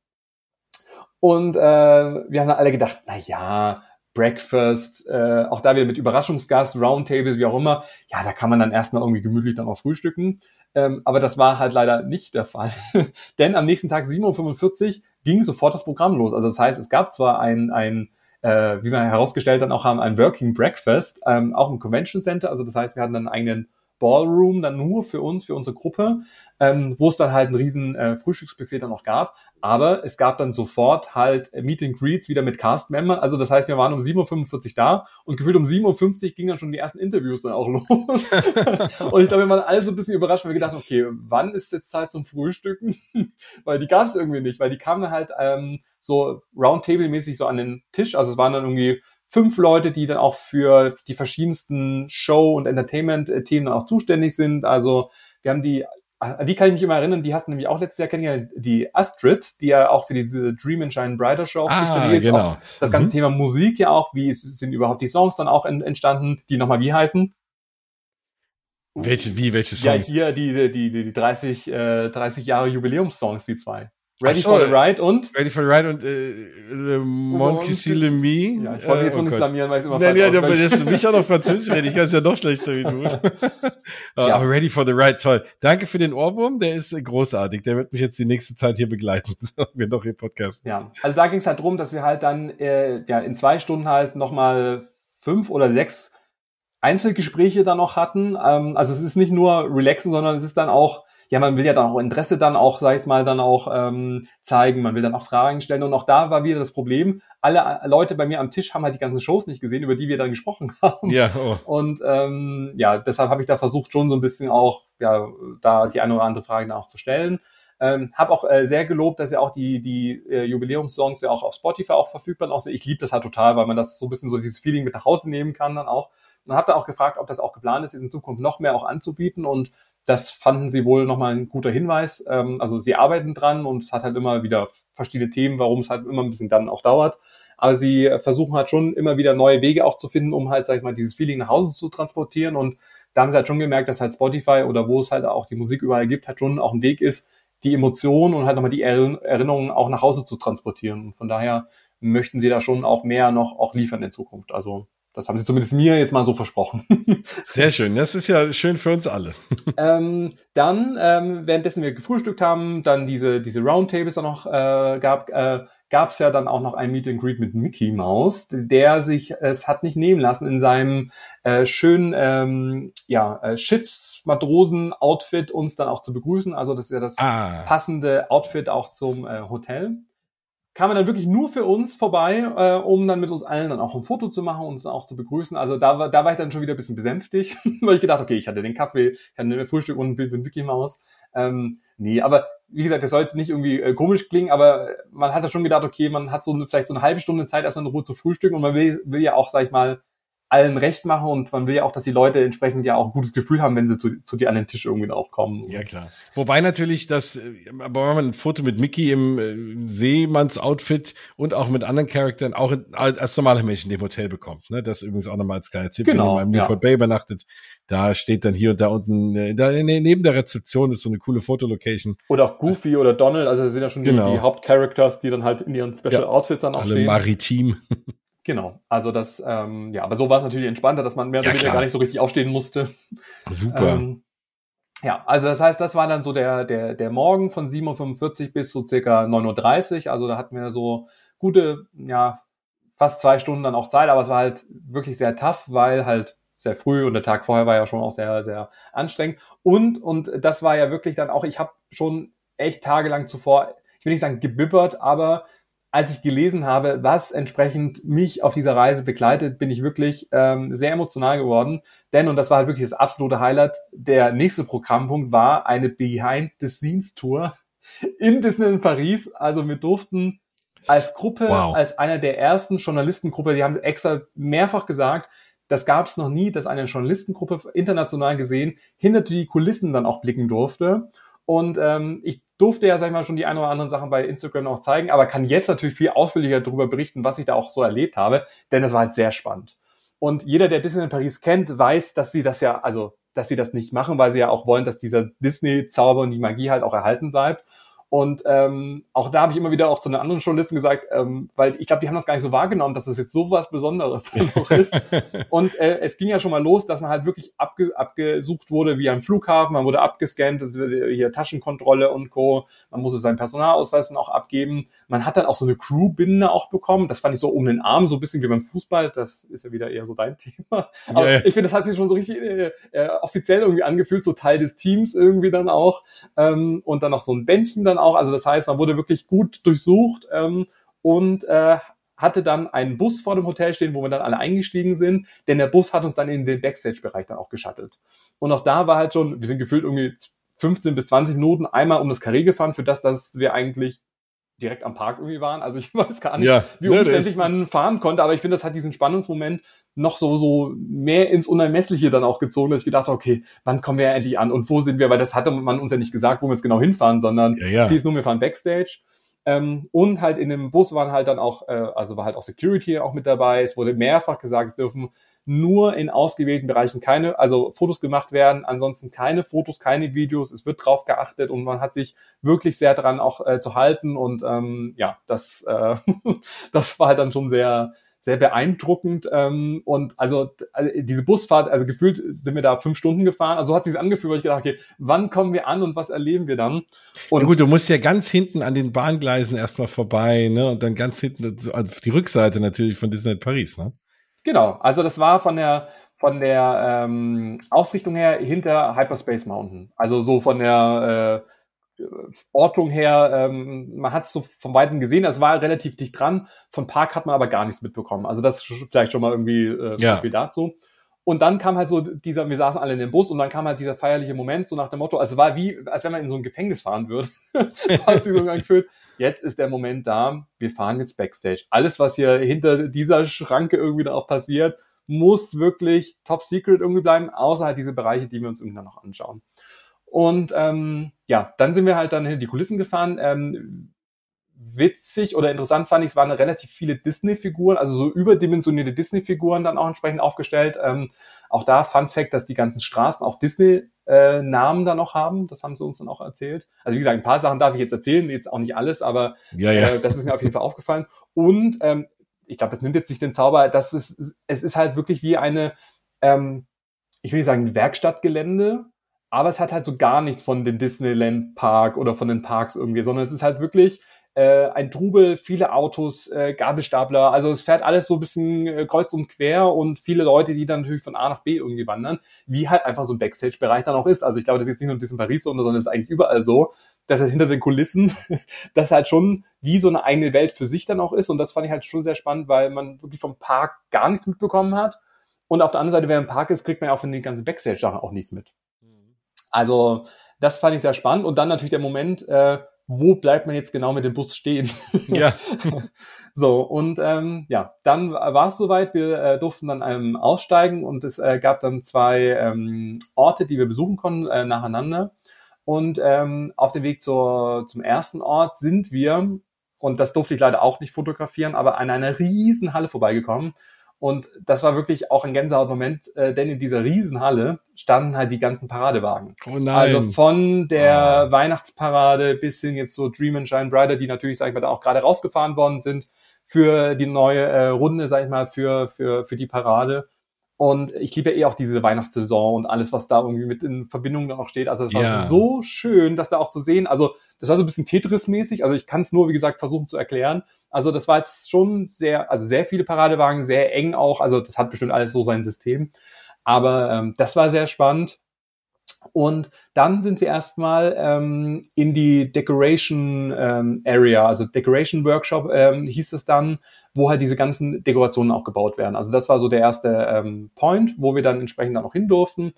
und äh, wir haben alle gedacht, na ja, Breakfast, äh, auch da wieder mit Überraschungsgast, Roundtable, wie auch immer. Ja, da kann man dann erstmal irgendwie gemütlich dann auch frühstücken. Ähm, aber das war halt leider nicht der Fall. Denn am nächsten Tag 7.45 Uhr ging sofort das Programm los. Also das heißt, es gab zwar ein, ein äh, wie wir herausgestellt dann auch haben, ein Working Breakfast, ähm, auch im Convention Center. Also das heißt, wir hatten dann einen eigenen Ballroom dann nur für uns, für unsere Gruppe, ähm, wo es dann halt ein riesen äh, Frühstücksbuffet dann noch gab. Aber es gab dann sofort halt Meet and Greets wieder mit Cast-Membern. Also das heißt, wir waren um 7.45 Uhr da und gefühlt um 7.50 Uhr gingen dann schon die ersten Interviews dann auch los. und ich glaube, wir waren alle so ein bisschen überrascht, weil wir gedacht okay, wann ist jetzt Zeit zum Frühstücken? weil die gab es irgendwie nicht, weil die kamen halt ähm, so Roundtable-mäßig so an den Tisch. Also es waren dann irgendwie fünf Leute, die dann auch für die verschiedensten Show- und Entertainment-Themen auch zuständig sind. Also wir haben die, an die kann ich mich immer erinnern, die hast du nämlich auch letztes Jahr kennengelernt, die Astrid, die ja auch für diese Dream and Shine Brighter Show
ah, zuständig ist. Genau.
Auch das ganze mhm. Thema Musik ja auch, wie sind überhaupt die Songs dann auch entstanden, die nochmal wie heißen?
Welche, wie, welche
Songs? Ja, hier, die, die, die, die 30, äh, 30 Jahre Jubiläumssongs, die zwei. Ready so, for the Ride und?
Ready for the Ride und äh, Le Monkey Le Me.
Ja, ich wollte mich jetzt äh, oh nicht blamieren, weil ich immer
Nein, ja, aber das ist mich auch noch Französisch reden. Ich kann es ja noch schlechter wie du. ja. Aber Ready for the Ride, toll. Danke für den Ohrwurm, der ist großartig. Der wird mich jetzt die nächste Zeit hier begleiten, wir doch hier Podcast.
Ja, also da ging es halt drum, dass wir halt dann äh, ja in zwei Stunden halt nochmal fünf oder sechs Einzelgespräche dann noch hatten. Ähm, also es ist nicht nur relaxen, sondern es ist dann auch ja, man will ja dann auch Interesse dann auch, sag ich mal, dann auch ähm, zeigen, man will dann auch Fragen stellen. Und auch da war wieder das Problem, alle äh, Leute bei mir am Tisch haben halt die ganzen Shows nicht gesehen, über die wir dann gesprochen haben.
Ja, oh.
Und ähm, ja, deshalb habe ich da versucht, schon so ein bisschen auch, ja, da die eine oder andere Frage dann auch zu stellen. Ähm, habe auch äh, sehr gelobt, dass ja auch die, die äh, Jubiläumssongs ja auch auf Spotify auch verfügbar sind. Auch, ich liebe das halt total, weil man das so ein bisschen so dieses Feeling mit nach Hause nehmen kann dann auch. Und habe da auch gefragt, ob das auch geplant ist, in Zukunft noch mehr auch anzubieten. Und das fanden sie wohl nochmal ein guter Hinweis. Ähm, also sie arbeiten dran und es hat halt immer wieder verschiedene Themen, warum es halt immer ein bisschen dann auch dauert. Aber sie versuchen halt schon immer wieder neue Wege auch zu finden, um halt, sag ich mal, dieses Feeling nach Hause zu transportieren. Und da haben sie halt schon gemerkt, dass halt Spotify oder wo es halt auch die Musik überall gibt, halt schon auch ein Weg ist, die Emotionen und halt nochmal die Erinnerungen auch nach Hause zu transportieren. Und von daher möchten sie da schon auch mehr noch auch liefern in Zukunft. Also das haben sie zumindest mir jetzt mal so versprochen.
Sehr schön. Das ist ja schön für uns alle.
ähm, dann, ähm, währenddessen wir gefrühstückt haben, dann diese, diese Roundtables auch noch äh, gab, äh, gab es ja dann auch noch ein Meet and Greet mit Mickey Mouse, der sich es hat nicht nehmen lassen, in seinem äh, schönen ähm, ja, äh, Schiffsmatrosen-Outfit uns dann auch zu begrüßen. Also das ist ja das ah. passende Outfit auch zum äh, Hotel kam er dann wirklich nur für uns vorbei, äh, um dann mit uns allen dann auch ein Foto zu machen und uns auch zu begrüßen. Also da war, da war ich dann schon wieder ein bisschen besänftigt, weil ich gedacht, okay, ich hatte den Kaffee, ich hatte ein Frühstück und ein Bild mit Mickey Mouse. Ähm, nee, aber wie gesagt, das soll jetzt nicht irgendwie äh, komisch klingen, aber man hat ja schon gedacht, okay, man hat so eine, vielleicht so eine halbe Stunde Zeit, erstmal in Ruhe zu frühstücken und man will, will ja auch, sag ich mal, allen recht machen und man will ja auch, dass die Leute entsprechend ja auch ein gutes Gefühl haben, wenn sie zu, zu dir an den Tisch irgendwie auch kommen.
Ja, klar. Wobei natürlich das, aber wenn man ein Foto mit Mickey im, im Seemanns-Outfit und auch mit anderen Charakteren auch als normaler Mensch in dem Hotel bekommt, ne? Das übrigens auch nochmal als kleiner Tipp,
genau,
wenn man im Newport ja. Bay übernachtet. Da steht dann hier und da unten, äh, da neben der Rezeption ist so eine coole Fotolocation.
Oder auch Goofy oder Donald, also das sind ja schon genau. die, die Hauptcharacters, die dann halt in ihren Special ja. Outfits dann auch
Alle
stehen.
maritim.
Genau, also das, ähm, ja, aber so war es natürlich entspannter, dass man mehr oder ja, weniger gar nicht so richtig aufstehen musste.
Super.
Ähm, ja, also das heißt, das war dann so der, der, der Morgen von 7.45 Uhr bis so circa 9.30 Uhr. Also da hatten wir so gute, ja, fast zwei Stunden dann auch Zeit, aber es war halt wirklich sehr tough, weil halt sehr früh und der Tag vorher war ja schon auch sehr, sehr anstrengend. Und, und das war ja wirklich dann auch, ich habe schon echt tagelang zuvor, ich will nicht sagen gebibbert, aber als ich gelesen habe, was entsprechend mich auf dieser Reise begleitet, bin ich wirklich ähm, sehr emotional geworden. Denn, und das war halt wirklich das absolute Highlight, der nächste Programmpunkt war eine Behind-the-Scenes-Tour in Disneyland Paris. Also wir durften als Gruppe, wow. als einer der ersten Journalistengruppe, die haben extra mehrfach gesagt, das gab es noch nie, dass eine Journalistengruppe international gesehen hinter die Kulissen dann auch blicken durfte. Und ähm, ich durfte ja, sag ich mal, schon die ein oder anderen Sachen bei Instagram auch zeigen, aber kann jetzt natürlich viel ausführlicher darüber berichten, was ich da auch so erlebt habe, denn es war halt sehr spannend. Und jeder, der Disney in Paris kennt, weiß, dass sie das ja, also, dass sie das nicht machen, weil sie ja auch wollen, dass dieser Disney-Zauber und die Magie halt auch erhalten bleibt. Und ähm, auch da habe ich immer wieder auch zu den anderen Journalisten gesagt, ähm, weil ich glaube, die haben das gar nicht so wahrgenommen, dass das jetzt so was Besonderes noch ist. Und äh, es ging ja schon mal los, dass man halt wirklich abge abgesucht wurde wie am Flughafen, man wurde abgescannt, hier Taschenkontrolle und Co. Man musste seinen Personalausweis dann auch abgeben. Man hat dann auch so eine Crew-Binde auch bekommen. Das fand ich so um den Arm, so ein bisschen wie beim Fußball. Das ist ja wieder eher so dein Thema. Aber yeah. ich finde, das hat sich schon so richtig äh, äh, offiziell irgendwie angefühlt, so Teil des Teams irgendwie dann auch. Ähm, und dann noch so ein Bändchen dann auch. Also das heißt, man wurde wirklich gut durchsucht ähm, und äh, hatte dann einen Bus vor dem Hotel stehen, wo wir dann alle eingestiegen sind, denn der Bus hat uns dann in den Backstage-Bereich dann auch geschattelt. Und auch da war halt schon, wir sind gefühlt irgendwie 15 bis 20 Minuten einmal um das Karree gefahren, für das, dass wir eigentlich direkt am Park irgendwie waren. Also ich weiß gar nicht, ja, wie ne, umständlich man fahren konnte, aber ich finde, das hat diesen Spannungsmoment noch so, so mehr ins Unermessliche dann auch gezogen, dass ich gedacht habe, okay, wann kommen wir endlich an und wo sind wir? Weil das hatte man uns ja nicht gesagt, wo wir jetzt genau hinfahren, sondern ja, ja. es hieß nur, wir fahren Backstage. Ähm, und halt in dem Bus waren halt dann auch, äh, also war halt auch Security auch mit dabei. Es wurde mehrfach gesagt, es dürfen nur in ausgewählten Bereichen keine, also Fotos gemacht werden, ansonsten keine Fotos, keine Videos, es wird drauf geachtet und man hat sich wirklich sehr daran auch äh, zu halten und ähm, ja, das, äh, das war halt dann schon sehr, sehr beeindruckend. Ähm, und also, also diese Busfahrt, also gefühlt sind wir da fünf Stunden gefahren. Also so hat sich angefühlt, weil ich gedacht, okay, wann kommen wir an und was erleben wir dann? Und
ja gut, du musst ja ganz hinten an den Bahngleisen erstmal vorbei, ne? Und dann ganz hinten auf die Rückseite natürlich von Disneyland Paris, ne?
Genau, also das war von der von der ähm, Ausrichtung her hinter Hyperspace Mountain. Also so von der äh, Ortung her, ähm, man hat es so von Weitem gesehen, es war relativ dicht dran. Von Park hat man aber gar nichts mitbekommen. Also das ist vielleicht schon mal irgendwie äh, ja. viel dazu. Und dann kam halt so dieser, wir saßen alle in dem Bus und dann kam halt dieser feierliche Moment, so nach dem Motto, also es war wie, als wenn man in so ein Gefängnis fahren würde. so hat sich so gefühlt. Jetzt ist der Moment da, wir fahren jetzt Backstage. Alles, was hier hinter dieser Schranke irgendwie da auch passiert, muss wirklich top secret irgendwie bleiben, außer halt diese Bereiche, die wir uns irgendwann noch anschauen. Und ähm, ja, dann sind wir halt dann hinter die Kulissen gefahren. Ähm, witzig oder interessant fand ich, es waren relativ viele Disney-Figuren, also so überdimensionierte Disney-Figuren dann auch entsprechend aufgestellt. Ähm, auch da Fun Fact, dass die ganzen Straßen auch Disney-Namen äh, dann noch haben. Das haben sie uns dann auch erzählt. Also wie gesagt, ein paar Sachen darf ich jetzt erzählen, jetzt auch nicht alles, aber
ja, ja.
Äh, das ist mir auf jeden Fall aufgefallen. Und ähm, ich glaube, das nimmt jetzt nicht den Zauber, das ist, es ist halt wirklich wie eine, ähm, ich will nicht sagen Werkstattgelände, aber es hat halt so gar nichts von dem Disneyland Park oder von den Parks irgendwie, sondern es ist halt wirklich äh, ein Trubel, viele Autos, äh, Gabelstapler, also es fährt alles so ein bisschen äh, kreuz und quer und viele Leute, die dann natürlich von A nach B irgendwie wandern, wie halt einfach so ein Backstage-Bereich dann auch ist. Also ich glaube, das ist jetzt nicht nur in diesem Paris, sondern das ist eigentlich überall so, dass halt hinter den Kulissen das halt schon wie so eine eigene Welt für sich dann auch ist und das fand ich halt schon sehr spannend, weil man wirklich vom Park gar nichts mitbekommen hat und auf der anderen Seite, wer im Park ist, kriegt man ja auch von den ganzen Backstage-Sachen auch nichts mit. Mhm. Also das fand ich sehr spannend und dann natürlich der Moment, äh, wo bleibt man jetzt genau mit dem Bus stehen? Ja. so, und ähm, ja, dann war es soweit, wir äh, durften dann ähm, aussteigen und es äh, gab dann zwei ähm, Orte, die wir besuchen konnten, äh, nacheinander. Und ähm, auf dem Weg zur, zum ersten Ort sind wir, und das durfte ich leider auch nicht fotografieren, aber an einer riesen Halle vorbeigekommen. Und das war wirklich auch ein Gänsehautmoment, äh, denn in dieser Riesenhalle standen halt die ganzen Paradewagen. Oh nein. Also von der ah. Weihnachtsparade bis hin jetzt so Dream and Shine Brighter, die natürlich, sag ich mal, da auch gerade rausgefahren worden sind für die neue äh, Runde, sag ich mal, für, für, für die Parade. Und ich liebe ja eh auch diese Weihnachtssaison und alles, was da irgendwie mit in Verbindung dann auch steht. Also es war ja. so schön, das da auch zu sehen. Also das war so ein bisschen Tetris-mäßig. Also ich kann es nur, wie gesagt, versuchen zu erklären. Also das war jetzt schon sehr, also sehr viele Paradewagen, sehr eng auch. Also das hat bestimmt alles so sein System. Aber ähm, das war sehr spannend. Und dann sind wir erstmal ähm, in die Decoration ähm, Area, also Decoration Workshop ähm, hieß es dann, wo halt diese ganzen Dekorationen auch gebaut werden. Also das war so der erste ähm, Point, wo wir dann entsprechend dann auch hin durften.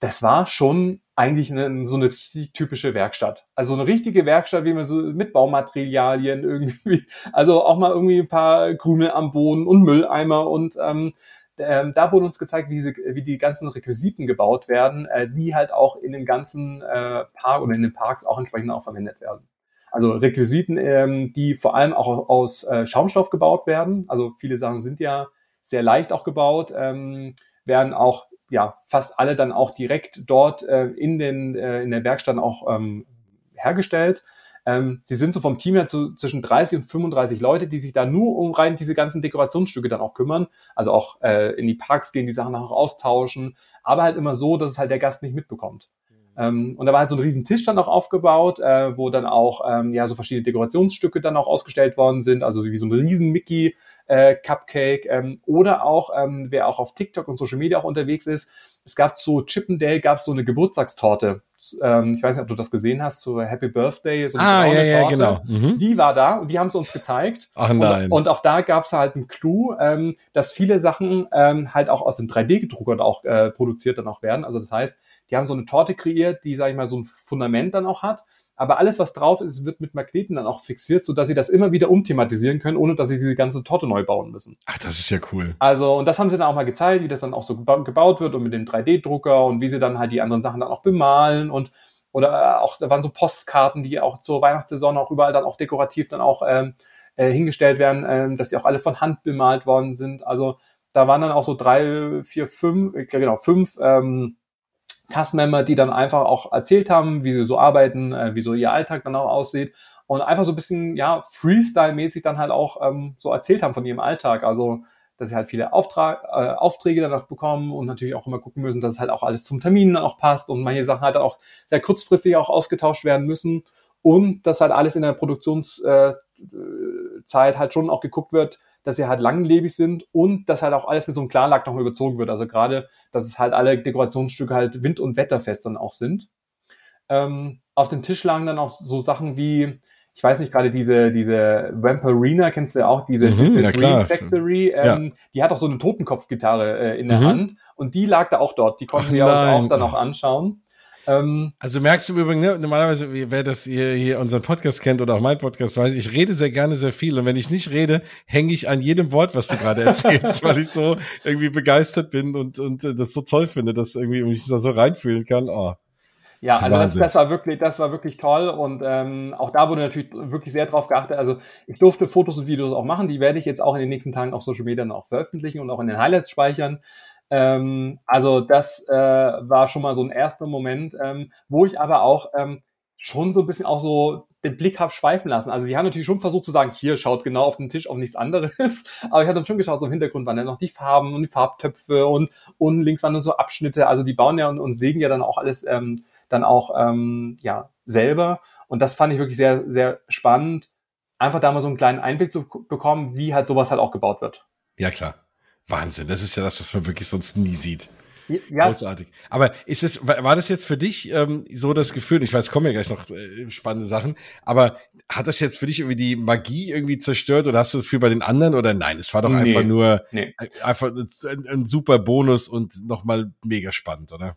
Das war schon eigentlich eine, so eine richtig typische Werkstatt. Also eine richtige Werkstatt, wie man so mit Baumaterialien irgendwie, also auch mal irgendwie ein paar Krümel am Boden und Mülleimer und ähm, ähm, da wurde uns gezeigt, wie, sie, wie die ganzen Requisiten gebaut werden, äh, die halt auch in dem ganzen äh, Park oder in den Parks auch entsprechend auch verwendet werden. Also Requisiten, ähm, die vor allem auch aus äh, Schaumstoff gebaut werden. Also viele Sachen sind ja sehr leicht auch gebaut, ähm, werden auch ja fast alle dann auch direkt dort äh, in den äh, in der Werkstatt auch ähm, hergestellt. Ähm, sie sind so vom Team her zu, zwischen 30 und 35 Leute, die sich da nur um rein diese ganzen Dekorationsstücke dann auch kümmern. Also auch äh, in die Parks gehen, die Sachen auch austauschen, aber halt immer so, dass es halt der Gast nicht mitbekommt. Ähm, und da war halt so ein riesen Tisch dann auch aufgebaut, äh, wo dann auch ähm, ja so verschiedene Dekorationsstücke dann auch ausgestellt worden sind, also wie so ein riesen Mickey äh, Cupcake ähm, oder auch ähm, wer auch auf TikTok und Social Media auch unterwegs ist, es gab zu Chippendale gab es so eine Geburtstagstorte ähm, ich weiß nicht, ob du das gesehen hast, zu Happy Birthday, so eine
ah, ja, ja, genau.
Mhm. Die war da und die haben es uns gezeigt.
Ach nein.
Und, und auch da gab es halt einen Clou, ähm, dass viele Sachen ähm, halt auch aus dem 3D-Gedrucker auch äh, produziert dann auch werden. Also das heißt, die haben so eine Torte kreiert, die, sag ich mal, so ein Fundament dann auch hat aber alles, was drauf ist, wird mit Magneten dann auch fixiert, so dass sie das immer wieder umthematisieren können, ohne dass sie diese ganze Torte neu bauen müssen.
Ach, das ist ja cool.
Also, und das haben sie dann auch mal gezeigt, wie das dann auch so gebaut wird und mit dem 3D-Drucker und wie sie dann halt die anderen Sachen dann auch bemalen und oder äh, auch, da waren so Postkarten, die auch zur Weihnachtssaison auch überall dann auch dekorativ dann auch ähm, äh, hingestellt werden, ähm, dass die auch alle von Hand bemalt worden sind. Also da waren dann auch so drei, vier, fünf, äh, genau, fünf ähm, Cast-Member, die dann einfach auch erzählt haben, wie sie so arbeiten, äh, wie so ihr Alltag dann auch aussieht und einfach so ein bisschen, ja, Freestyle-mäßig dann halt auch ähm, so erzählt haben von ihrem Alltag. Also, dass sie halt viele Auftrag, äh, Aufträge dann auch bekommen und natürlich auch immer gucken müssen, dass es halt auch alles zum Termin dann auch passt und manche Sachen halt auch sehr kurzfristig auch ausgetauscht werden müssen und dass halt alles in der Produktionszeit äh, halt schon auch geguckt wird, dass sie halt langlebig sind und dass halt auch alles mit so einem Klarlack nochmal überzogen wird. Also gerade, dass es halt alle Dekorationsstücke halt wind- und wetterfest dann auch sind. Ähm, auf dem Tisch lagen dann auch so Sachen wie, ich weiß nicht, gerade diese, diese Vampirina, kennst du ja auch, diese,
mhm, ja, Dream
Factory, ähm, ja. die hat auch so eine Totenkopfgitarre äh, in der mhm. Hand und die lag da auch dort. Die konnten wir auch dann auch anschauen.
Ähm, also merkst du im Übrigen, ne, normalerweise, wer das hier, hier unseren Podcast kennt oder auch mein Podcast weiß, ich rede sehr gerne sehr viel. Und wenn ich nicht rede, hänge ich an jedem Wort, was du gerade erzählst, weil ich so irgendwie begeistert bin und, und äh, das so toll finde, dass irgendwie mich da so reinfühlen kann. Oh.
Ja, also das, das, war wirklich, das war wirklich toll und ähm, auch da wurde natürlich wirklich sehr drauf geachtet. Also ich durfte Fotos und Videos auch machen, die werde ich jetzt auch in den nächsten Tagen auf Social Media auch veröffentlichen und auch in den Highlights speichern. Ähm, also das äh, war schon mal so ein erster Moment, ähm, wo ich aber auch ähm, schon so ein bisschen auch so den Blick habe schweifen lassen. Also sie haben natürlich schon versucht zu sagen, hier schaut genau auf den Tisch auf nichts anderes. Aber ich habe dann schon geschaut, so im Hintergrund waren dann noch die Farben und die Farbtöpfe und, und links waren dann so Abschnitte. Also die bauen ja und, und sägen ja dann auch alles ähm, dann auch ähm, ja selber. Und das fand ich wirklich sehr, sehr spannend, einfach da mal so einen kleinen Einblick zu bekommen, wie halt sowas halt auch gebaut wird.
Ja, klar. Wahnsinn. Das ist ja das, was man wirklich sonst nie sieht. Ja. Großartig. Aber ist es, war das jetzt für dich ähm, so das Gefühl, ich weiß, kommen ja gleich noch äh, spannende Sachen, aber hat das jetzt für dich irgendwie die Magie irgendwie zerstört oder hast du das Gefühl bei den anderen oder nein? Es war doch nee. einfach nur nee. einfach ein, ein, super Bonus und nochmal mega spannend, oder?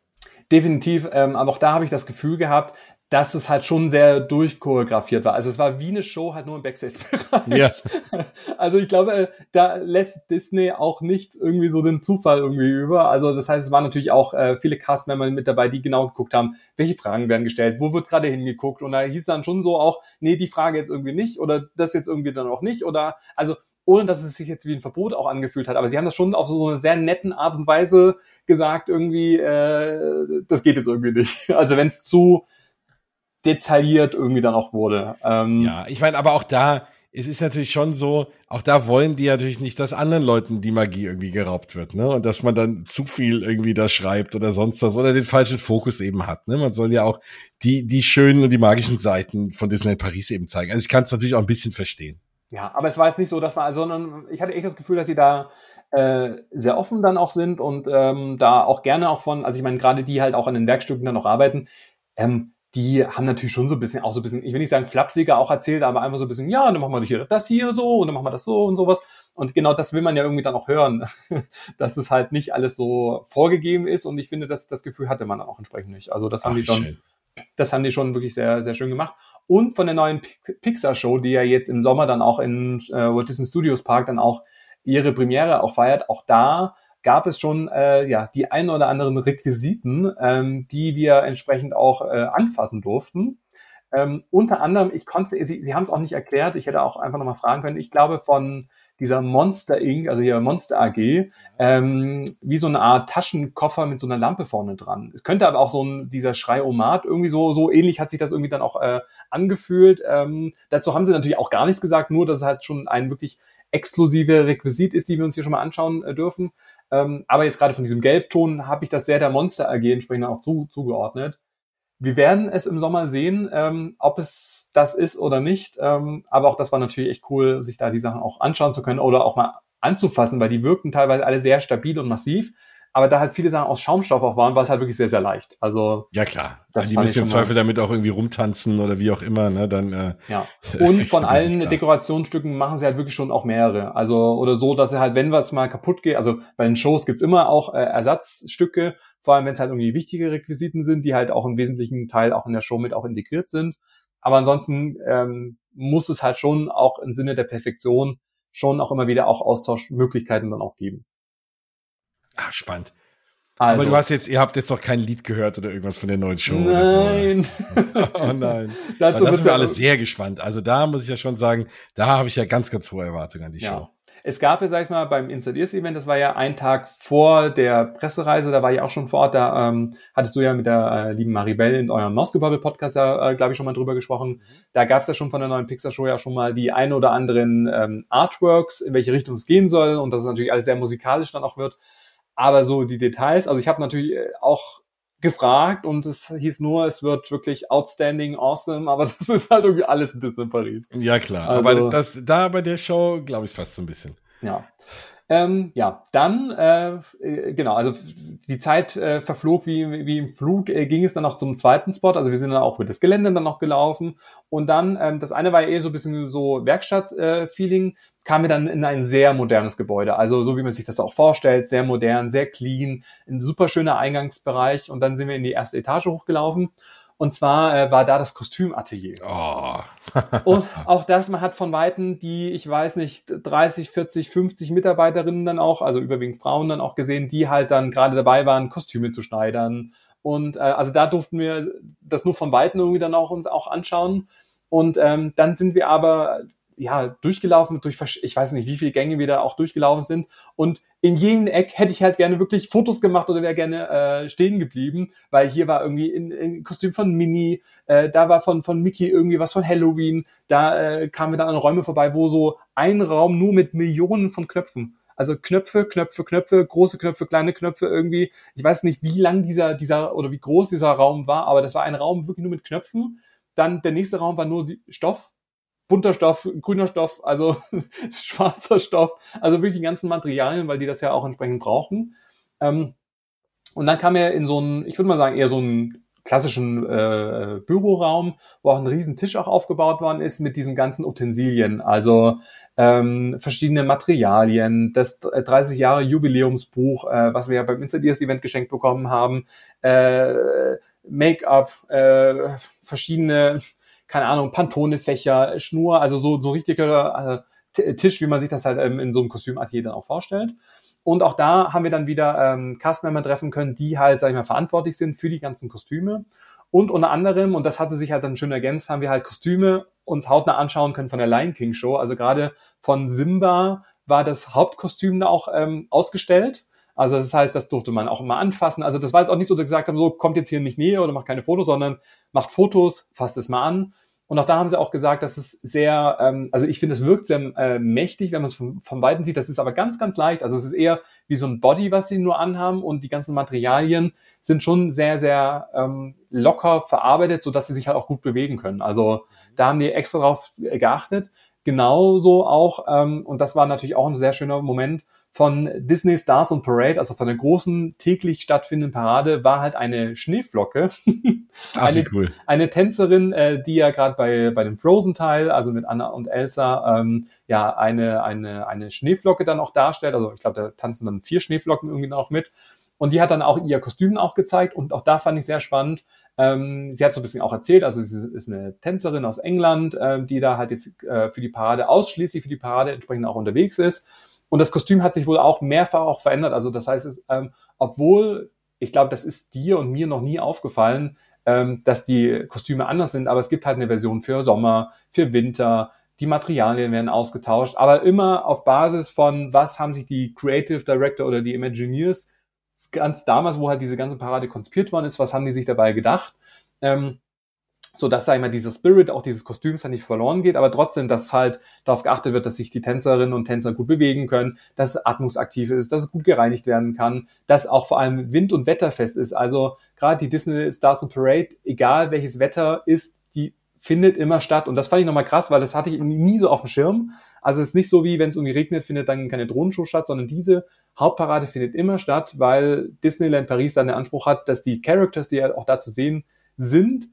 Definitiv, ähm, aber auch da habe ich das Gefühl gehabt, dass es halt schon sehr durchchoreografiert war. Also es war wie eine Show, halt nur im Backstage-Bereich. Ja. Also ich glaube, äh, da lässt Disney auch nicht irgendwie so den Zufall irgendwie über. Also das heißt, es waren natürlich auch äh, viele Castmember mit dabei, die genau geguckt haben, welche Fragen werden gestellt, wo wird gerade hingeguckt. Und da hieß dann schon so auch, nee, die Frage jetzt irgendwie nicht oder das jetzt irgendwie dann auch nicht. Oder also ohne dass es sich jetzt wie ein Verbot auch angefühlt hat. Aber sie haben das schon auf so eine sehr netten Art und Weise gesagt, irgendwie, äh, das geht jetzt irgendwie nicht. Also wenn es zu detailliert irgendwie dann auch wurde.
Ähm, ja, ich meine, aber auch da, es ist natürlich schon so, auch da wollen die natürlich nicht, dass anderen Leuten die Magie irgendwie geraubt wird, ne? Und dass man dann zu viel irgendwie da schreibt oder sonst was oder den falschen Fokus eben hat, ne? Man soll ja auch die, die schönen und die magischen Seiten von Disneyland Paris eben zeigen. Also ich kann es natürlich auch ein bisschen verstehen.
Ja, aber es war jetzt nicht so, dass man, sondern ich hatte echt das Gefühl, dass sie da äh, sehr offen dann auch sind und ähm, da auch gerne auch von, also ich meine, gerade die halt auch an den Werkstücken dann noch arbeiten, ähm, die haben natürlich schon so ein bisschen, auch so ein bisschen, ich will nicht sagen flapsiger auch erzählt, aber einfach so ein bisschen, ja, dann machen wir hier das hier so und dann machen wir das so und sowas. Und genau das will man ja irgendwie dann auch hören, dass es halt nicht alles so vorgegeben ist. Und ich finde, dass das Gefühl hatte man dann auch entsprechend nicht. Also das haben Ach, die schon, schön. das haben die schon wirklich sehr, sehr schön gemacht. Und von der neuen Pixar-Show, die ja jetzt im Sommer dann auch in äh, Walt Disney Studios Park dann auch ihre Premiere auch feiert, auch da gab es schon äh, ja die ein oder anderen Requisiten, ähm, die wir entsprechend auch äh, anfassen durften. Ähm, unter anderem, ich konnte, Sie, Sie haben es auch nicht erklärt, ich hätte auch einfach nochmal fragen können, ich glaube von dieser Monster Inc., also hier Monster AG, ähm, wie so eine Art Taschenkoffer mit so einer Lampe vorne dran. Es könnte aber auch so ein, dieser Schrei-O-Mat, irgendwie so, so ähnlich hat sich das irgendwie dann auch äh, angefühlt. Ähm, dazu haben sie natürlich auch gar nichts gesagt, nur dass es halt schon ein wirklich exklusive Requisit ist, die wir uns hier schon mal anschauen äh, dürfen. Ähm, aber jetzt gerade von diesem Gelbton habe ich das sehr der Monster AG entsprechend auch zu, zugeordnet. Wir werden es im Sommer sehen, ähm, ob es das ist oder nicht. Ähm, aber auch das war natürlich echt cool, sich da die Sachen auch anschauen zu können oder auch mal anzufassen, weil die wirkten teilweise alle sehr stabil und massiv aber da halt viele Sachen aus Schaumstoff auch waren, war es halt wirklich sehr, sehr leicht. Also
ja klar, also die müssen im Zweifel damit auch irgendwie rumtanzen oder wie auch immer, ne? Dann
äh, ja. Und von allen Dekorationsstücken machen sie halt wirklich schon auch mehrere. Also oder so, dass sie halt, wenn was mal kaputt geht, also bei den Shows gibt's immer auch äh, Ersatzstücke, vor allem wenn es halt irgendwie wichtige Requisiten sind, die halt auch im wesentlichen Teil auch in der Show mit auch integriert sind. Aber ansonsten ähm, muss es halt schon auch im Sinne der Perfektion schon auch immer wieder auch Austauschmöglichkeiten dann auch geben.
Ach, spannend. Also, Aber du hast jetzt, ihr habt jetzt noch kein Lied gehört oder irgendwas von der neuen Show.
Nein.
So. oh nein. Dazu da sind wir alle sehr gespannt. Also da muss ich ja schon sagen, da habe ich ja ganz, ganz hohe Erwartungen an die ja. Show.
Es gab ja, sag ich mal, beim Inside Ears Event, das war ja ein Tag vor der Pressereise, da war ich auch schon vor Ort, da ähm, hattest du ja mit der äh, lieben Maribel in eurem Moskau Podcast ja, äh, glaube ich, schon mal drüber gesprochen. Mhm. Da gab es ja schon von der neuen Pixar Show ja schon mal die ein oder anderen ähm, Artworks, in welche Richtung es gehen soll und dass es natürlich alles sehr musikalisch dann auch wird. Aber so die Details, also ich habe natürlich äh, auch gefragt und es hieß nur, es wird wirklich outstanding, awesome, aber das ist halt irgendwie alles in Disney Paris.
Ja, klar. Also, aber das, da bei der Show, glaube ich, fast so ein bisschen.
Ja. Ähm, ja, dann, äh, äh, genau, also die Zeit äh, verflog wie, wie im Flug, äh, ging es dann noch zum zweiten Spot, also wir sind dann auch mit das Gelände dann noch gelaufen und dann, ähm, das eine war eh so ein bisschen so Werkstatt-Feeling, äh, kamen wir dann in ein sehr modernes Gebäude, also so wie man sich das auch vorstellt, sehr modern, sehr clean, ein super schöner Eingangsbereich und dann sind wir in die erste Etage hochgelaufen und zwar äh, war da das Kostümatelier.
Oh.
und auch das, man hat von Weitem die, ich weiß nicht, 30, 40, 50 Mitarbeiterinnen dann auch, also überwiegend Frauen dann auch gesehen, die halt dann gerade dabei waren, Kostüme zu schneidern. Und äh, also da durften wir das nur von Weitem irgendwie dann auch uns auch anschauen. Und ähm, dann sind wir aber ja, durchgelaufen, durch, ich weiß nicht, wie viele Gänge wir da auch durchgelaufen sind. Und in jedem Eck hätte ich halt gerne wirklich Fotos gemacht oder wäre gerne äh, stehen geblieben, weil hier war irgendwie in, in Kostüm von Minnie, äh, da war von, von Mickey irgendwie was von Halloween, da äh, kamen wir dann an Räume vorbei, wo so ein Raum nur mit Millionen von Knöpfen also Knöpfe, Knöpfe, Knöpfe, große Knöpfe, kleine Knöpfe irgendwie. Ich weiß nicht, wie lang dieser, dieser oder wie groß dieser Raum war, aber das war ein Raum wirklich nur mit Knöpfen. Dann der nächste Raum war nur Stoff, bunter Stoff, grüner Stoff, also schwarzer Stoff, also wirklich die ganzen Materialien, weil die das ja auch entsprechend brauchen. Ähm, und dann kam er in so einen, ich würde mal sagen, eher so einen klassischen äh, Büroraum, wo auch ein riesen Tisch auch aufgebaut worden ist mit diesen ganzen Utensilien, also ähm, verschiedene Materialien, das 30 äh, Jahre Jubiläumsbuch, äh, was wir ja beim Installiers Event geschenkt bekommen haben, äh, Make-up, äh, verschiedene, keine Ahnung, Pantone-Fächer, Schnur, also so so richtiger äh, Tisch, wie man sich das halt ähm, in so einem Kostümatelier dann auch vorstellt. Und auch da haben wir dann wieder ähm, Castmember treffen können, die halt, sag ich mal, verantwortlich sind für die ganzen Kostüme. Und unter anderem, und das hatte sich halt dann schön ergänzt, haben wir halt Kostüme uns hautnah anschauen können von der Lion King Show. Also gerade von Simba war das Hauptkostüm da auch ähm, ausgestellt. Also das heißt, das durfte man auch immer anfassen. Also das war jetzt auch nicht so, dass wir gesagt haben, so kommt jetzt hier nicht näher oder macht keine Fotos, sondern macht Fotos, fasst es mal an. Und auch da haben sie auch gesagt, dass es sehr, ähm, also ich finde, es wirkt sehr äh, mächtig, wenn man es von, von Weitem sieht. Das ist aber ganz, ganz leicht. Also es ist eher wie so ein Body, was sie nur anhaben und die ganzen Materialien sind schon sehr, sehr ähm, locker verarbeitet, so dass sie sich halt auch gut bewegen können. Also da haben die extra drauf geachtet. Genauso auch, ähm, und das war natürlich auch ein sehr schöner Moment, von Disney Stars on Parade, also von der großen täglich stattfindenden Parade, war halt eine Schneeflocke.
Ach, eine, cool.
eine Tänzerin, äh, die ja gerade bei, bei dem Frozen-Teil, also mit Anna und Elsa, ähm, ja, eine, eine, eine Schneeflocke dann auch darstellt. Also ich glaube, da tanzen dann vier Schneeflocken irgendwie noch mit. Und die hat dann auch ihr Kostüm auch gezeigt und auch da fand ich sehr spannend. Ähm, sie hat so ein bisschen auch erzählt, also sie ist eine Tänzerin aus England, ähm, die da halt jetzt äh, für die Parade, ausschließlich für die Parade entsprechend auch unterwegs ist. Und das Kostüm hat sich wohl auch mehrfach auch verändert. Also das heißt, es, ähm, obwohl, ich glaube, das ist dir und mir noch nie aufgefallen, ähm, dass die Kostüme anders sind, aber es gibt halt eine Version für Sommer, für Winter, die Materialien werden ausgetauscht, aber immer auf Basis von, was haben sich die Creative Director oder die Imagineers ganz damals, wo halt diese ganze Parade konzipiert worden ist, was haben die sich dabei gedacht? Ähm, so dass, sag ich mal, dieser Spirit auch dieses Kostüms dann nicht verloren geht, aber trotzdem, dass halt darauf geachtet wird, dass sich die Tänzerinnen und Tänzer gut bewegen können, dass es atmungsaktiv ist, dass es gut gereinigt werden kann, dass auch vor allem wind- und wetterfest ist. Also gerade die Disney Stars and Parade, egal welches Wetter ist, die findet immer statt. Und das fand ich nochmal krass, weil das hatte ich nie so auf dem Schirm. Also es ist nicht so wie, wenn es irgendwie regnet, findet dann keine Drohnenshow statt, sondern diese Hauptparade findet immer statt, weil Disneyland Paris dann den Anspruch hat, dass die Characters, die ja auch da zu sehen sind,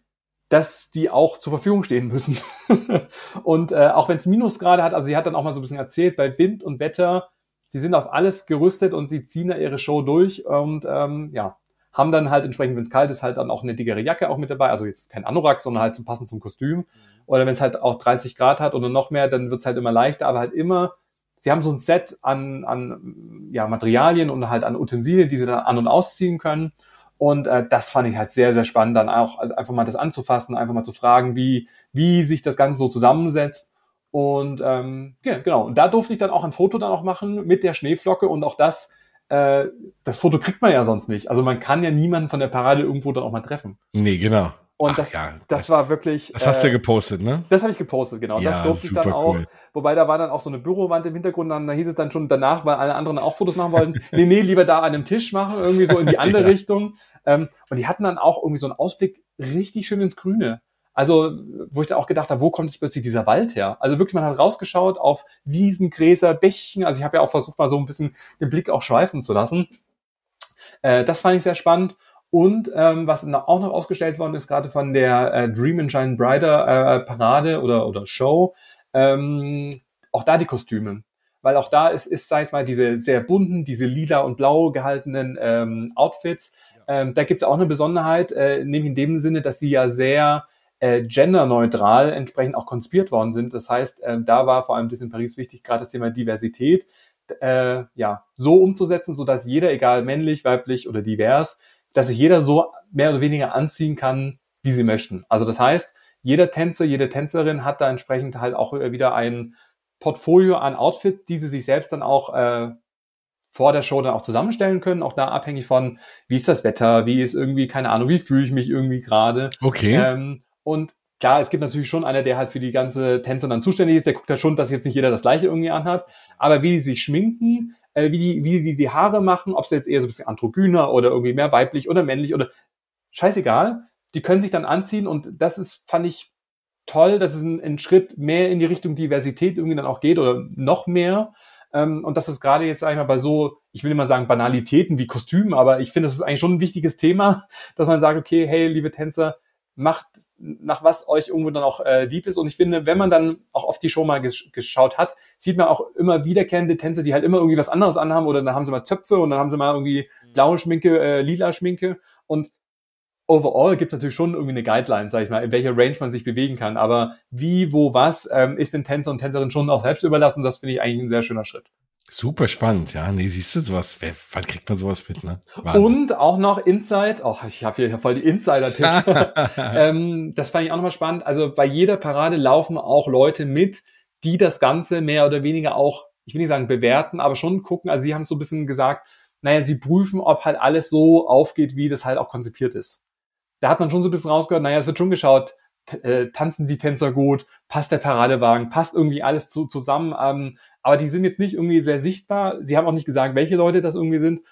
dass die auch zur Verfügung stehen müssen. und äh, auch wenn es Minusgrade hat, also sie hat dann auch mal so ein bisschen erzählt, bei Wind und Wetter, sie sind auf alles gerüstet und sie ziehen da ihre Show durch und ähm, ja, haben dann halt entsprechend, wenn es kalt ist, halt dann auch eine dickere Jacke auch mit dabei. Also jetzt kein Anorak, sondern halt zum passend zum Kostüm. Mhm. Oder wenn es halt auch 30 Grad hat oder noch mehr, dann wird es halt immer leichter, aber halt immer, sie haben so ein Set an, an ja, Materialien und halt an Utensilien, die sie dann an- und ausziehen können. Und äh, das fand ich halt sehr, sehr spannend, dann auch einfach mal das anzufassen, einfach mal zu fragen, wie, wie sich das Ganze so zusammensetzt. Und ähm, ja, genau, und da durfte ich dann auch ein Foto dann auch machen mit der Schneeflocke und auch das, äh, das Foto kriegt man ja sonst nicht. Also man kann ja niemanden von der Parade irgendwo dann auch mal treffen.
Nee, genau.
Und Ach, das, ja. das war wirklich.
Das hast du ja äh, gepostet, ne?
Das habe ich gepostet, genau. Ja, das durfte ich dann auch. Cool. Wobei da war dann auch so eine Bürowand im Hintergrund, dann da hieß es dann schon danach, weil alle anderen auch Fotos machen wollten, nee, nee, lieber da an einem Tisch machen, irgendwie so in die andere ja. Richtung. Ähm, und die hatten dann auch irgendwie so einen Ausblick richtig schön ins Grüne. Also, wo ich da auch gedacht habe, wo kommt jetzt plötzlich dieser Wald her? Also wirklich, man hat rausgeschaut auf Wiesen, Gräser, Bächchen. Also ich habe ja auch versucht, mal so ein bisschen den Blick auch schweifen zu lassen. Äh, das fand ich sehr spannend. Und ähm, was auch noch ausgestellt worden ist, gerade von der äh, Dream and Shine Brighter äh, Parade oder, oder Show, ähm, auch da die Kostüme. Weil auch da ist, ist, sag ich mal, diese sehr bunten, diese lila und blau gehaltenen ähm, Outfits. Ähm, da gibt es auch eine Besonderheit, äh, nämlich in dem Sinne, dass sie ja sehr äh, genderneutral entsprechend auch konzipiert worden sind. Das heißt, äh, da war vor allem das in Paris wichtig, gerade das Thema Diversität, äh, ja, so umzusetzen, so dass jeder, egal männlich, weiblich oder divers, dass sich jeder so mehr oder weniger anziehen kann, wie sie möchten. Also das heißt, jeder Tänzer, jede Tänzerin hat da entsprechend halt auch wieder ein Portfolio an Outfits, die sie sich selbst dann auch äh, vor der Show dann auch zusammenstellen können, auch da abhängig von, wie ist das Wetter, wie ist irgendwie, keine Ahnung, wie fühle ich mich irgendwie gerade.
Okay.
Ähm, und klar, es gibt natürlich schon einer, der halt für die ganze Tänzer dann zuständig ist, der guckt ja schon, dass jetzt nicht jeder das gleiche irgendwie anhat, aber wie die sich schminken, äh, wie die, wie die die Haare machen, ob es jetzt eher so ein bisschen androgyner oder irgendwie mehr weiblich oder männlich oder scheißegal, die können sich dann anziehen und das ist, fand ich toll, dass es ein, ein Schritt mehr in die Richtung Diversität irgendwie dann auch geht oder noch mehr. Ähm, und das ist gerade jetzt, sag ich mal, bei so, ich will immer sagen Banalitäten wie Kostümen, aber ich finde, das ist eigentlich schon ein wichtiges Thema, dass man sagt, okay, hey, liebe Tänzer, macht nach was euch irgendwo dann auch äh, lieb ist. Und ich finde, wenn man dann auch oft die Show mal gesch geschaut hat, sieht man auch immer wiederkehrende Tänzer, die halt immer irgendwie was anderes anhaben oder dann haben sie mal Zöpfe und dann haben sie mal irgendwie mhm. blaue Schminke, äh, lila Schminke. Und overall gibt es natürlich schon irgendwie eine Guideline, sag ich mal, in welcher Range man sich bewegen kann. Aber wie, wo, was ähm, ist den Tänzer und Tänzerin schon auch selbst überlassen. Das finde ich eigentlich ein sehr schöner Schritt.
Super spannend, ja. Nee, siehst du sowas, wer, wann kriegt man sowas mit, ne?
Wahnsinn. Und auch noch Inside, oh, ich habe hier voll die Insider-Tipps. ähm, das fand ich auch nochmal spannend. Also bei jeder Parade laufen auch Leute mit, die das Ganze mehr oder weniger auch, ich will nicht sagen bewerten, aber schon gucken. Also sie haben so ein bisschen gesagt, naja, sie prüfen, ob halt alles so aufgeht, wie das halt auch konzipiert ist da hat man schon so ein bisschen rausgehört, naja, es wird schon geschaut, äh, tanzen die Tänzer gut, passt der Paradewagen, passt irgendwie alles zu, zusammen. Ähm, aber die sind jetzt nicht irgendwie sehr sichtbar. Sie haben auch nicht gesagt, welche Leute das irgendwie sind.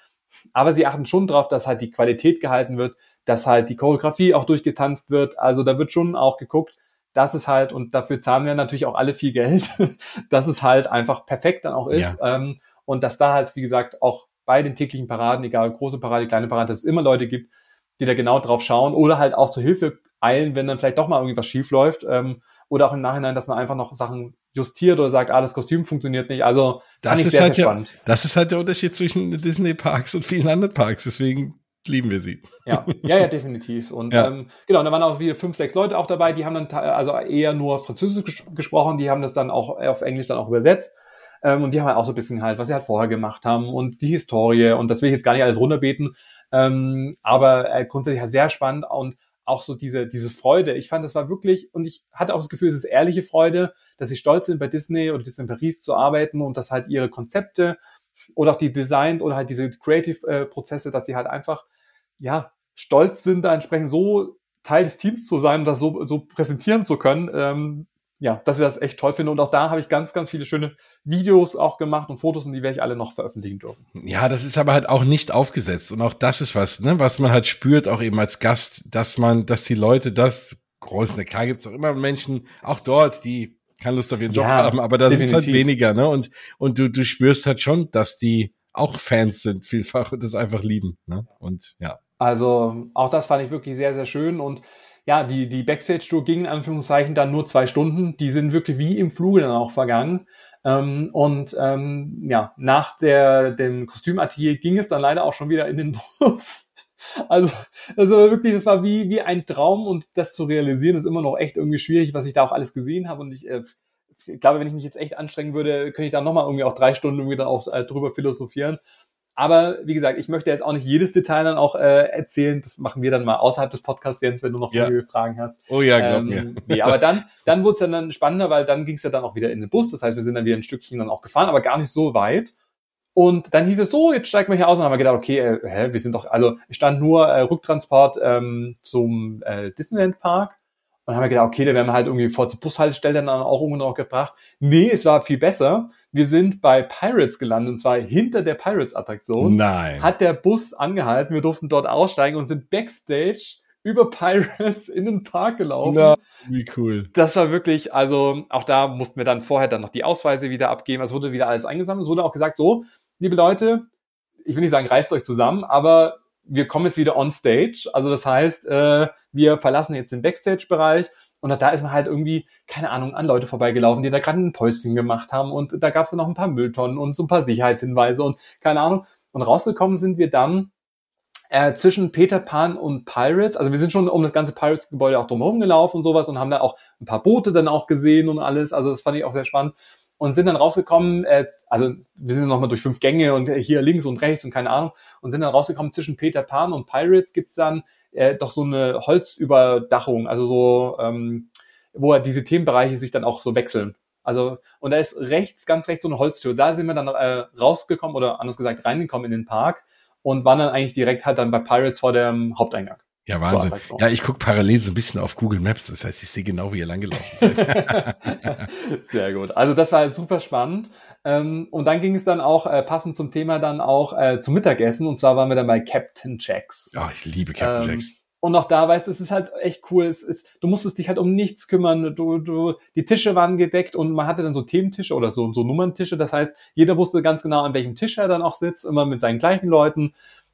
Aber sie achten schon drauf, dass halt die Qualität gehalten wird, dass halt die Choreografie auch durchgetanzt wird. Also da wird schon auch geguckt, dass es halt, und dafür zahlen wir natürlich auch alle viel Geld, dass es halt einfach perfekt dann auch ist. Ja. Ähm, und dass da halt, wie gesagt, auch bei den täglichen Paraden, egal große Parade, kleine Parade, dass es immer Leute gibt, die da genau drauf schauen oder halt auch zur Hilfe eilen, wenn dann vielleicht doch mal irgendwie was schief läuft. Ähm, oder auch im Nachhinein, dass man einfach noch Sachen justiert oder sagt, ah, das Kostüm funktioniert nicht. Also
das ist sehr, halt sehr spannend. Der, das ist halt der Unterschied zwischen Disney Parks und vielen anderen Parks. Deswegen lieben wir sie.
Ja, ja, ja, definitiv. Und ja. Ähm, genau, da waren auch wieder fünf, sechs Leute auch dabei, die haben dann also eher nur Französisch ges gesprochen, die haben das dann auch auf Englisch dann auch übersetzt. Ähm, und die haben halt auch so ein bisschen halt, was sie halt vorher gemacht haben und die Historie. Und das will ich jetzt gar nicht alles runterbeten. Ähm, aber äh, grundsätzlich ja sehr spannend und auch so diese, diese Freude. Ich fand, das war wirklich, und ich hatte auch das Gefühl, es ist ehrliche Freude, dass sie stolz sind, bei Disney oder Disney Paris zu arbeiten und dass halt ihre Konzepte oder auch die Designs oder halt diese Creative-Prozesse, dass sie halt einfach, ja, stolz sind, da entsprechend so Teil des Teams zu sein und das so, so präsentieren zu können. Ähm, ja, dass ich das echt toll finde. Und auch da habe ich ganz, ganz viele schöne Videos auch gemacht und Fotos und die werde ich alle noch veröffentlichen dürfen.
Ja, das ist aber halt auch nicht aufgesetzt. Und auch das ist was, ne, was man halt spürt, auch eben als Gast, dass man, dass die Leute das groß, ne, klar gibt's auch immer Menschen, auch dort, die keine Lust auf ihren Job ja, haben, aber da sind halt weniger, ne? Und, und du, du spürst halt schon, dass die auch Fans sind, vielfach und das einfach lieben, ne? Und ja.
Also auch das fand ich wirklich sehr, sehr schön und ja, die, die Backstage-Tour ging in Anführungszeichen dann nur zwei Stunden. Die sind wirklich wie im Fluge dann auch vergangen. Ähm, und ähm, ja, nach der, dem Kostümatelier ging es dann leider auch schon wieder in den Bus. Also, also wirklich, das war wie, wie ein Traum und das zu realisieren ist immer noch echt irgendwie schwierig, was ich da auch alles gesehen habe. Und ich, äh, ich glaube, wenn ich mich jetzt echt anstrengen würde, könnte ich da nochmal irgendwie auch drei Stunden irgendwie dann auch äh, drüber philosophieren. Aber wie gesagt, ich möchte jetzt auch nicht jedes Detail dann auch äh, erzählen. Das machen wir dann mal außerhalb des Podcasts, Jens, wenn du noch ja. Fragen hast.
Oh ja, glaub ähm, mir.
Nee, aber dann, dann wurde es dann, spannender, weil dann ging es ja dann auch wieder in den Bus. Das heißt, wir sind dann wieder ein Stückchen dann auch gefahren, aber gar nicht so weit. Und dann hieß es so, jetzt steigen wir hier aus und haben wir gedacht, okay, äh, hä, wir sind doch, also es stand nur äh, Rücktransport ähm, zum äh, Disneyland Park. Und haben wir gedacht, okay, da werden wir halt irgendwie vor zur Bushaltestelle dann auch irgendwo noch gebracht. Nee, es war viel besser wir sind bei Pirates gelandet, und zwar hinter der Pirates-Attraktion.
Nein.
Hat der Bus angehalten, wir durften dort aussteigen und sind Backstage über Pirates in den Park gelaufen. Na,
wie cool.
Das war wirklich, also auch da mussten wir dann vorher dann noch die Ausweise wieder abgeben. Es wurde wieder alles eingesammelt. Es wurde auch gesagt, so, liebe Leute, ich will nicht sagen, reißt euch zusammen, aber wir kommen jetzt wieder on stage. Also das heißt, äh, wir verlassen jetzt den Backstage-Bereich und da ist man halt irgendwie, keine Ahnung, an Leute vorbeigelaufen, die da gerade ein Päuschen gemacht haben. Und da gab es dann noch ein paar Mülltonnen und so ein paar Sicherheitshinweise und keine Ahnung. Und rausgekommen sind wir dann äh, zwischen Peter Pan und Pirates. Also wir sind schon um das ganze Pirates-Gebäude auch drumherum gelaufen und sowas und haben da auch ein paar Boote dann auch gesehen und alles. Also das fand ich auch sehr spannend. Und sind dann rausgekommen, äh, also wir sind nochmal durch fünf Gänge und hier links und rechts und keine Ahnung, und sind dann rausgekommen, zwischen Peter Pan und Pirates gibt's dann äh, doch so eine Holzüberdachung, also so, ähm, wo diese Themenbereiche sich dann auch so wechseln. Also, und da ist rechts, ganz rechts so eine Holztür. Da sind wir dann äh, rausgekommen oder anders gesagt reingekommen in den Park und waren dann eigentlich direkt halt dann bei Pirates vor dem Haupteingang.
Ja, Wahnsinn. So ja, ich gucke parallel so ein bisschen auf Google Maps. Das heißt, ich sehe genau, wie ihr langgelaufen seid.
Sehr gut. Also das war super spannend. Ähm, und dann ging es dann auch äh, passend zum Thema dann auch äh, zum Mittagessen. Und zwar waren wir dann bei Captain Jacks.
Ja, ich liebe Captain ähm, Jacks.
Und auch da, weißt du, es ist halt echt cool. Es ist, du musstest dich halt um nichts kümmern. Du, du, die Tische waren gedeckt und man hatte dann so Thementische oder so, so Nummerntische. Das heißt, jeder wusste ganz genau, an welchem Tisch er dann auch sitzt, immer mit seinen gleichen Leuten.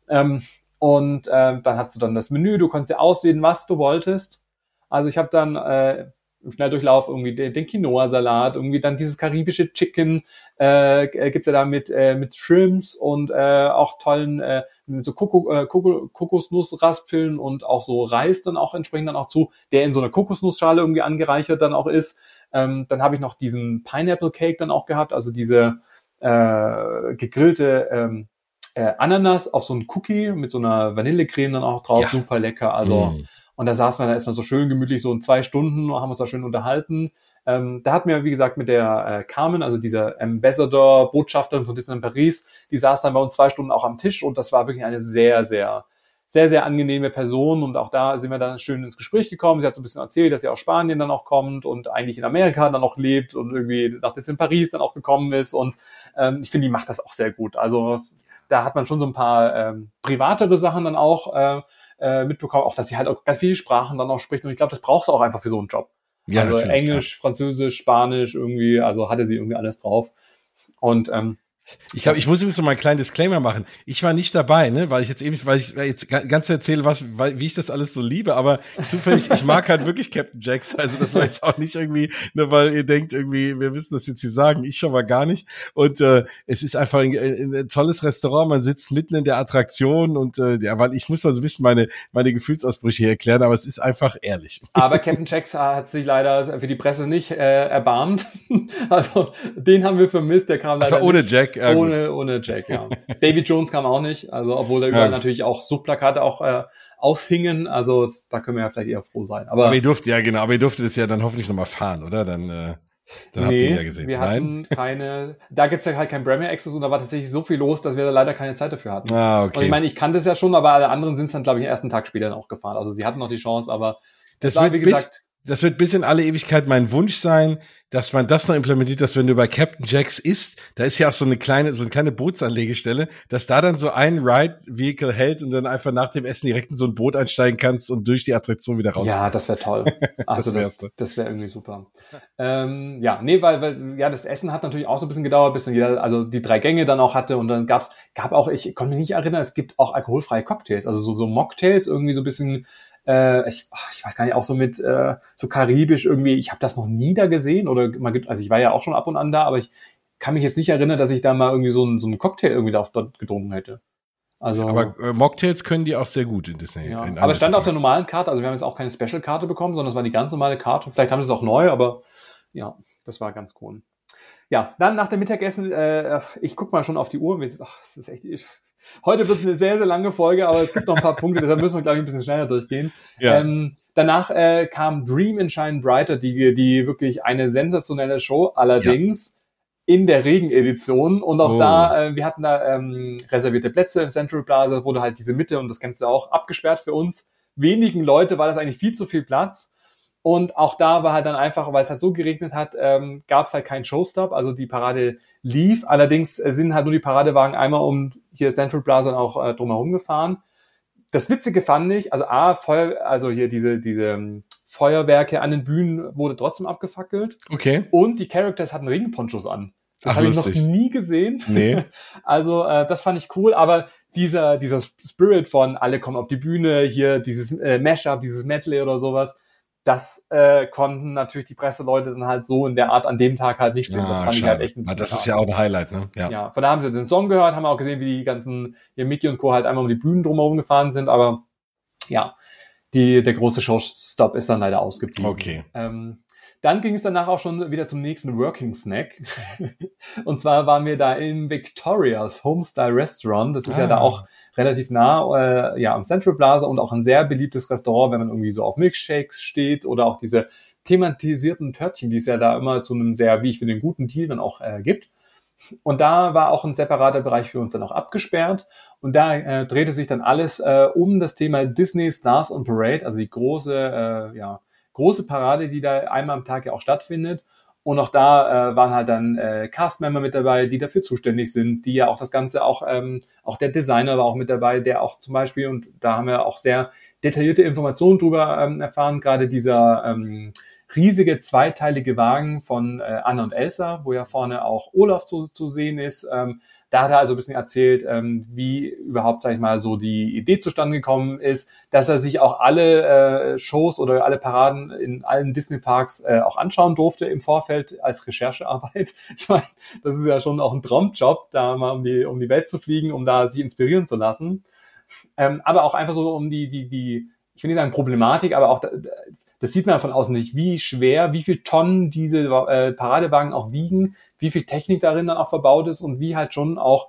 Ähm, und äh, dann hast du dann das Menü, du konntest ja auswählen, was du wolltest. Also ich habe dann äh, im Schnelldurchlauf irgendwie den, den Quinoa-Salat, irgendwie dann dieses karibische Chicken, äh, gibt's ja da mit, äh, mit Shrimps und äh, auch tollen äh, mit so äh, Koko, Kokosnussraspeln und auch so Reis dann auch entsprechend dann auch zu, der in so einer Kokosnussschale irgendwie angereichert dann auch ist. Ähm, dann habe ich noch diesen Pineapple Cake dann auch gehabt, also diese äh, gegrillte ähm, äh, Ananas auf so einen Cookie mit so einer Vanillecreme dann auch drauf, ja. super lecker. Also mm. und da saß man da erstmal so schön gemütlich so in zwei Stunden, haben uns da schön unterhalten. Ähm, da hat mir, wie gesagt, mit der äh, Carmen, also dieser Ambassador, Botschafterin von Disneyland Paris, die saß dann bei uns zwei Stunden auch am Tisch und das war wirklich eine sehr, sehr, sehr, sehr angenehme Person und auch da sind wir dann schön ins Gespräch gekommen. Sie hat so ein bisschen erzählt, dass sie aus Spanien dann auch kommt und eigentlich in Amerika dann auch lebt und irgendwie nach Disneyland Paris dann auch gekommen ist und ähm, ich finde, die macht das auch sehr gut. Also da hat man schon so ein paar ähm, privatere Sachen dann auch äh, äh, mitbekommen, auch dass sie halt auch ganz viele Sprachen dann auch spricht. Und ich glaube, das brauchst du auch einfach für so einen Job. Ja, also Englisch, klar. Französisch, Spanisch, irgendwie, also hatte sie irgendwie alles drauf. Und ähm,
ich glaube, ich muss übrigens noch mal einen kleinen Disclaimer machen. Ich war nicht dabei, ne, weil ich jetzt eben, weil ich jetzt ganz erzähle, was, weil, wie ich das alles so liebe, aber zufällig, ich mag halt wirklich Captain Jacks. Also das war jetzt auch nicht irgendwie, ne, weil ihr denkt irgendwie, wir müssen das jetzt hier sagen, ich schon mal gar nicht. Und äh, es ist einfach ein, ein, ein tolles Restaurant. Man sitzt mitten in der Attraktion und äh, ja, weil ich muss mal so ein bisschen meine meine Gefühlsausbrüche hier erklären, aber es ist einfach ehrlich.
Aber Captain Jacks hat sich leider für die Presse nicht äh, erbarmt. Also den haben wir vermisst. Der kam leider
war ohne nicht. Jack.
Ja, ohne, ohne Jack, ja. David Jones kam auch nicht, also obwohl da überall ja. natürlich auch Subplakate auch äh, aushingen, also da können wir ja vielleicht eher froh sein. Aber,
aber ihr durftet, ja genau, aber ihr durftet es ja dann hoffentlich nochmal fahren, oder? Dann, äh, dann
nee, habt ihr ja gesehen. wir hatten keine, da gibt's ja halt kein Premier Access und da war tatsächlich so viel los, dass wir da leider keine Zeit dafür hatten. Ah, okay. Und ich meine, ich kannte es ja schon, aber alle anderen sind es dann, glaube ich, den ersten Tag später auch gefahren. Also sie hatten noch die Chance, aber
das war, wie gesagt, das wird bis in alle Ewigkeit mein Wunsch sein, dass man das noch implementiert, dass wenn du bei Captain Jacks isst, da ist ja auch so eine kleine, so eine kleine Bootsanlegestelle, dass da dann so ein Ride-Vehicle hält und dann einfach nach dem Essen direkt in so ein Boot einsteigen kannst und durch die Attraktion wieder raus.
Ja, das wäre toll. Also das, das, das wäre irgendwie super. Ähm, ja, nee, weil, weil, ja, das Essen hat natürlich auch so ein bisschen gedauert, bis dann jeder, also die drei Gänge dann auch hatte und dann gab's, gab auch, ich konnte mich nicht erinnern, es gibt auch alkoholfreie Cocktails, also so, so Mocktails, irgendwie so ein bisschen äh, ich, ach, ich weiß gar nicht, auch so mit äh, so karibisch irgendwie, ich habe das noch nie da gesehen oder man gibt, also ich war ja auch schon ab und an da, aber ich kann mich jetzt nicht erinnern, dass ich da mal irgendwie so ein, so ein Cocktail irgendwie da dort getrunken hätte.
Also, aber äh, Mocktails können die auch sehr gut in Disney.
Ja. In aber stand auf der normalen Karte, also wir haben jetzt auch keine Special-Karte bekommen, sondern es war die ganz normale Karte. Vielleicht haben sie es auch neu, aber ja, das war ganz cool. Ja, dann nach dem Mittagessen, äh, ich guck mal schon auf die Uhr. Ach, das ist echt, Heute wird es eine sehr, sehr lange Folge, aber es gibt noch ein paar Punkte, deshalb müssen wir, glaube ich, ein bisschen schneller durchgehen. Ja. Ähm, danach äh, kam Dream and Shine Brighter, die, die wirklich eine sensationelle Show, allerdings ja. in der Regenedition. Und auch oh. da, äh, wir hatten da ähm, reservierte Plätze im Central Plaza, wurde halt diese Mitte, und das du auch, abgesperrt für uns. Wenigen Leute war das eigentlich viel zu viel Platz. Und auch da war halt dann einfach, weil es halt so geregnet hat, ähm, gab es halt keinen Showstop. Also die Parade lief. Allerdings äh, sind halt nur die Paradewagen einmal um hier Central Plaza auch äh, drumherum gefahren. Das Witzige fand ich, also A, Feuer, also hier diese, diese ähm, Feuerwerke an den Bühnen wurde trotzdem abgefackelt.
Okay.
Und die Characters hatten Regenponchos an. Das habe ich noch nie gesehen. Nee. Also äh, das fand ich cool, aber dieser dieser Spirit von alle kommen auf die Bühne, hier dieses äh, Mashup, dieses Medley oder sowas, das äh, konnten natürlich die Presseleute dann halt so in der Art an dem Tag halt nicht sehen.
das ah, fand schade. ich halt echt ein Das ist ja auch ein Highlight, ne?
Ja. ja, von da haben sie den Song gehört, haben auch gesehen, wie die ganzen hier Mickey und Co. halt einmal um die Bühnen drumherum gefahren sind, aber ja, die, der große Showstop ist dann leider ausgeblieben.
Okay.
Ähm, dann ging es danach auch schon wieder zum nächsten Working Snack. und zwar waren wir da in Victoria's Homestyle Restaurant. Das ist ah. ja da ah. auch relativ nah äh, ja, am Central Plaza und auch ein sehr beliebtes Restaurant, wenn man irgendwie so auf Milkshakes steht oder auch diese thematisierten Törtchen, die es ja da immer zu einem sehr, wie ich finde, guten Deal dann auch äh, gibt. Und da war auch ein separater Bereich für uns dann auch abgesperrt. Und da äh, drehte sich dann alles äh, um das Thema Disney Stars on Parade, also die große, äh, ja, große Parade, die da einmal am Tag ja auch stattfindet. Und auch da äh, waren halt dann äh, Castmember mit dabei, die dafür zuständig sind, die ja auch das Ganze auch, ähm, auch der Designer war auch mit dabei, der auch zum Beispiel, und da haben wir auch sehr detaillierte Informationen drüber ähm, erfahren, gerade dieser ähm, riesige zweiteilige Wagen von äh, Anna und Elsa, wo ja vorne auch Olaf zu, zu sehen ist. Ähm, da hat er also ein bisschen erzählt, ähm, wie überhaupt, sag ich mal, so die Idee zustande gekommen ist, dass er sich auch alle äh, Shows oder alle Paraden in allen Disney-Parks äh, auch anschauen durfte im Vorfeld als Recherchearbeit. Ich meine, das ist ja schon auch ein Traumjob, da mal um die, um die Welt zu fliegen, um da sich inspirieren zu lassen. Ähm, aber auch einfach so um die, die, die, ich will nicht sagen Problematik, aber auch das sieht man von außen nicht, wie schwer, wie viel Tonnen diese äh, Paradewagen auch wiegen, wie viel Technik darin dann auch verbaut ist und wie halt schon auch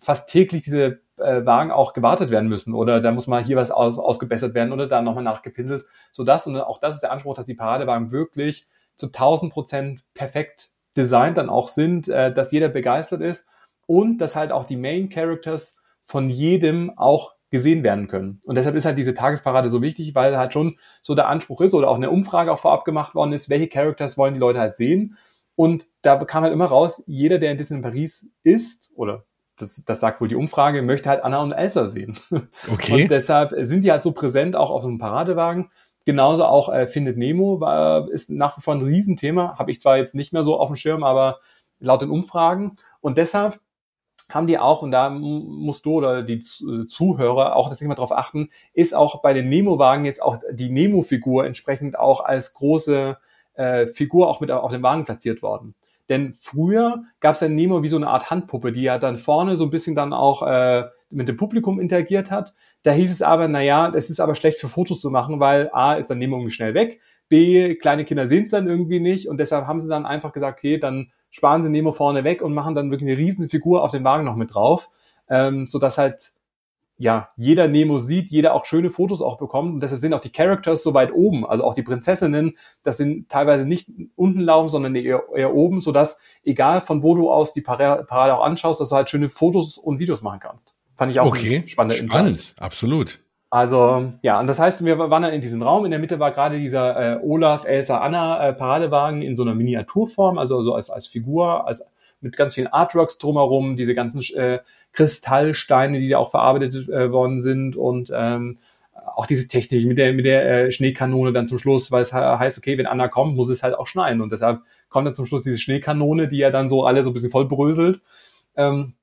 fast täglich diese äh, Wagen auch gewartet werden müssen oder da muss mal hier was aus, ausgebessert werden oder da nochmal nachgepinselt, so das und auch das ist der Anspruch, dass die Paradewagen wirklich zu 1000 Prozent perfekt designt dann auch sind, äh, dass jeder begeistert ist und dass halt auch die Main Characters von jedem auch gesehen werden können. Und deshalb ist halt diese Tagesparade so wichtig, weil halt schon so der Anspruch ist oder auch eine Umfrage auch vorab gemacht worden ist, welche Characters wollen die Leute halt sehen. Und da kam halt immer raus, jeder, der in Disney Paris ist, oder das, das sagt wohl die Umfrage, möchte halt Anna und Elsa sehen.
Okay.
Und deshalb sind die halt so präsent auch auf so einem Paradewagen. Genauso auch äh, Findet Nemo war, ist nach wie vor ein Riesenthema. Habe ich zwar jetzt nicht mehr so auf dem Schirm, aber laut den Umfragen. Und deshalb haben die auch, und da musst du oder die äh, Zuhörer auch dass sie mal drauf achten, ist auch bei den Nemo-Wagen jetzt auch die Nemo-Figur entsprechend auch als große äh, Figur auch mit auf dem Wagen platziert worden. Denn früher gab es ja Nemo wie so eine Art Handpuppe, die ja dann vorne so ein bisschen dann auch äh, mit dem Publikum interagiert hat. Da hieß es aber, naja, das ist aber schlecht für Fotos zu machen, weil A ist dann Nemo irgendwie schnell weg, B, kleine Kinder sehen es dann irgendwie nicht. Und deshalb haben sie dann einfach gesagt, okay, dann sparen sie Nemo vorne weg und machen dann wirklich eine riesen Figur auf den Wagen noch mit drauf, ähm, so dass halt ja jeder Nemo sieht, jeder auch schöne Fotos auch bekommt und deshalb sind auch die Characters so weit oben, also auch die Prinzessinnen, das sind teilweise nicht unten laufen, sondern eher, eher oben, so dass egal von wo du aus die Parade auch anschaust, dass du halt schöne Fotos und Videos machen kannst. Fand ich auch
okay. spannend. Spannend, absolut.
Also ja, und das heißt, wir waren dann in diesem Raum. In der Mitte war gerade dieser äh, Olaf, Elsa, Anna äh, Paradewagen in so einer Miniaturform, also so als als Figur, als mit ganz vielen Artworks drumherum, diese ganzen äh, Kristallsteine, die da auch verarbeitet äh, worden sind und ähm, auch diese Technik mit der mit der äh, Schneekanone dann zum Schluss, weil es heißt, okay, wenn Anna kommt, muss es halt auch schneien und deshalb kommt dann zum Schluss diese Schneekanone, die ja dann so alle so ein bisschen voll bröselt. Ähm,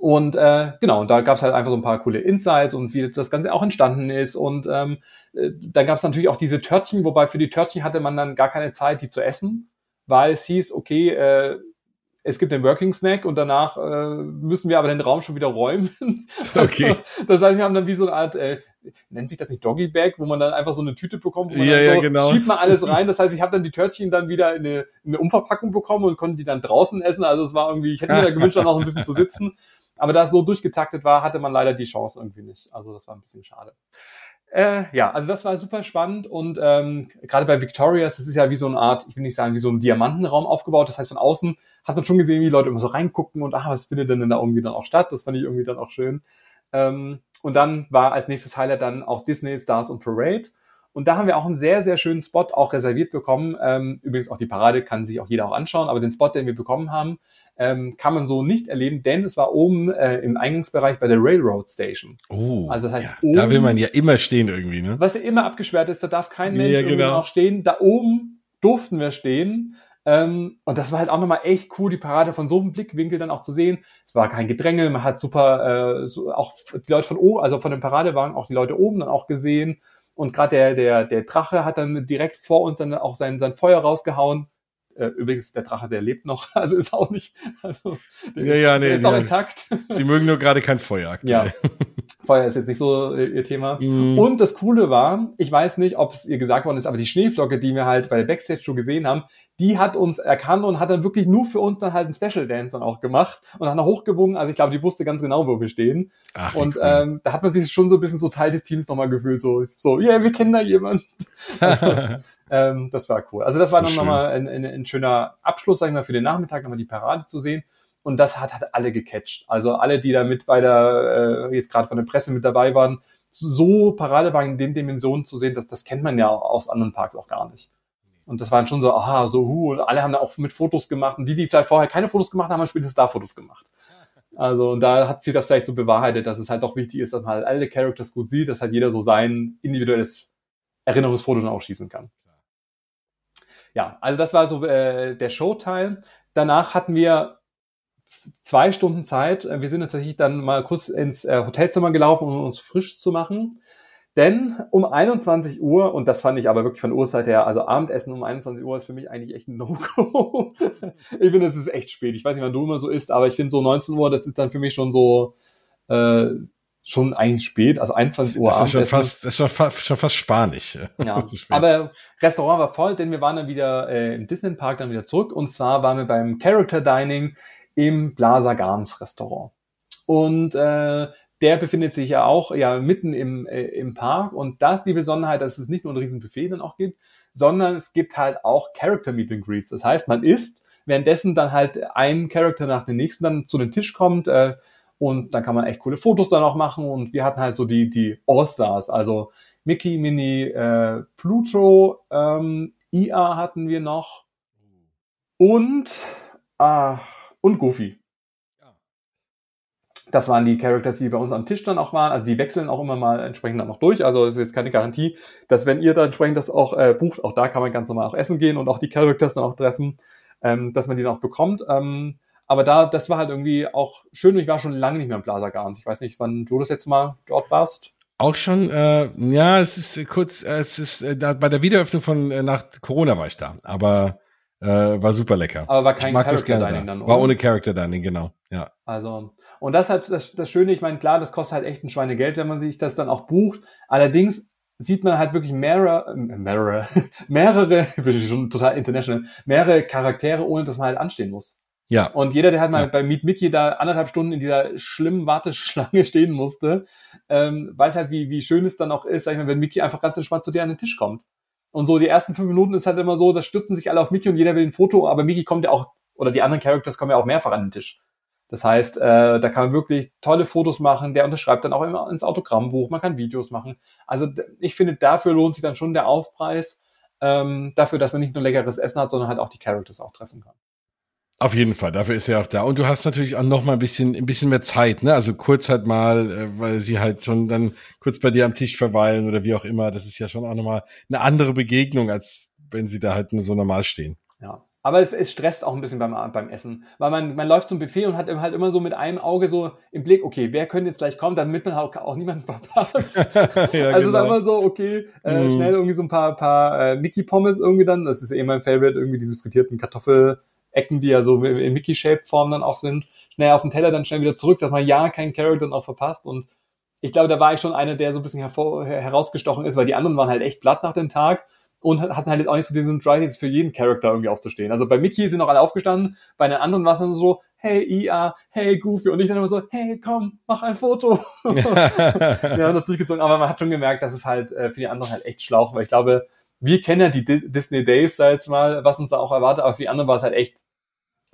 und äh, genau, da gab es halt einfach so ein paar coole Insights und wie das Ganze auch entstanden ist. Und ähm, äh, dann gab es natürlich auch diese Törtchen, wobei für die Törtchen hatte man dann gar keine Zeit, die zu essen, weil es hieß, okay, äh, es gibt den Working Snack und danach äh, müssen wir aber den Raum schon wieder räumen.
Okay.
das heißt, wir haben dann wie so eine Art, äh, nennt sich das nicht Doggy Bag, wo man dann einfach so eine Tüte bekommt, wo man
ja,
dann
so
ja,
genau.
schiebt man alles rein. Das heißt, ich habe dann die Törtchen dann wieder in eine, in eine Umverpackung bekommen und konnte die dann draußen essen. Also es war irgendwie, ich hätte mir da gewünscht, dann auch ein bisschen zu sitzen. Aber da es so durchgetaktet war, hatte man leider die Chance irgendwie nicht. Also das war ein bisschen schade. Äh, ja, also das war super spannend und ähm, gerade bei Victorias, das ist ja wie so eine Art, ich will nicht sagen, wie so ein Diamantenraum aufgebaut. Das heißt, von außen hat man schon gesehen, wie Leute immer so reingucken und ach, was findet denn da irgendwie dann auch statt? Das fand ich irgendwie dann auch schön. Ähm, und dann war als nächstes Highlight dann auch Disney Stars und Parade. Und da haben wir auch einen sehr, sehr schönen Spot auch reserviert bekommen. Ähm, übrigens auch die Parade kann sich auch jeder auch anschauen, aber den Spot, den wir bekommen haben, ähm, kann man so nicht erleben, denn es war oben äh, im Eingangsbereich bei der Railroad Station.
Oh, also das heißt, ja, oben, da will man ja immer stehen irgendwie, ne?
Was ja immer abgesperrt ist, da darf kein Mensch
Ja,
irgendwie
genau.
auch stehen. Da oben durften wir stehen. Ähm, und das war halt auch nochmal echt cool, die Parade von so einem Blickwinkel dann auch zu sehen. Es war kein Gedränge, man hat super, äh, so auch die Leute von oben, also von dem Paradewagen auch die Leute oben dann auch gesehen. Und gerade der, der, der Drache hat dann direkt vor uns dann auch sein, sein Feuer rausgehauen. Äh, übrigens, der Drache, der lebt noch, also ist auch nicht, also der
Ja,
ist,
ja, nee,
der ist noch
nee.
intakt.
Sie mögen nur gerade kein Feuer
Ja,
aktuell.
Feuer ist jetzt nicht so äh, ihr Thema.
Mhm.
Und das Coole war, ich weiß nicht, ob es ihr gesagt worden ist, aber die Schneeflocke, die wir halt bei der Backstage-Show gesehen haben, die hat uns erkannt und hat dann wirklich nur für uns dann halt einen Special Dance dann auch gemacht und hat noch hochgewungen. Also ich glaube, die wusste ganz genau, wo wir stehen.
Ach,
Und
cool.
ähm, da hat man sich schon so ein bisschen so Teil des Teams nochmal gefühlt, so, so, ja, yeah, wir kennen da jemanden. Also, Ähm, das war cool. Also das war dann nochmal ein, ein, ein schöner Abschluss, sag ich mal, für den Nachmittag, nochmal die Parade zu sehen. Und das hat, hat alle gecatcht. Also alle, die da mit bei der, äh, jetzt gerade von der Presse mit dabei waren, so Paradewagen in den Dimensionen zu sehen, das, das kennt man ja aus anderen Parks auch gar nicht. Und das waren schon so, aha, so, hu, und alle haben da auch mit Fotos gemacht. Und die, die vielleicht vorher keine Fotos gemacht haben, haben spätestens da Fotos gemacht. Also, und da hat sich das vielleicht so bewahrheitet, dass es halt doch wichtig ist, dass man halt alle Characters gut sieht, dass halt jeder so sein individuelles Erinnerungsfoto dann auch schießen kann. Ja, also das war so äh, der Showteil. Danach hatten wir zwei Stunden Zeit. Wir sind tatsächlich dann mal kurz ins äh, Hotelzimmer gelaufen, um uns frisch zu machen. Denn um 21 Uhr, und das fand ich aber wirklich von Uhrzeit her, also Abendessen um 21 Uhr ist für mich eigentlich echt ein No-Go. ich finde, es ist echt spät. Ich weiß nicht, wann du immer so isst, aber ich finde so 19 Uhr, das ist dann für mich schon so, äh, schon eigentlich spät, also 21 Uhr.
Das ist schon fast, das ist schon fast, schon fast spanisch.
Ja, aber Restaurant war voll, denn wir waren dann wieder äh, im Disney Park dann wieder zurück und zwar waren wir beim Character Dining im Plaza Gans Restaurant. Und äh, der befindet sich ja auch ja mitten im, äh, im Park und da ist die Besonderheit, dass es nicht nur ein riesen Buffet dann auch gibt, sondern es gibt halt auch Character Meet and Greets. Das heißt, man isst, währenddessen dann halt ein Charakter nach dem nächsten dann zu dem Tisch kommt, äh, und dann kann man echt coole Fotos dann auch machen. Und wir hatten halt so die, die All-Stars, also Mickey, Minnie, äh, Pluto, ähm, IA hatten wir noch. Und, äh, und Goofy. Das waren die Characters, die bei uns am Tisch dann auch waren. Also die wechseln auch immer mal entsprechend dann noch durch. Also ist jetzt keine Garantie, dass wenn ihr da entsprechend das auch äh, bucht, auch da kann man ganz normal auch essen gehen und auch die Characters dann auch treffen, ähm, dass man die dann auch bekommt. Ähm, aber da, das war halt irgendwie auch schön und ich war schon lange nicht mehr im Plaza Gans. Ich weiß nicht, wann du das jetzt mal dort warst.
Auch schon, äh, ja, es ist kurz, äh, es ist äh, da, bei der Wiederöffnung von äh, nach Corona war ich da, aber äh, war super lecker.
Aber war kein Character Dining da. dann,
oder? War ohne Character Dining, genau, ja.
Also, und das hat das, das Schöne, ich meine, klar, das kostet halt echt ein Schweinegeld, wenn man sich das dann auch bucht. Allerdings sieht man halt wirklich mehrere, äh, mehrere, mehrere, ich bin schon total international, mehrere Charaktere, ohne dass man halt anstehen muss.
Ja.
Und jeder, der halt mal ja. bei Meet Mickey da anderthalb Stunden in dieser schlimmen Warteschlange stehen musste, ähm, weiß halt, wie, wie schön es dann auch ist, sag ich mal, wenn Mickey einfach ganz entspannt zu dir an den Tisch kommt. Und so die ersten fünf Minuten ist halt immer so, da stürzen sich alle auf Mickey und jeder will ein Foto, aber Mickey kommt ja auch, oder die anderen Characters kommen ja auch mehrfach an den Tisch. Das heißt, äh, da kann man wirklich tolle Fotos machen, der unterschreibt dann auch immer ins Autogrammbuch, man kann Videos machen. Also ich finde, dafür lohnt sich dann schon der Aufpreis, ähm, dafür, dass man nicht nur leckeres Essen hat, sondern halt auch die Characters auch treffen kann.
Auf jeden Fall, dafür ist er auch da. Und du hast natürlich auch noch mal ein bisschen, ein bisschen mehr Zeit, ne? Also kurz halt mal, äh, weil sie halt schon dann kurz bei dir am Tisch verweilen oder wie auch immer. Das ist ja schon auch noch mal eine andere Begegnung, als wenn sie da halt nur so normal stehen.
Ja. Aber es, es stresst auch ein bisschen beim, beim Essen, weil man, man läuft zum Buffet und hat halt immer so mit einem Auge so im Blick, okay, wer könnte jetzt gleich kommen, damit man auch, auch niemanden verpasst. ja, also genau. da immer so, okay, äh, mm. schnell irgendwie so ein paar, paar äh, Mickey Pommes irgendwie dann, das ist eh mein Favorite, irgendwie diese frittierten Kartoffel, Ecken, die ja so in Mickey-Shape-Form dann auch sind, schnell auf den Teller, dann schnell wieder zurück, dass man ja keinen Charakter dann auch verpasst. Und ich glaube, da war ich schon einer, der so ein bisschen hervor, herausgestochen ist, weil die anderen waren halt echt platt nach dem Tag und hatten halt jetzt auch nicht so diesen Drive, jetzt für jeden Charakter irgendwie aufzustehen. Also bei Mickey sind noch alle aufgestanden, bei den anderen war es dann so, hey IA, hey Goofy und ich dann immer so, hey komm, mach ein Foto. ja, das durchgezogen, aber man hat schon gemerkt, dass es halt äh, für die anderen halt echt schlauch, weil ich glaube, wir kennen ja die Disney Days, sag jetzt mal, was uns da auch erwartet, aber für die anderen war es halt echt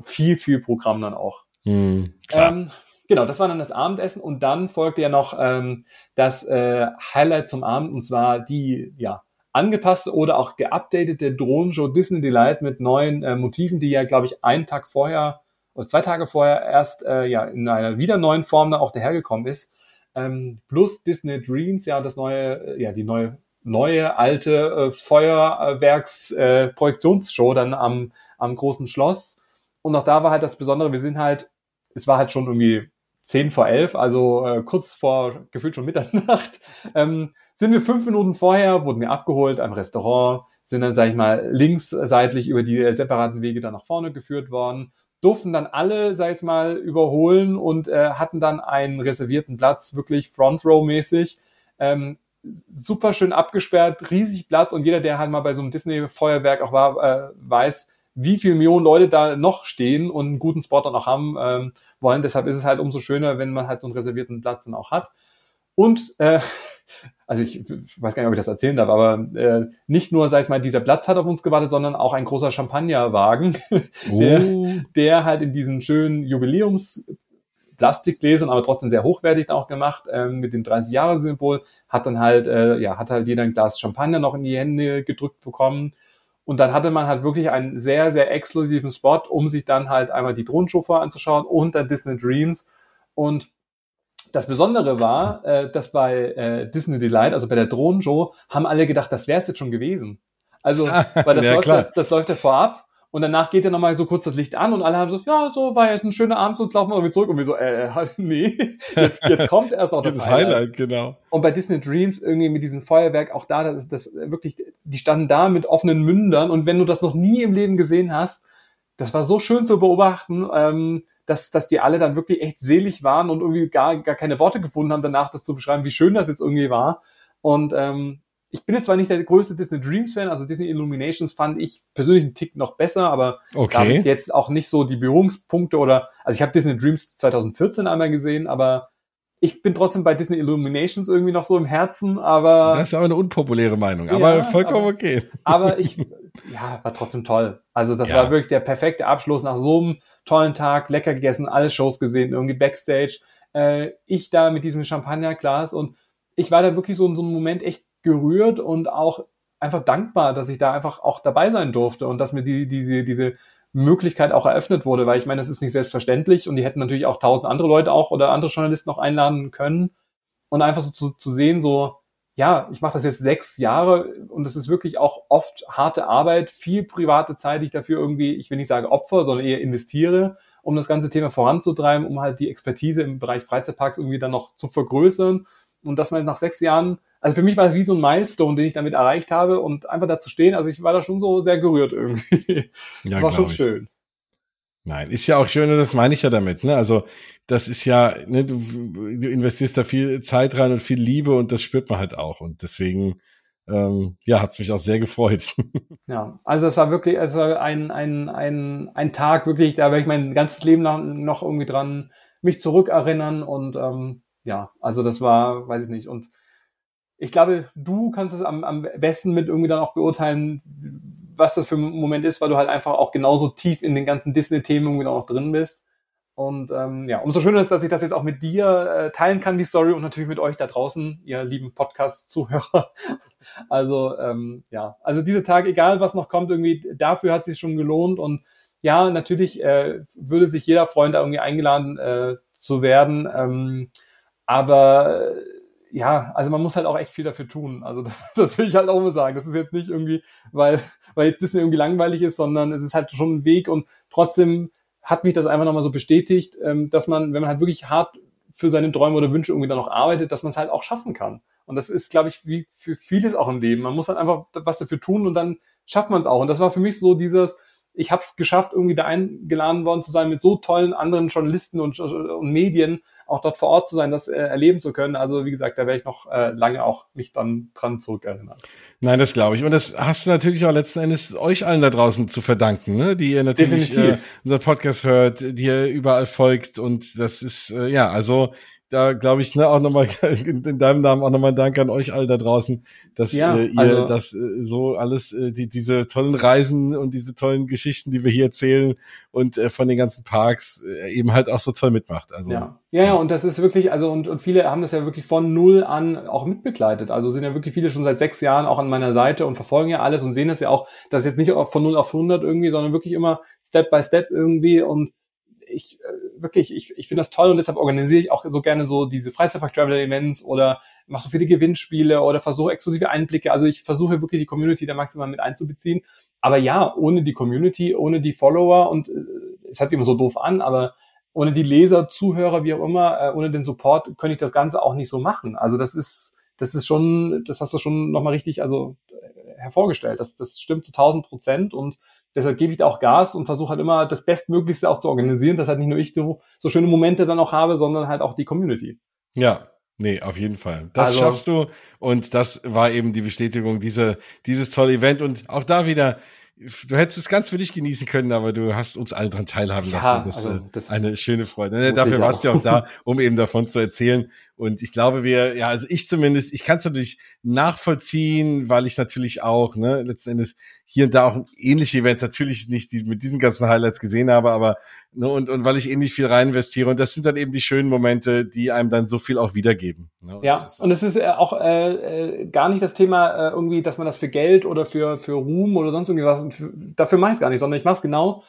viel, viel Programm dann auch.
Mm,
ähm, genau, das war dann das Abendessen und dann folgte ja noch ähm, das äh, Highlight zum Abend und zwar die ja angepasste oder auch geupdatete Drohnenshow Disney Delight mit neuen äh, Motiven, die ja glaube ich einen Tag vorher oder zwei Tage vorher erst äh, ja in einer wieder neuen Form dann auch dahergekommen ist. Ähm, plus Disney Dreams, ja das neue, äh, ja die neue neue alte äh, Feuerwerks-Projektionsshow äh, dann am, am großen Schloss. Und auch da war halt das Besondere, wir sind halt, es war halt schon irgendwie zehn vor elf, also äh, kurz vor gefühlt schon Mitternacht, ähm, sind wir fünf Minuten vorher, wurden wir abgeholt am Restaurant, sind dann, sag ich mal, linksseitlich über die separaten Wege dann nach vorne geführt worden, durften dann alle, sag ich mal, überholen und äh, hatten dann einen reservierten Platz, wirklich Front Row mäßig. Ähm, super schön abgesperrt, riesig Platz und jeder, der halt mal bei so einem Disney-Feuerwerk auch war, äh, weiß, wie viele Millionen Leute da noch stehen und einen guten Spot dann auch haben ähm, wollen. Deshalb ist es halt umso schöner, wenn man halt so einen reservierten Platz dann auch hat. Und äh, also ich, ich weiß gar nicht, ob ich das erzählen darf, aber äh, nicht nur, sag ich mal, dieser Platz hat auf uns gewartet, sondern auch ein großer Champagnerwagen, oh. der, der halt in diesen schönen Jubiläums Plastikgläsern, aber trotzdem sehr hochwertig auch gemacht, ähm, mit dem 30-Jahre-Symbol, hat dann halt, äh, ja, hat halt jeder ein Glas Champagner noch in die Hände gedrückt bekommen. Und dann hatte man halt wirklich einen sehr, sehr exklusiven Spot, um sich dann halt einmal die Drohnenshow anzuschauen und dann Disney Dreams. Und das Besondere war, äh, dass bei äh, Disney Delight, also bei der Drohnenshow, haben alle gedacht, das wäre es jetzt schon gewesen. Also, weil das, ja, läuft, ja, das läuft ja vorab und danach geht ja nochmal so kurz das Licht an und alle haben so, ja, so war jetzt ein schöner Abend, sonst laufen wir irgendwie zurück. Und wir so, äh, nee, jetzt, jetzt kommt erst noch das, das Highlight. Highlight. genau. Und bei Disney Dreams irgendwie mit diesem Feuerwerk, auch da, das, das wirklich, die standen da mit offenen Mündern und wenn du das noch nie im Leben gesehen hast, das war so schön zu beobachten, ähm, dass, dass die alle dann wirklich echt selig waren und irgendwie gar, gar keine Worte gefunden haben, danach das zu beschreiben, wie schön das jetzt irgendwie war. Und ähm, ich bin jetzt zwar nicht der größte Disney Dreams Fan, also Disney Illuminations fand ich persönlich einen Tick noch besser, aber okay. da habe ich jetzt auch nicht so die Berührungspunkte oder, also ich habe Disney Dreams 2014 einmal gesehen, aber ich bin trotzdem bei Disney Illuminations irgendwie noch so im Herzen, aber.
Das ist aber eine unpopuläre Meinung, aber ja, vollkommen aber, okay.
Aber ich, ja, war trotzdem toll. Also das ja. war wirklich der perfekte Abschluss nach so einem tollen Tag, lecker gegessen, alle Shows gesehen, irgendwie Backstage. Äh, ich da mit diesem Champagnerglas und ich war da wirklich so in so einem Moment echt gerührt und auch einfach dankbar, dass ich da einfach auch dabei sein durfte und dass mir die, die, diese Möglichkeit auch eröffnet wurde, weil ich meine, das ist nicht selbstverständlich und die hätten natürlich auch tausend andere Leute auch oder andere Journalisten auch einladen können. Und einfach so zu, zu sehen, so, ja, ich mache das jetzt sechs Jahre und es ist wirklich auch oft harte Arbeit, viel private Zeit, die ich dafür irgendwie, ich will nicht sagen Opfer, sondern eher investiere, um das ganze Thema voranzutreiben, um halt die Expertise im Bereich Freizeitparks irgendwie dann noch zu vergrößern. Und dass man nach sechs Jahren, also für mich war es wie so ein Milestone, den ich damit erreicht habe und einfach da zu stehen, also ich war da schon so sehr gerührt irgendwie. Ja, war schon ich. schön.
Nein, ist ja auch schön und das meine ich ja damit. Ne? Also das ist ja, ne, du, du investierst da viel Zeit rein und viel Liebe und das spürt man halt auch und deswegen ähm, ja, hat's mich auch sehr gefreut.
Ja, also das war wirklich also ein, ein, ein, ein Tag wirklich, da werde ich mein ganzes Leben noch, noch irgendwie dran mich zurückerinnern und ähm, ja, also das war, weiß ich nicht. Und ich glaube, du kannst es am, am besten mit irgendwie dann auch beurteilen, was das für ein Moment ist, weil du halt einfach auch genauso tief in den ganzen Disney-Themen irgendwie noch drin bist. Und ähm, ja, umso schöner ist, dass ich das jetzt auch mit dir äh, teilen kann, die Story, und natürlich mit euch da draußen, ihr lieben Podcast-Zuhörer. also ähm, ja, also diese Tage, egal was noch kommt, irgendwie dafür hat es sich schon gelohnt. Und ja, natürlich äh, würde sich jeder Freund da irgendwie eingeladen äh, zu werden. Ähm, aber ja, also man muss halt auch echt viel dafür tun. Also das, das will ich halt auch immer sagen. Das ist jetzt nicht irgendwie, weil, weil Disney irgendwie langweilig ist, sondern es ist halt schon ein Weg und trotzdem hat mich das einfach nochmal so bestätigt, ähm, dass man, wenn man halt wirklich hart für seine Träume oder Wünsche irgendwie dann noch arbeitet, dass man es halt auch schaffen kann. Und das ist, glaube ich, wie für vieles auch im Leben. Man muss halt einfach was dafür tun und dann schafft man es auch. Und das war für mich so dieses, ich habe es geschafft, irgendwie da eingeladen worden zu sein, mit so tollen anderen Journalisten und, und Medien auch dort vor Ort zu sein, das äh, erleben zu können. Also wie gesagt, da werde ich noch äh, lange auch mich dann dran zurückerinnern.
Nein, das glaube ich. Und das hast du natürlich auch letzten Endes euch allen da draußen zu verdanken, ne? die ihr natürlich äh, unser Podcast hört, die ihr überall folgt. Und das ist, äh, ja, also da glaube ich, ne, auch nochmal in deinem Namen auch nochmal Dank an euch alle da draußen, dass ja, äh, ihr also, das äh, so alles, äh, die, diese tollen Reisen und diese tollen Geschichten, die wir hier erzählen und äh, von den ganzen Parks äh, eben halt auch so toll mitmacht. Also
ja. ja, ja, und das ist wirklich, also und, und viele haben das ja wirklich von null an auch mitbegleitet. Also sind ja wirklich viele schon seit sechs Jahren auch an meiner Seite und verfolgen ja alles und sehen das ja auch, dass jetzt nicht von null auf hundert irgendwie, sondern wirklich immer Step by Step irgendwie und ich äh, wirklich, ich, ich finde das toll und deshalb organisiere ich auch so gerne so diese Freizeitpark-Traveler-Events oder mache so viele Gewinnspiele oder versuche exklusive Einblicke. Also ich versuche wirklich die Community da maximal mit einzubeziehen. Aber ja, ohne die Community, ohne die Follower und äh, es hört sich immer so doof an, aber ohne die Leser, Zuhörer, wie auch immer, äh, ohne den Support könnte ich das Ganze auch nicht so machen. Also das ist, das ist schon, das hast du schon nochmal richtig, also äh, hervorgestellt. Das, das stimmt zu 1000 Prozent und deshalb gebe ich da auch Gas und versuche halt immer das Bestmöglichste auch zu organisieren, dass halt nicht nur ich so, so schöne Momente dann auch habe, sondern halt auch die Community.
Ja, Nee, auf jeden Fall. Das also, schaffst du. Und das war eben die Bestätigung dieser, dieses tolle Event. Und auch da wieder, du hättest es ganz für dich genießen können, aber du hast uns alle dran teilhaben lassen. Ja, das ist also, äh, eine schöne Freude. Ne, dafür warst du ja auch da, um eben davon zu erzählen. Und ich glaube, wir, ja, also ich zumindest, ich kann es natürlich nachvollziehen, weil ich natürlich auch, ne, letzten Endes hier und da auch ähnliche Events natürlich nicht die, mit diesen ganzen Highlights gesehen habe, aber ne, und, und weil ich ähnlich viel rein investiere. Und das sind dann eben die schönen Momente, die einem dann so viel auch wiedergeben.
Ne? Und ja, und es ist äh, auch äh, äh, gar nicht das Thema äh, irgendwie, dass man das für Geld oder für, für Ruhm oder sonst irgendwas, dafür mache ich es gar nicht, sondern ich mache es genau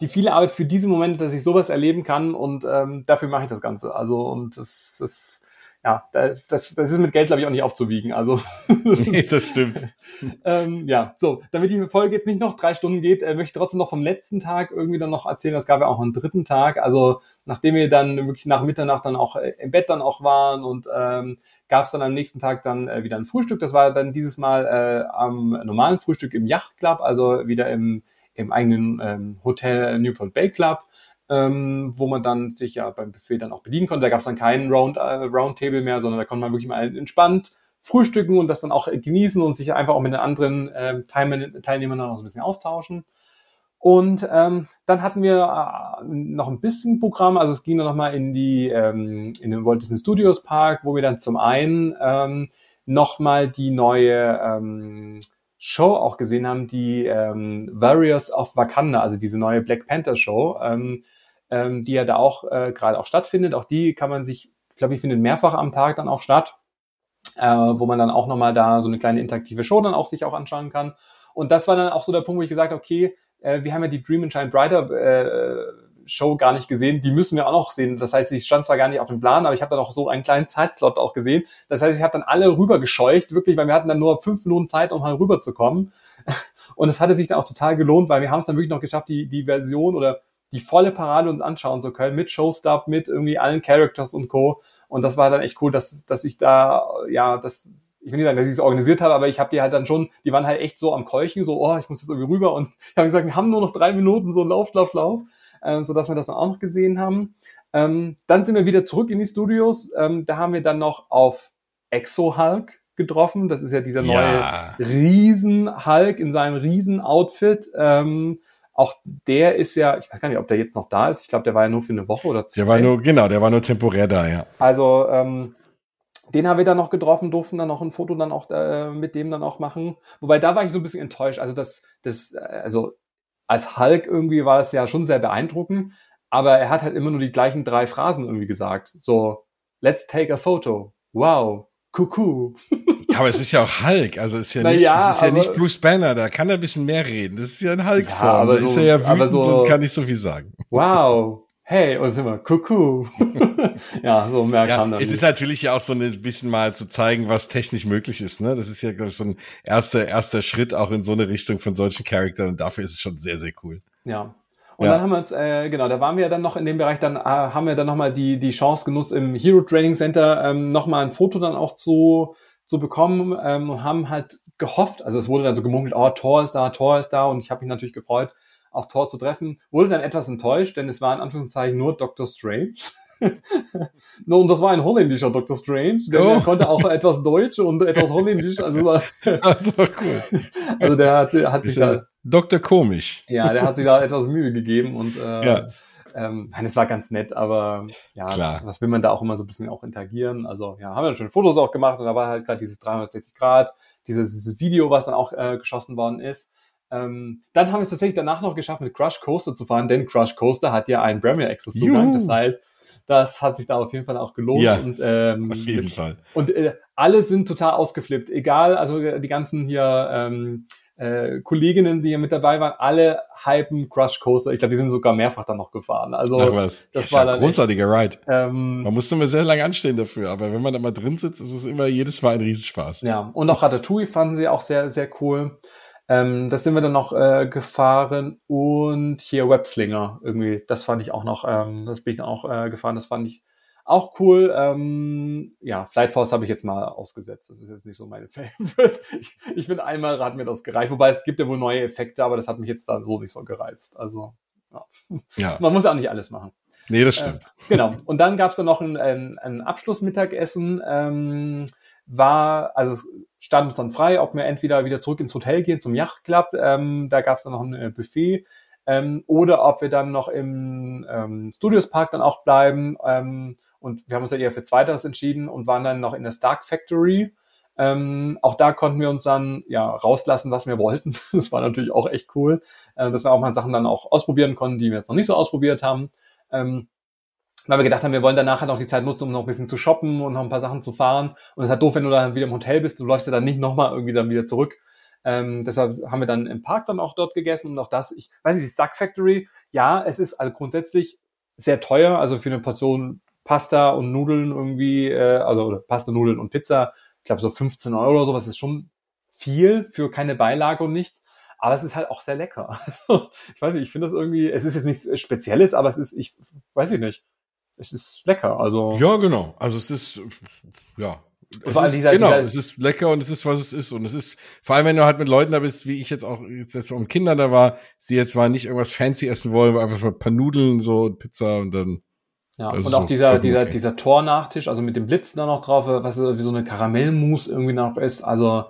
die viele Arbeit für diese Momente, dass ich sowas erleben kann und ähm, dafür mache ich das Ganze. Also und das, das ja, das, das ist mit Geld, glaube ich, auch nicht aufzuwiegen. Also
nee, das stimmt.
ähm, ja, so, damit die Folge jetzt nicht noch drei Stunden geht, äh, möchte ich trotzdem noch vom letzten Tag irgendwie dann noch erzählen. Es gab ja auch einen dritten Tag. Also nachdem wir dann wirklich nach Mitternacht dann auch äh, im Bett dann auch waren und ähm, gab es dann am nächsten Tag dann äh, wieder ein Frühstück. Das war dann dieses Mal äh, am normalen Frühstück im Yacht Club, also wieder im im eigenen ähm, Hotel Newport Bay Club, ähm, wo man dann sich ja beim Buffet dann auch bedienen konnte. Da gab es dann keinen Round, äh, Roundtable mehr, sondern da konnte man wirklich mal entspannt frühstücken und das dann auch genießen und sich einfach auch mit den anderen äh, Teilnehmern dann auch so ein bisschen austauschen. Und ähm, dann hatten wir äh, noch ein bisschen Programm, also es ging dann nochmal in die ähm, in den Walt Disney Studios Park, wo wir dann zum einen ähm, nochmal die neue ähm, Show auch gesehen haben, die ähm, Warriors of Wakanda, also diese neue Black Panther Show, ähm, ähm, die ja da auch äh, gerade auch stattfindet. Auch die kann man sich, glaube ich, findet mehrfach am Tag dann auch statt, äh, wo man dann auch nochmal da so eine kleine interaktive Show dann auch sich auch anschauen kann. Und das war dann auch so der Punkt, wo ich gesagt habe, okay, äh, wir haben ja die Dream and Shine Brighter äh, Show gar nicht gesehen. Die müssen wir auch noch sehen. Das heißt, ich stand zwar gar nicht auf dem Plan, aber ich habe dann auch so einen kleinen Zeitslot auch gesehen. Das heißt, ich habe dann alle rübergescheucht, wirklich, weil wir hatten dann nur fünf Minuten Zeit, um mal rüberzukommen. Und es hatte sich dann auch total gelohnt, weil wir haben es dann wirklich noch geschafft, die, die Version oder die volle Parade uns anschauen zu können, mit Showstop, mit irgendwie allen Characters und Co. Und das war dann echt cool, dass, dass ich da, ja, das, ich will nicht sagen, dass ich es organisiert habe, aber ich habe die halt dann schon, die waren halt echt so am Keuchen, so, oh, ich muss jetzt irgendwie rüber. Und ich habe gesagt, wir haben nur noch drei Minuten, so lauf, lauf, lauf äh, sodass wir das dann auch noch gesehen haben. Ähm, dann sind wir wieder zurück in die Studios. Ähm, da haben wir dann noch auf Exo Hulk getroffen. Das ist ja dieser neue ja. Riesen-Hulk in seinem Riesen-Outfit. Ähm, auch der ist ja, ich weiß gar nicht, ob der jetzt noch da ist. Ich glaube, der war ja nur für eine Woche oder
zwei. Der war nur, genau, der war nur temporär da, ja.
Also, ähm, den haben wir dann noch getroffen, durften dann noch ein Foto dann auch äh, mit dem dann auch machen. Wobei da war ich so ein bisschen enttäuscht. Also das, das, äh, also als Hulk irgendwie war es ja schon sehr beeindruckend, aber er hat halt immer nur die gleichen drei Phrasen irgendwie gesagt. So, let's take a photo. Wow. Kuckuck.
Ja, aber es ist ja auch Hulk, also es ist ja nicht, ja, es ist ja nicht Bruce Banner, da kann er ein bisschen mehr reden. Das ist ja ein Hulk-Form, ja, da so, ist er ja wütend so, und kann nicht so viel sagen.
Wow, hey, und sind wir, Kuckuck. ja, so mehr ja,
kann dann. Es nicht. ist natürlich ja auch so ein bisschen mal zu zeigen, was technisch möglich ist, ne? Das ist ja, glaube ich, so ein erster, erster Schritt auch in so eine Richtung von solchen Charakteren und dafür ist es schon sehr, sehr cool.
Ja. Und ja. dann haben wir uns, äh, genau, da waren wir dann noch in dem Bereich, dann äh, haben wir dann nochmal die, die Chance genutzt, im Hero Training Center ähm, nochmal ein Foto dann auch zu, zu bekommen ähm, und haben halt gehofft, also es wurde dann so gemunkelt, oh, Tor ist da, Tor ist da und ich habe mich natürlich gefreut, auch Tor zu treffen, wurde dann etwas enttäuscht, denn es war in Anführungszeichen nur Doctor Strange. no, und das war ein holländischer Doctor Strange, der, oh. der konnte auch etwas Deutsch und etwas Holländisch. Also, war, war cool. Also der hat, hat sich da
Doktor komisch.
Ja, der hat sich da etwas Mühe gegeben und äh, ja. ähm, nein, es war ganz nett, aber ja, Klar. was will man da auch immer so ein bisschen auch interagieren? Also ja, haben wir schon Fotos auch gemacht und da war halt gerade dieses 360 Grad, dieses, dieses Video, was dann auch äh, geschossen worden ist. Ähm, dann haben wir es tatsächlich danach noch geschafft, mit Crush Coaster zu fahren, denn Crush Coaster hat ja einen Premier Access Zugang. Das heißt, das hat sich da auf jeden Fall auch gelohnt. Ja, und, ähm,
auf jeden Fall.
Und äh, alle sind total ausgeflippt. Egal, also die ganzen hier ähm, äh, Kolleginnen, die hier mit dabei waren, alle hypen Crush Coaster. Ich glaube, die sind sogar mehrfach dann noch gefahren. Also
Ach was. das, das war ja ein großartiger Ride. Ähm, man musste immer sehr lange anstehen dafür, aber wenn man da mal drin sitzt, ist es immer jedes Mal ein Riesenspaß.
Ja, und auch Ratatouille fanden sie auch sehr, sehr cool. Ähm, das sind wir dann noch äh, gefahren und hier Webslinger irgendwie, das fand ich auch noch, ähm, das bin ich dann auch äh, gefahren, das fand ich auch cool. Ähm, ja, Flight Force habe ich jetzt mal ausgesetzt. Das ist jetzt nicht so meine Favorite. Ich, ich finde einmal hat mir das gereicht, wobei es gibt ja wohl neue Effekte, aber das hat mich jetzt da so nicht so gereizt. Also ja. ja. man muss auch nicht alles machen.
Nee, das stimmt.
Äh, genau. Und dann gab es dann noch ein, ein, ein Abschlussmittagessen. Ähm, war, also stand uns dann frei, ob wir entweder wieder zurück ins Hotel gehen zum Yachtclub, ähm, da gab es dann noch ein äh, Buffet, ähm, oder ob wir dann noch im ähm, Studios Park dann auch bleiben. Ähm, Und wir haben uns dann eher für Zweiteres entschieden und waren dann noch in der Stark Factory. Ähm, auch da konnten wir uns dann ja rauslassen, was wir wollten. Das war natürlich auch echt cool, äh, dass wir auch mal Sachen dann auch ausprobieren konnten, die wir jetzt noch nicht so ausprobiert haben. Ähm, weil wir gedacht haben, wir wollen danach halt auch die Zeit nutzen, um noch ein bisschen zu shoppen und noch ein paar Sachen zu fahren. Und es ist halt doof, wenn du dann wieder im Hotel bist, du läufst ja dann nicht nochmal irgendwie dann wieder zurück. Ähm, deshalb haben wir dann im Park dann auch dort gegessen und auch das, ich weiß nicht, die Stuck Factory, ja, es ist also grundsätzlich sehr teuer, also für eine Portion Pasta und Nudeln irgendwie, äh, also oder Pasta, Nudeln und Pizza, ich glaube so 15 Euro oder sowas ist schon viel für keine Beilage und nichts. Aber es ist halt auch sehr lecker. ich weiß nicht, ich finde das irgendwie, es ist jetzt nichts Spezielles, aber es ist, ich weiß ich nicht. Es ist lecker, also.
Ja, genau. Also es ist, ja, es ist, dieser, genau, dieser, es ist lecker und es ist, was es ist. Und es ist, vor allem wenn du halt mit Leuten da bist, wie ich jetzt auch jetzt, jetzt um Kinder da war, die jetzt mal nicht irgendwas fancy essen wollen, aber einfach so ein paar Nudeln, so Pizza und dann.
Ja, und auch so dieser, dieser, okay. dieser Tornachtisch, also mit dem Blitz da noch drauf, was wie so eine Karamellmousse irgendwie noch ist. Also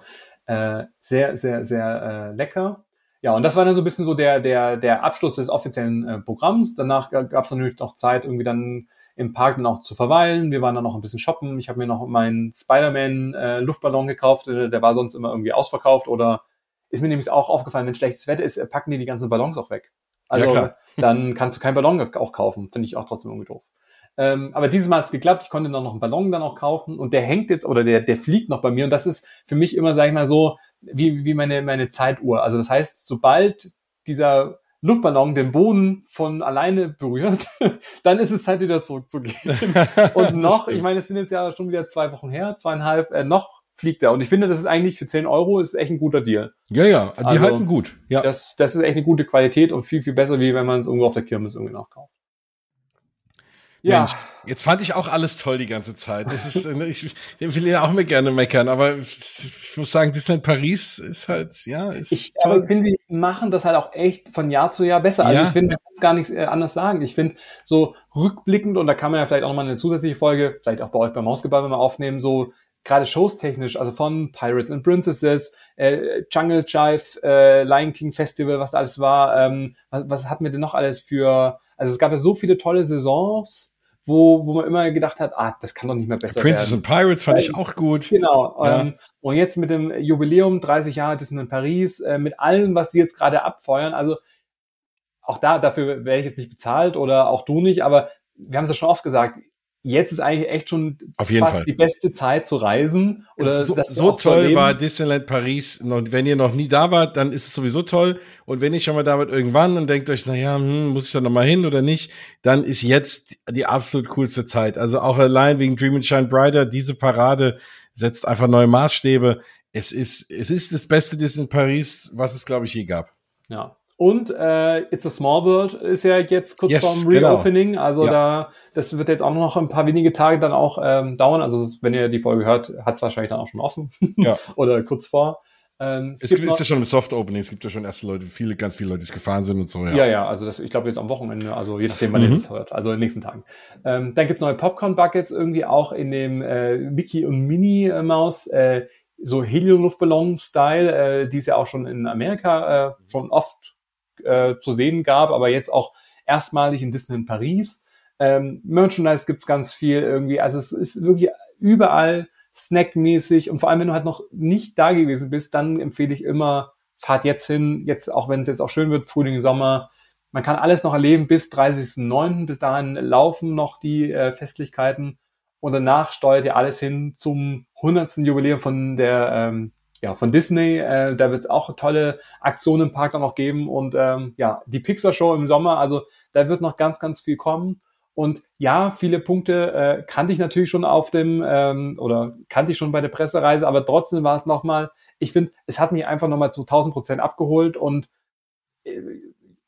äh, sehr, sehr, sehr äh, lecker. Ja, und das war dann so ein bisschen so der, der, der Abschluss des offiziellen äh, Programms. Danach gab es natürlich noch Zeit, irgendwie dann im Park dann auch zu verweilen. Wir waren dann noch ein bisschen shoppen. Ich habe mir noch meinen Spider-Man äh, Luftballon gekauft. Äh, der war sonst immer irgendwie ausverkauft oder ist mir nämlich auch aufgefallen, wenn schlechtes Wetter ist, äh, packen die die ganzen Ballons auch weg. Also ja, dann kannst du keinen Ballon auch kaufen. Finde ich auch trotzdem irgendwie doof. Ähm, aber dieses Mal hat es geklappt. Ich konnte dann noch einen Ballon dann auch kaufen und der hängt jetzt oder der, der fliegt noch bei mir und das ist für mich immer, sag ich mal so, wie, wie meine, meine Zeituhr. Also das heißt, sobald dieser Luftballon den Boden von alleine berührt, dann ist es Zeit wieder zurückzugehen. Und noch, ich meine, es sind jetzt ja schon wieder zwei Wochen her, zweieinhalb, äh, noch fliegt er. Und ich finde, das ist eigentlich für 10 Euro ist echt ein guter Deal.
Ja, ja, die also, halten gut. Ja.
Das, das ist echt eine gute Qualität und viel, viel besser, wie wenn man es irgendwo auf der Kirmes irgendwie noch kauft.
Ja. Mensch, jetzt fand ich auch alles toll die ganze Zeit. Das ist, ich, ich will ja auch mir gerne meckern, aber ich muss sagen, Disneyland Paris ist halt, ja, ist
ich, toll. Aber ich finde, sie machen das halt auch echt von Jahr zu Jahr besser. Also ja. ich finde, man kann es gar nichts äh, anders sagen. Ich finde, so rückblickend, und da kann man ja vielleicht auch nochmal eine zusätzliche Folge, vielleicht auch bei euch beim Mausgeballer mal aufnehmen, so gerade showstechnisch, also von Pirates and Princesses, äh, Jungle Jive, äh, Lion King Festival, was da alles war, ähm, was, was hatten wir denn noch alles für, also es gab ja so viele tolle Saisons, wo, wo man immer gedacht hat, ah, das kann doch nicht mehr besser
Princess werden. Princess and Pirates fand ich auch gut.
Genau. Ja. Ähm, und jetzt mit dem Jubiläum, 30 Jahre Disney in Paris, äh, mit allem, was sie jetzt gerade abfeuern, also auch da, dafür wäre ich jetzt nicht bezahlt oder auch du nicht, aber wir haben es ja schon oft gesagt, jetzt ist eigentlich echt schon
Auf jeden fast Fall.
die beste Zeit zu reisen. Oder
so, so toll war Disneyland Paris. Und wenn ihr noch nie da wart, dann ist es sowieso toll. Und wenn ihr schon mal da wart irgendwann und denkt euch, naja, hm, muss ich da noch mal hin oder nicht, dann ist jetzt die absolut coolste Zeit. Also auch allein wegen Dream and Shine Brighter, diese Parade setzt einfach neue Maßstäbe. Es ist, es ist das beste Disneyland Paris, was es, glaube ich, je gab.
Ja, und äh, It's a Small World ist ja jetzt kurz yes, vorm genau. Reopening. Genau. Also ja. da, das wird jetzt auch noch ein paar wenige Tage dann auch ähm, dauern. Also wenn ihr die Folge hört, hat es wahrscheinlich dann auch schon offen. Ja. Oder kurz vor.
Ähm, es, es gibt, ist ja schon ein Soft Opening, es gibt ja schon erste Leute, viele, ganz viele Leute, die es gefahren sind und so,
ja. Ja, ja, also das, ich glaube jetzt am Wochenende, also je nachdem, wann mhm. ihr das hört, also in den nächsten Tagen. Ähm, dann gibt's neue Popcorn-Buckets irgendwie auch in dem äh, Mickey und Minnie äh, äh, so Helium-Luftballon-Style, äh, die es ja auch schon in Amerika äh, schon oft äh, zu sehen gab, aber jetzt auch erstmalig in Disney in Paris. Ähm, Merchandise gibt's ganz viel irgendwie. Also es ist wirklich überall snackmäßig und vor allem, wenn du halt noch nicht da gewesen bist, dann empfehle ich immer, fahrt jetzt hin, jetzt auch wenn es jetzt auch schön wird, Frühling, Sommer. Man kann alles noch erleben bis 30.09. Bis dahin laufen noch die äh, Festlichkeiten und danach steuert ihr alles hin zum 100. Jubiläum von der ähm, ja, von Disney. Äh, da wird es auch tolle Aktionen im Park dann noch geben. Und ähm, ja, die Pixar-Show im Sommer, also da wird noch ganz, ganz viel kommen. Und ja, viele Punkte äh, kannte ich natürlich schon auf dem, ähm, oder kannte ich schon bei der Pressereise, aber trotzdem war es nochmal, ich finde, es hat mich einfach nochmal zu 1000 Prozent abgeholt und äh,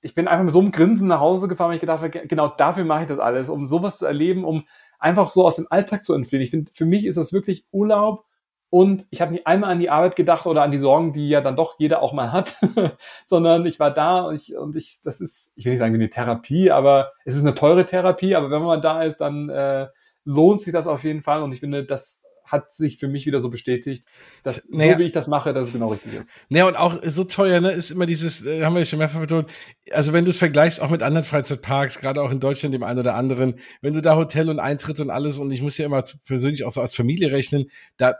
ich bin einfach mit so einem Grinsen nach Hause gefahren, weil ich gedacht habe, genau dafür mache ich das alles, um sowas zu erleben, um einfach so aus dem Alltag zu entfliehen. Ich finde, für mich ist das wirklich Urlaub, und ich habe nicht einmal an die Arbeit gedacht oder an die Sorgen, die ja dann doch jeder auch mal hat, sondern ich war da und ich, und ich, das ist, ich will nicht sagen wie eine Therapie, aber es ist eine teure Therapie, aber wenn man da ist, dann äh, lohnt sich das auf jeden Fall. Und ich finde, das hat sich für mich wieder so bestätigt, dass naja, so wie ich das mache, dass es genau richtig ist.
Naja, und auch so teuer, ne, ist immer dieses, äh, haben wir ja schon mehrfach betont, also wenn du es vergleichst auch mit anderen Freizeitparks, gerade auch in Deutschland, dem einen oder anderen, wenn du da Hotel und Eintritt und alles, und ich muss ja immer persönlich auch so als Familie rechnen, da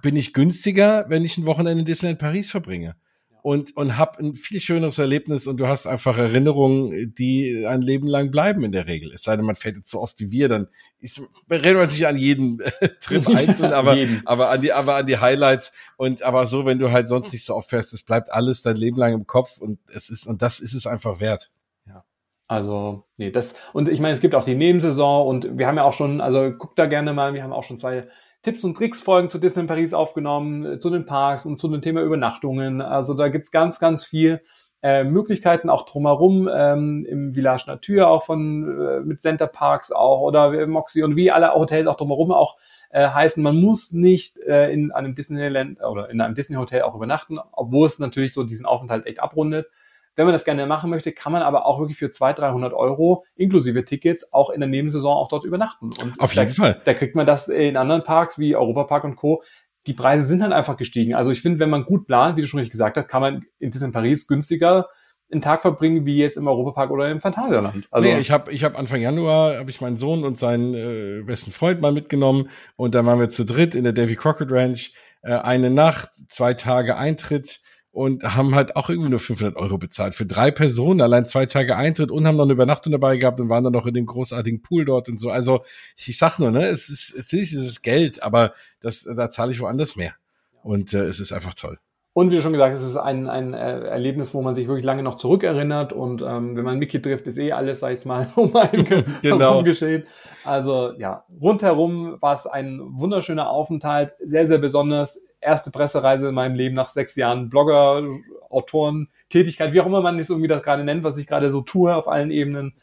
bin ich günstiger, wenn ich ein Wochenende in Disneyland Paris verbringe und, und hab ein viel schöneres Erlebnis und du hast einfach Erinnerungen, die ein Leben lang bleiben in der Regel. Es sei denn, man fährt jetzt so oft wie wir, dann ist, wir reden natürlich an jeden Trip einzeln, aber, aber an die, aber an die Highlights und aber so, wenn du halt sonst nicht so oft fährst, es bleibt alles dein Leben lang im Kopf und es ist, und das ist es einfach wert. Ja.
Also, nee, das, und ich meine, es gibt auch die Nebensaison und wir haben ja auch schon, also guck da gerne mal, wir haben auch schon zwei Tipps und Tricks Folgen zu Disney Paris aufgenommen, äh, zu den Parks und zu dem Thema Übernachtungen. Also da gibt's ganz, ganz viel äh, Möglichkeiten auch drumherum ähm, im Village Natur auch von äh, mit Center Parks auch oder Moxie und wie alle Hotels auch drumherum auch äh, heißen. Man muss nicht äh, in einem Disneyland oder in einem Disney Hotel auch übernachten, obwohl es natürlich so diesen Aufenthalt echt abrundet. Wenn man das gerne machen möchte, kann man aber auch wirklich für 200, 300 Euro inklusive Tickets auch in der Nebensaison auch dort übernachten.
Und Auf jeden da, Fall.
Da kriegt man das in anderen Parks wie Europa Park und Co. Die Preise sind dann einfach gestiegen. Also ich finde, wenn man gut plant, wie du schon richtig gesagt hast, kann man in Disneyland Paris günstiger einen Tag verbringen wie jetzt im Europapark oder im Phantasialand.
Also nee, ich habe ich hab Anfang Januar habe ich meinen Sohn und seinen äh, besten Freund mal mitgenommen und dann waren wir zu dritt in der Davy Crockett Ranch äh, eine Nacht, zwei Tage Eintritt und haben halt auch irgendwie nur 500 Euro bezahlt für drei Personen, allein zwei Tage Eintritt und haben noch eine Übernachtung dabei gehabt und waren dann noch in dem großartigen Pool dort und so. Also ich sag nur, ne, es ist natürlich ist es Geld, aber das da zahle ich woanders mehr und äh, es ist einfach toll.
Und wie du schon gesagt hast, es ist ein, ein äh, Erlebnis, wo man sich wirklich lange noch zurückerinnert. Und ähm, wenn man Mickey trifft, ist eh alles, sag ich mal, um einen genau. geschehen. Also ja, rundherum war es ein wunderschöner Aufenthalt, sehr, sehr besonders erste Pressereise in meinem Leben nach sechs Jahren Blogger, Autoren, Tätigkeit, wie auch immer man es irgendwie das gerade nennt, was ich gerade so tue auf allen Ebenen.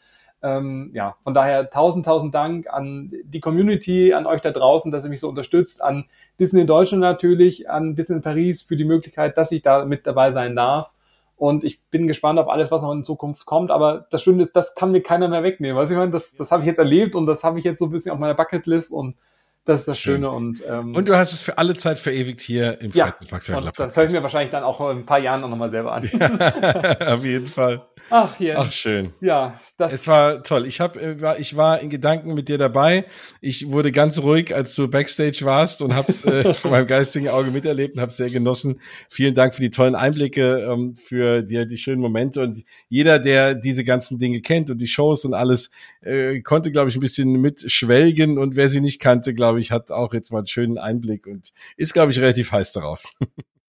Ähm, ja, von daher tausend, tausend Dank an die Community, an euch da draußen, dass ihr mich so unterstützt, an Disney Deutschland natürlich, an Disney Paris für die Möglichkeit, dass ich da mit dabei sein darf. Und ich bin gespannt auf alles, was noch in Zukunft kommt. Aber das Schöne ist, das kann mir keiner mehr wegnehmen. Was ich meine, das, das habe ich jetzt erlebt und das habe ich jetzt so ein bisschen auf meiner Bucketlist und das ist das Schön. Schöne. Und,
ähm, und du hast es für alle Zeit verewigt hier im
ja, Freizeitpark. Das höre ich mir wahrscheinlich dann auch in ein paar Jahren noch mal selber an. Ja,
auf jeden Fall.
Ach, Jens.
Ach, schön.
Ja,
das. Es war toll. Ich hab, äh, ich war in Gedanken mit dir dabei. Ich wurde ganz ruhig, als du Backstage warst und hab's äh, von meinem geistigen Auge miterlebt und hab's sehr genossen. Vielen Dank für die tollen Einblicke, ähm, für die, die schönen Momente und jeder, der diese ganzen Dinge kennt und die Shows und alles, äh, konnte, glaube ich, ein bisschen mitschwelgen und wer sie nicht kannte, glaube ich, hat auch jetzt mal einen schönen Einblick und ist, glaube ich, relativ heiß darauf.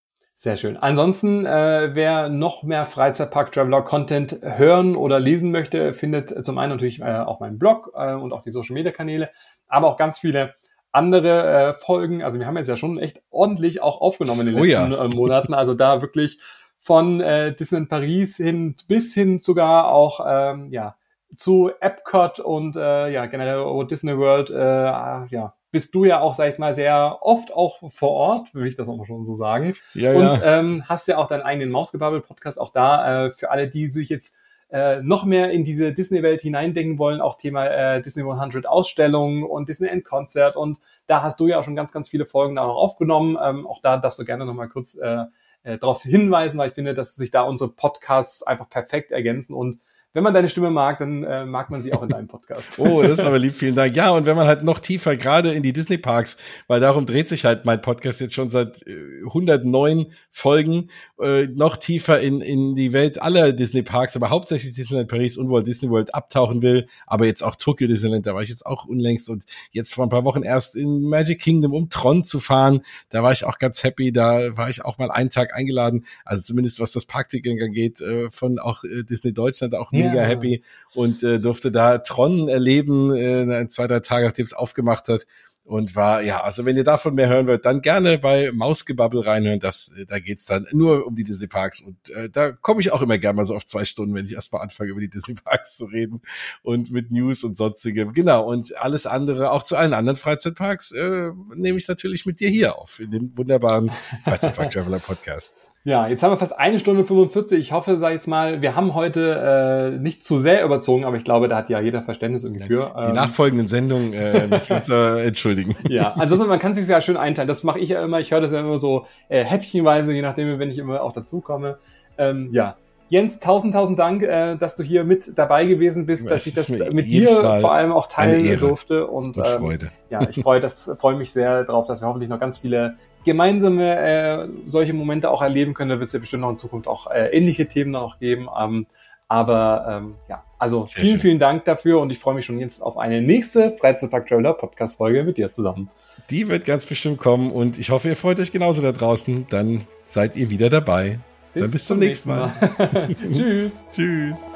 Sehr schön. Ansonsten, äh, wer noch mehr Freizeitpark Traveler Content hören oder lesen möchte, findet zum einen natürlich äh, auch meinen Blog äh, und auch die Social Media Kanäle, aber auch ganz viele andere äh, Folgen. Also wir haben jetzt ja schon echt ordentlich auch aufgenommen in den oh letzten ja. äh, Monaten. Also da wirklich von äh, Disneyland Paris hin bis hin sogar auch ähm, ja zu Epcot und äh, ja generell Disney World äh, ja bist du ja auch, sag ich mal, sehr oft auch vor Ort, will ich das auch mal schon so sagen. Ja, und ja. Ähm, hast ja auch deinen eigenen Mausgebabbel-Podcast auch da, äh, für alle, die sich jetzt äh, noch mehr in diese Disney-Welt hineindenken wollen, auch Thema äh, Disney 100 Ausstellungen und Disney End Konzert und da hast du ja auch schon ganz, ganz viele Folgen da auch aufgenommen. Ähm, auch da darfst du gerne noch mal kurz äh, äh, darauf hinweisen, weil ich finde, dass sich da unsere Podcasts einfach perfekt ergänzen und wenn man deine Stimme mag, dann äh, mag man sie auch in deinem Podcast.
oh, das ist aber lieb, vielen Dank. Ja, und wenn man halt noch tiefer, gerade in die Disney-Parks, weil darum dreht sich halt mein Podcast jetzt schon seit äh, 109 Folgen, äh, noch tiefer in, in die Welt aller Disney-Parks, aber hauptsächlich Disneyland Paris und Walt Disney World abtauchen will, aber jetzt auch Tokyo Disneyland, da war ich jetzt auch unlängst und jetzt vor ein paar Wochen erst in Magic Kingdom, um Tron zu fahren, da war ich auch ganz happy, da war ich auch mal einen Tag eingeladen, also zumindest was das Parkticket angeht, äh, von auch äh, Disney Deutschland, auch mega ja. happy und äh, durfte da Tron erleben, äh, zwei, drei Tage nachdem es aufgemacht hat und war, ja, also wenn ihr davon mehr hören wollt, dann gerne bei Mausgebabbel reinhören. Das, äh, da geht's dann nur um die Disney Parks. Und äh, da komme ich auch immer gerne mal so auf zwei Stunden, wenn ich erstmal anfange, über die Disney Parks zu reden und mit News und sonstigem. Genau, und alles andere, auch zu allen anderen Freizeitparks, äh, nehme ich natürlich mit dir hier auf, in dem wunderbaren Freizeitpark Traveler Podcast.
Ja, jetzt haben wir fast eine Stunde 45. Ich hoffe, sag ich jetzt mal, wir haben heute äh, nicht zu sehr überzogen, aber ich glaube, da hat ja jeder Verständnis irgendwie für.
Die ähm, nachfolgenden Sendungen äh, müssen wir uns äh, entschuldigen.
Ja, ansonsten, man kann sich ja schön einteilen. Das mache ich ja immer. Ich höre das ja immer so äh, häppchenweise, je nachdem, wenn ich immer auch dazukomme. Ähm, ja, Jens, tausend, tausend Dank, äh, dass du hier mit dabei gewesen bist, dass ich das mit dir vor allem auch teilen durfte. Und, und ähm, ja, ich freue das, freue mich sehr darauf, dass wir hoffentlich noch ganz viele gemeinsame äh, solche Momente auch erleben können. Da wird es ja bestimmt noch in Zukunft auch äh, ähnliche Themen noch geben. Ähm, aber ähm, ja, also Sehr vielen, schön. vielen Dank dafür und ich freue mich schon jetzt auf eine nächste Freizeitpark Traveler Podcast Folge mit dir zusammen.
Die wird ganz bestimmt kommen und ich hoffe, ihr freut euch genauso da draußen. Dann seid ihr wieder dabei. Bis Dann bis zum, zum nächsten Mal.
Mal. Tschüss.
Tschüss.